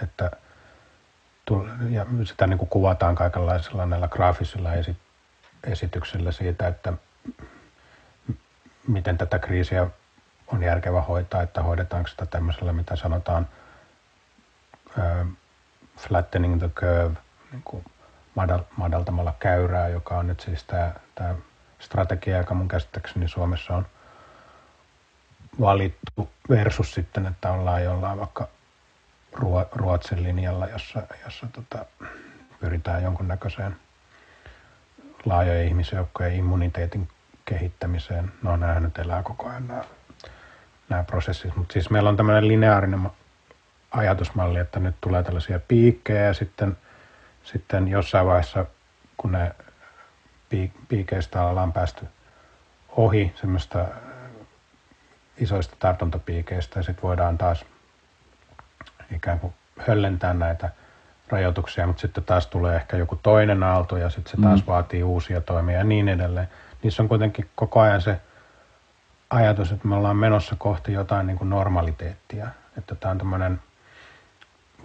Että, ja sitä niin kuin kuvataan kaikenlaisilla näillä graafisilla esi, esityksillä siitä, että miten tätä kriisiä on järkevä hoitaa, että hoidetaanko sitä tämmöisellä, mitä sanotaan uh, flattening the curve, niin kuin madal, madaltamalla käyrää, joka on nyt siis tämä, tämä strategia, joka mun käsittääkseni Suomessa on valittu versus sitten, että ollaan jollain vaikka Ruotsin linjalla, jossa, jossa tota, pyritään jonkunnäköiseen laajojen ihmisjoukkojen immuniteetin kehittämiseen. No näähän nyt elää koko ajan nämä, nämä prosessit, mutta siis meillä on tämmöinen lineaarinen ajatusmalli, että nyt tulee tällaisia piikkejä ja sitten, sitten jossain vaiheessa, kun ne piikeistä ollaan päästy ohi semmoista isoista tartuntapiikeistä ja sitten voidaan taas ikään kuin höllentää näitä rajoituksia, mutta sitten taas tulee ehkä joku toinen aalto ja sitten se taas mm. vaatii uusia toimia ja niin edelleen. Niissä on kuitenkin koko ajan se ajatus, että me ollaan menossa kohti jotain niin kuin normaliteettia. Että tämä on tämmöinen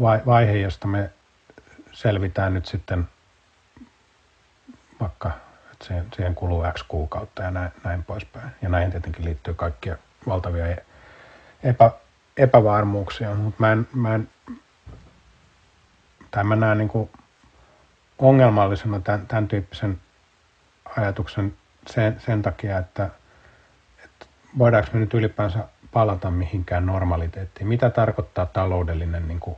vaihe, josta me selvitään nyt sitten vaikka, että siihen, siihen kuluu X kuukautta ja näin, näin poispäin. Ja näihin tietenkin liittyy kaikkia valtavia e-, epä, epävarmuuksia, mutta mä en, mä en tai mä näen niin ongelmallisena tämän, tämän tyyppisen ajatuksen sen, sen takia, että, että voidaanko me nyt ylipäänsä palata mihinkään normaliteettiin. Mitä tarkoittaa taloudellinen niin kuin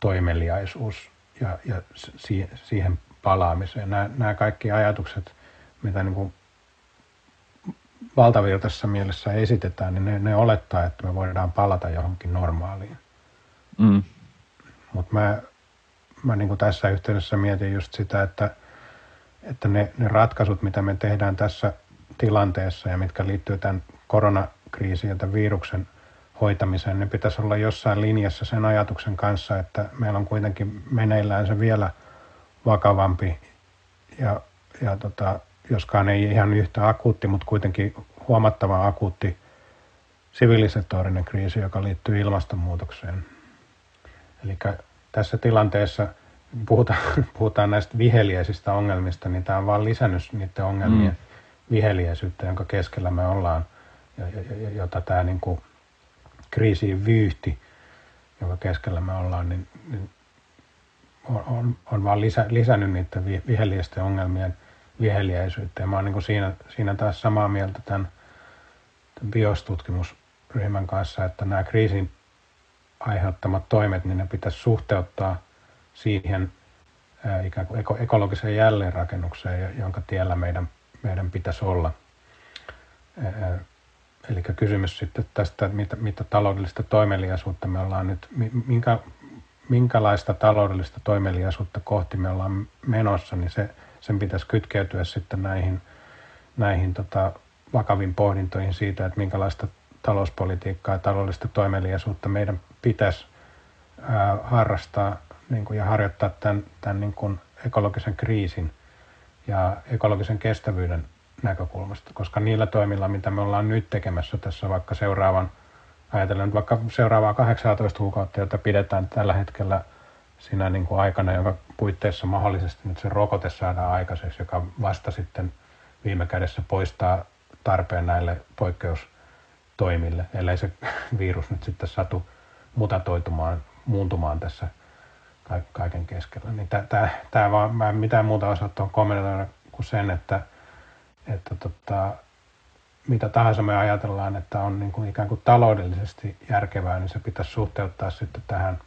toimeliaisuus ja, ja si, siihen palaamiseen. Nämä, nämä kaikki ajatukset, mitä niin kuin valtavirtaisessa mielessä esitetään, niin ne, ne olettaa, että me voidaan palata johonkin normaaliin. Mm. Mutta mä, mä niin kuin tässä yhteydessä mietin just sitä, että, että ne, ne ratkaisut, mitä me tehdään tässä tilanteessa ja mitkä liittyy tämän koronakriisin ja tämän viruksen hoitamiseen, ne pitäisi olla jossain linjassa sen ajatuksen kanssa, että meillä on kuitenkin meneillään se vielä vakavampi ja, ja tota, joskaan ei ihan yhtä akuutti, mutta kuitenkin huomattava akuutti sivilisatorinen kriisi, joka liittyy ilmastonmuutokseen. Eli tässä tilanteessa puhutaan, puhutaan näistä viheliäisistä ongelmista, niin tämä on vain lisännyt niiden ongelmien mm. viheliäisyyttä, jonka keskellä me ollaan, ja, ja, jota tämä niin kuin kriisiin vyyhti, jonka keskellä me ollaan, niin, niin on, on, on vaan lisä, lisännyt niiden viheliäisten ongelmien viheliäisyyttä. Ja mä oon niin siinä, siinä taas samaa mieltä tämän, tämän biostutkimusryhmän kanssa, että nämä kriisin aiheuttamat toimet, niin ne pitäisi suhteuttaa siihen ää, ikään kuin eko, ekologiseen jälleenrakennukseen, jonka tiellä meidän, meidän pitäisi olla. Ää, eli kysymys sitten tästä, mitä, mitä taloudellista toimeliaisuutta me ollaan nyt, minkä, minkälaista taloudellista toimeliaisuutta kohti me ollaan menossa, niin se, sen pitäisi kytkeytyä sitten näihin, näihin tota, vakavin pohdintoihin siitä, että minkälaista talouspolitiikkaa ja taloudellista toimeliaisuutta meidän pitäisi ää, harrastaa niin kuin, ja harjoittaa tämän, tämän niin kuin ekologisen kriisin ja ekologisen kestävyyden näkökulmasta, koska niillä toimilla, mitä me ollaan nyt tekemässä tässä vaikka seuraavan, ajatellen vaikka seuraavaa 18 kuukautta, jota pidetään tällä hetkellä siinä niin kuin aikana, jonka puitteissa mahdollisesti nyt se rokote saadaan aikaiseksi, joka vasta sitten viime kädessä poistaa tarpeen näille poikkeustoimille, ellei se virus nyt sitten satu mutatoitumaan, muuntumaan tässä kaiken keskellä. Niin tämä vaan, mä en mitään muuta osaa tuohon kommentoida kuin sen, että, että tota, mitä tahansa me ajatellaan, että on niin kuin ikään kuin taloudellisesti järkevää, niin se pitäisi suhteuttaa sitten tähän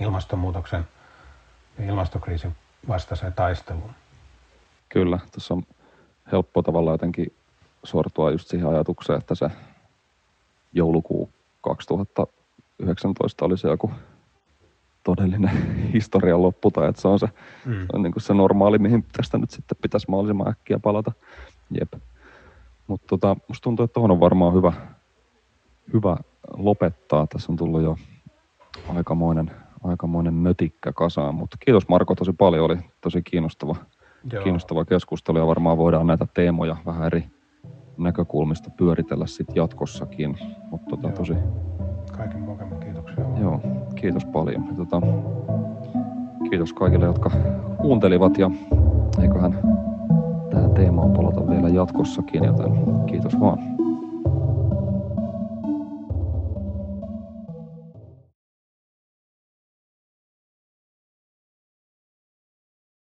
ilmastonmuutoksen ja ilmastokriisin vastaiseen taisteluun. Kyllä, tuossa on helppo tavalla jotenkin sortua just siihen ajatukseen, että se joulukuu 2019 oli se joku todellinen historian loppu tai että se on se, mm. se, on niin kuin se normaali, mihin tästä nyt sitten pitäisi mahdollisimman äkkiä palata. Jep. Mutta tota, musta tuntuu, että tuohon on varmaan hyvä, hyvä lopettaa. Tässä on tullut jo aikamoinen, aikamoinen mötikkä kasaan, mutta kiitos Marko tosi paljon, oli tosi kiinnostava, kiinnostava keskustelu ja varmaan voidaan näitä teemoja vähän eri näkökulmista pyöritellä sitten jatkossakin. Mutta tota, tosi... Kaiken mukavaa, kiitoksia. Joo, kiitos paljon. Ja tota, kiitos kaikille, jotka kuuntelivat ja eiköhän tähän teemaan palata vielä jatkossakin, joten kiitos vaan.